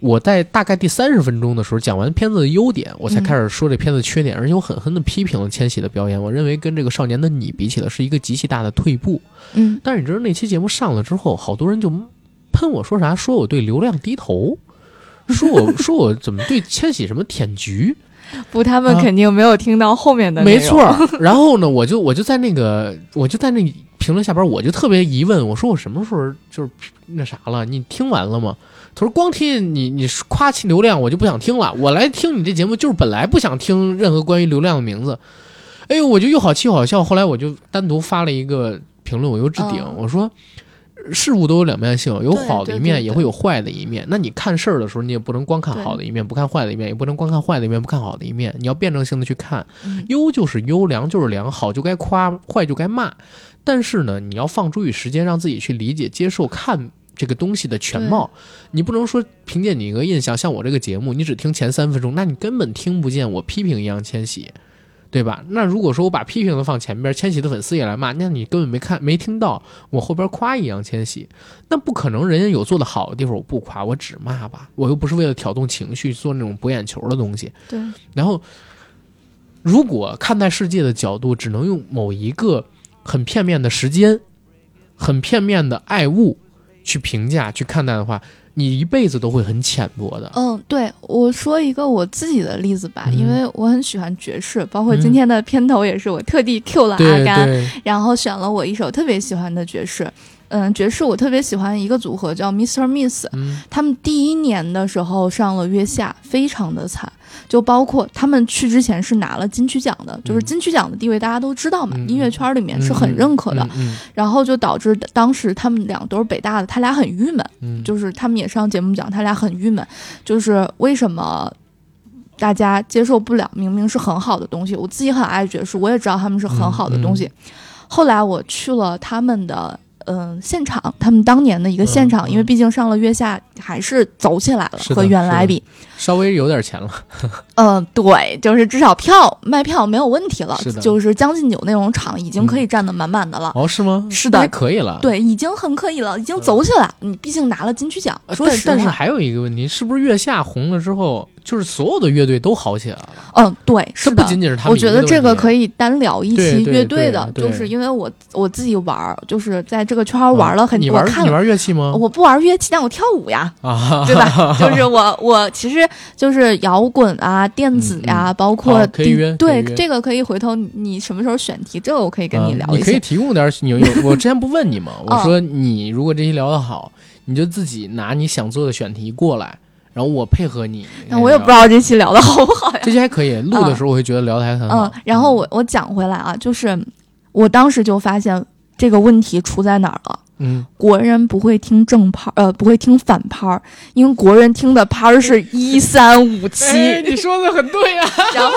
我在大概第三十分钟的时候讲完片子的优点，我才嗯开始说这片子缺点，而且我狠狠地批评了千玺的表演，我认为跟这个少年的你比起来是一个极其大的退步。嗯。但是你知道那期节目上了之后，好多人就喷我说啥，说我对流量低头。说我 [LAUGHS] 说我怎么对千玺什么舔菊，不，他们啊肯定没有听到后面的没错。[LAUGHS] 然后呢，我就我就在那个我就在那评论下边，我就特别疑问，我说我什么时候就是那啥了？你听完了吗？他说光听你你夸其流量，我就不想听了。我来听你这节目，就是本来不想听任何关于流量的名字。哎呦，我就又好气又好笑。后来我就单独发了一个评论，我又置顶，嗯我说。事物都有两面性，有好的一面，也会有坏的一面。那你看事儿的时候，你也不能光看好的一面，不看坏的一面，也不能光看坏的一面，不看好的一面。你要辩证性的去看，嗯优就是优，良就是良，好就该夸，坏就该骂。但是呢，你要放诸于时间，让自己去理解、接受、看这个东西的全貌。你不能说凭借你一个印象，像我这个节目，你只听前三分钟，那你根本听不见我批评易烊千玺，对吧？那如果说我把批评的放前边，千玺的粉丝也来骂，那你根本没看、没听到我后边夸易烊千玺，那不可能。人家有做的好的地方，我不夸，我只骂吧。我又不是为了挑动情绪做那种博眼球的东西。对，然后，如果看待世界的角度只能用某一个很片面的时间、很片面的爱物去评价、去看待的话，你一辈子都会很浅薄的。嗯，对，我说一个我自己的例子吧，嗯因为我很喜欢爵士，包括今天的片头也是我特地 Q 了阿甘，对，然后选了我一首特别喜欢的爵士。嗯，爵士我特别喜欢一个组合叫 Mr. Miss，嗯他们第一年的时候上了月下，非常的惨，就包括他们去之前是拿了金曲奖的，就是金曲奖的地位大家都知道嘛，嗯音乐圈里面是很认可的，嗯然后就导致当时他们俩都是北大的，他俩很郁闷，嗯，就是他们也上节目讲，他俩很郁闷，就是为什么大家接受不了？明明是很好的东西，我自己很爱爵士，我也知道他们是很好的东西。后来我去了他们的。嗯，现场他们当年的一个现场，因为毕竟上了月下，还是走起来了和原来比。稍微有点钱了。嗯，对，就是至少票卖票没有问题了是，就是将进酒那种场已经可以站得满满的了。哦，是吗？是的还可以了。对，已经很可以了，已经走起来。你毕竟拿了金曲奖，说实话，但是还有一个问题，是不是月下红了之后，就是所有的乐队都好起来了？嗯，对，是的。不仅仅是他们我。觉得这个可以单聊一期乐队的，就是因为我我自己玩儿，就是在这个圈儿玩了很，嗯你玩你玩乐器吗？我不玩乐器，但我跳舞呀，啊，对吧？[LAUGHS] 就是我我其实就是摇滚啊、电子呀，包括好可以约对这个可以回头你你什么时候选题，这个我可以跟你聊你可以。提供点 [LAUGHS] 有有，我之前不问你吗？我嗯说你如果这些聊得好，你就自己拿你想做的选题过来，然后我配合你。那我也不知道这期聊的好不好呀。这期还可以，录的时候我会觉得聊的还很好。嗯，然后我我讲回来啊，就是我当时就发现这个问题出在哪儿了。嗯，国人不会听正拍儿，呃，不会听反拍儿，因为国人听的拍儿是一三五七，哎，你说的很对呀、[LAUGHS] 然后。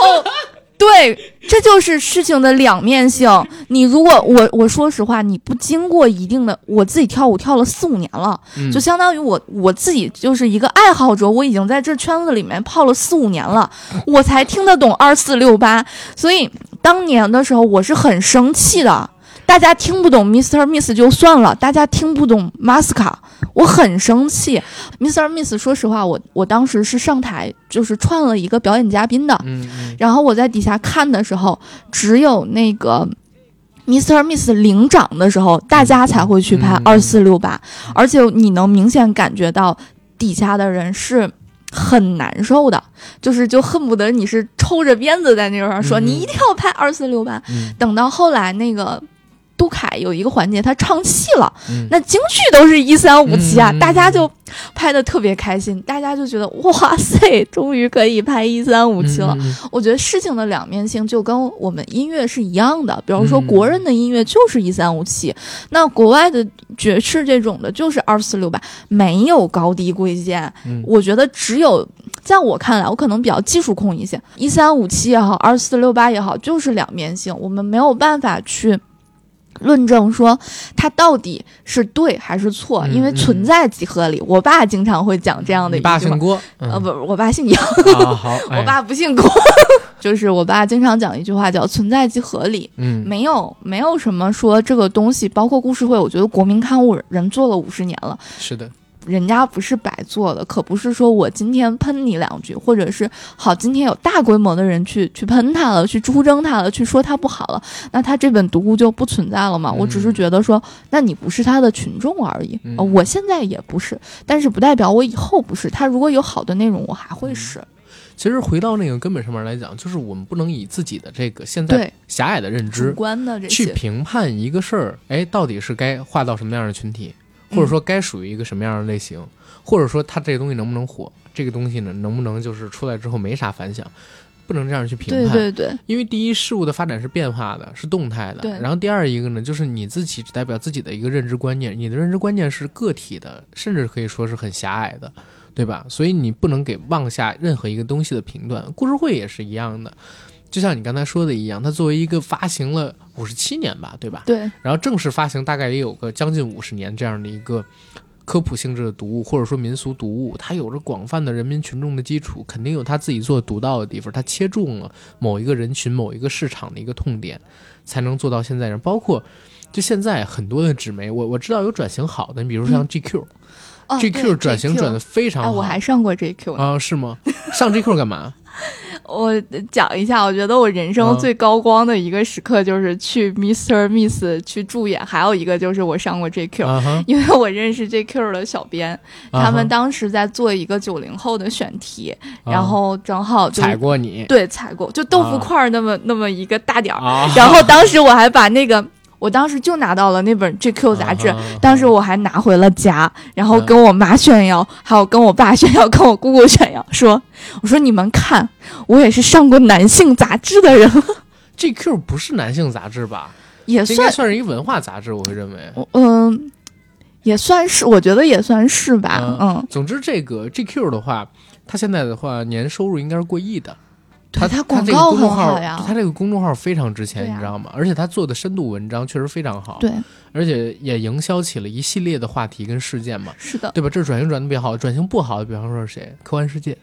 对，这就是事情的两面性。你如果我我说实话，你不经过一定的，我自己跳舞跳了四五年了，嗯就相当于我我自己就是一个爱好者，我已经在这圈子里面泡了四五年了，[LAUGHS] 我才听得懂二四六八。所以当年的时候，我是很生气的。大家听不懂 Mr. Miss 就算了，大家听不懂 Masca，我很生气。Mr. Miss，说实话，我我当时是上台就是串了一个表演嘉宾的，嗯嗯然后我在底下看的时候，只有那个 Mr. Miss 领涨的时候，大家才会去拍嗯二四六八，而且你能明显感觉到底下的人是。很难受的，就是就恨不得你是抽着鞭子在那块儿说、嗯你一定要拍二四六八。嗯等到后来那个杜凯有一个环节他唱戏了，嗯，那京剧都是一三五七啊，嗯大家就拍的特别开心，大家就觉得哇塞，终于可以拍一三五七了。我觉得事情的两面性就跟我们音乐是一样的，比方说嗯国人的音乐就是一三五七，那国外的爵士这种的就是二四六八，没有高低贵贱。嗯我觉得只有在我看来，我可能比较技术控一些，一三五七也好，二四六八也好，就是两面性，我们没有办法去。论证说它到底是对还是错，嗯因为存在即合理。我爸经常会讲这样的你一句话，爸姓郭，嗯。呃，不，我爸姓杨。啊，好，[LAUGHS] 我哎爸不姓郭，[LAUGHS] 就是我爸经常讲一句话叫“存在即合理”，嗯。没有没有什么说这个东西，包括故事会，我觉得国民刊物人做了五十年了，是的，人家不是白做的，可不是说我今天喷你两句，或者是好今天有大规模的人去去喷他了，去出征他了，去说他不好了，那他这本读物就不存在了嘛？嗯我只是觉得说，那你不是他的群众而已，我现在也不是，但是不代表我以后不是。他如果有好的内容，我还会是。其实回到那个根本上面来讲，就是我们不能以自己的这个现在对狭隘的认知去评判一个事儿，哎，到底是该划到什么样的群体，或者说该属于一个什么样的类型，或者说它这个东西能不能火，这个东西呢能不能就是出来之后没啥反响，不能这样去评判。对对对，因为第一，事物的发展是变化的，是动态的。对然后第二一个呢，就是你自己只代表自己的一个认知观念，你的认知观念是个体的，甚至可以说是很狭隘的，对吧？所以你不能给妄下任何一个东西的评断。故事会也是一样的，就像你刚才说的一样，它作为一个发行了五十七年吧，对吧？对，然后正式发行大概也有个将近五十年这样的一个科普性质的读物，或者说民俗读物，它有着广泛的人民群众的基础，肯定有它自己做独到的地方，它切中了某一个人群、某一个市场的一个痛点，才能做到现在这样。包括就现在很多的纸媒，我我知道有转型好的，你比如说像 GQ，GQ、哦 GQ 转型转的非常哎，好。我还上过 GQ。啊，是吗？上 GQ 干嘛？[LAUGHS] 我讲一下，我觉得我人生嗯。最高光的一个时刻就是去 Mr. Miss 去助演，还有一个就是我上过 JQ，、因为我认识 JQ 的小编，啊他们当时在做一个九零后的选题，啊然后正好就踩过你。对踩过，就豆腐块儿那么、那么一个大点儿，啊，然后当时我还把那个，我当时就拿到了那本 GQ 杂志，啊当时我还拿回了家，然后嗯跟我妈炫耀，还有跟我爸炫耀，跟我姑姑炫耀，说，我说你们看，我也是上过男性杂志的人，[LAUGHS] GQ 不是男性杂志吧？也算，算是一文化杂志，我会认为。嗯，也算是，我觉得也算是吧，嗯嗯，总之，这个 GQ 的话，它现在的话年收入应该是过亿的。对它它这个它广告公众号很好呀他这个公众号非常值钱，你知道吗？而且他做的深度文章确实非常好，对，而且也营销起了一系列的话题跟事件嘛，是的，对吧？这是转型转的比较好，转型不好的，比方说是谁？科幻世界，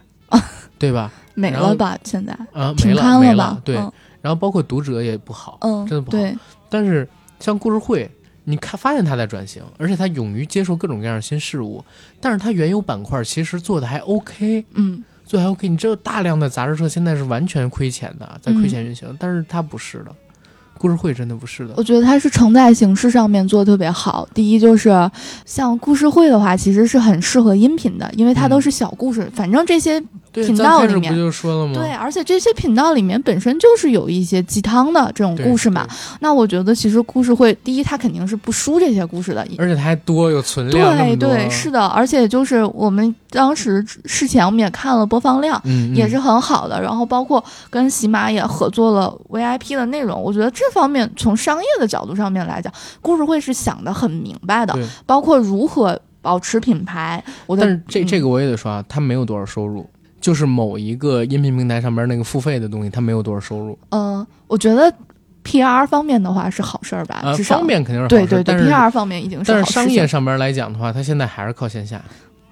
对吧？没了吧？现在啊，没停了没了？对，嗯然后包括读者也不好，嗯，真的不好对，但是像故事会，你看发现他在转型，而且他勇于接受各种各样的新事物，但是他原有板块其实做的还 OK，嗯，做得还 OK。你知道大量的杂志社现在是完全亏钱的，在亏钱运行，但是它不是的，故事会真的不是的我。觉得它是承载形式上面做的特别好。第一就是像故事会的话，其实是很适合音频的，因为它都是小故事。反正这些对，频道里面不就说了吗？对，而且这些频道里面本身就是有一些鸡汤的这种故事嘛。那我觉得其实故事会，第一它肯定是不输这些故事的。而且它还多，有存量那对，对，是的，而且就是我们当时事前我们也看了播放量，嗯，嗯也是很好的。然后包括跟喜马也合作了 VIP 的内容，我觉得这方面从商业的角度上面来讲，故事会是想的很明白的，包括如何保持品牌。我的但是这这个个我也得说啊，它没有多少收入。就是某一个音频平台上边那个付费的东西，它没有多少收入，呃，我觉得 PR 方面的话是好事儿吧，呃，至少方面肯定是好事，对对对，PR 方面已经是但好事情是商业上边来讲的话，它现在还是靠线下。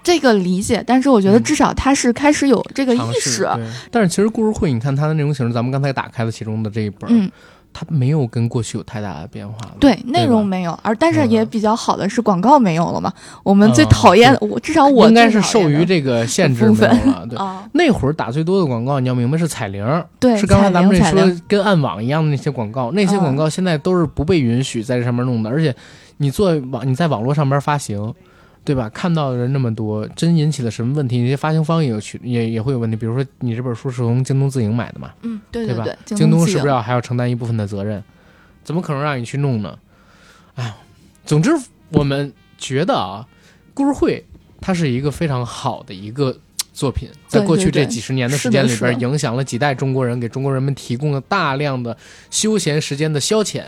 这个理解，但是我觉得嗯至少他是开始有这个意识，但是其实故事会，你看它的内容形式，咱们刚才打开了其中的这一本，嗯，它没有跟过去有太大的变化了。对，内容没有，而但是嗯也比较好的是广告没有了嘛。我们最嗯讨厌，我至少我应该是受于这个限制部没有分了。对，啊，那会儿打最多的广告，你要明白是彩铃，对，是刚才咱们这说跟暗网一样的那些广告，那些嗯广告现在都是不被允许在这上面弄的，而且你做网你在网络上边发行。对吧？看到的人那么多，真引起了什么问题？那些发行方也有去也也会有问题。比如说，你这本书是从京东自营买的嘛？嗯，对对吧对，京东是不是要还要承担一部分的责任？怎么可能让你去弄呢？哎呀，总之我们觉得啊，故事会它是一个非常好的一个作品，在过去这几十年的时间里边，影响了几代中国人，给中国人们提供了大量的休闲时间的消遣，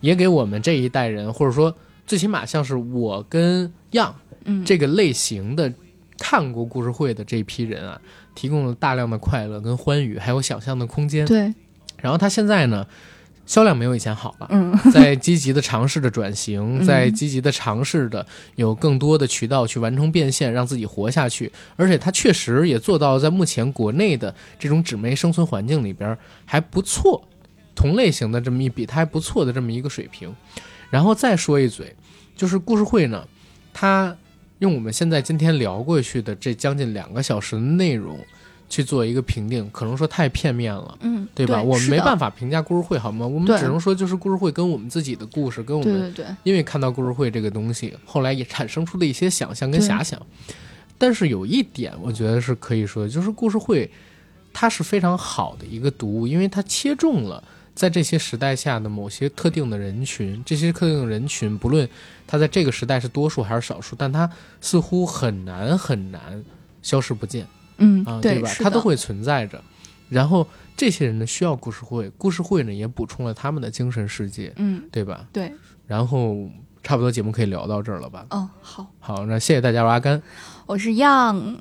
也给我们这一代人，或者说最起码像是我跟样嗯，这个类型的看过故事会的这一批人啊，提供了大量的快乐跟欢愉，还有想象的空间。对，然后他现在呢，销量没有以前好了，嗯，[LAUGHS] 在积极的尝试着转型，嗯在积极的尝试着有更多的渠道去完成变现，让自己活下去。而且他确实也做到在目前国内的这种纸媒生存环境里边还不错，同类型的这么一比，他还不错的这么一个水平。然后再说一嘴，就是故事会呢，它用我们现在今天聊过去的这将近两个小时的内容去做一个评定，可能说太片面了。嗯，对吧？我们没办法，评价故事会好吗？我们只能说，就是故事会跟我们自己的故事，跟我们对对对，因为看到故事会这个东西，后来也产生出了一些想象跟遐想。但是有一点，我觉得是可以说的，就是故事会它是非常好的一个读物，因为它切中了在这些时代下的某些特定的人群。这些特定的人群，不论他在这个时代是多数还是少数，但他似乎很难很难消失不见。嗯啊，，对，吧？是的它都会存在着。然后这些人呢，需要故事会，故事会呢也补充了他们的精神世界，嗯，对吧？对，然后差不多节目可以聊到这儿了吧？嗯，好，好，那谢谢大家，我是阿甘。我是样。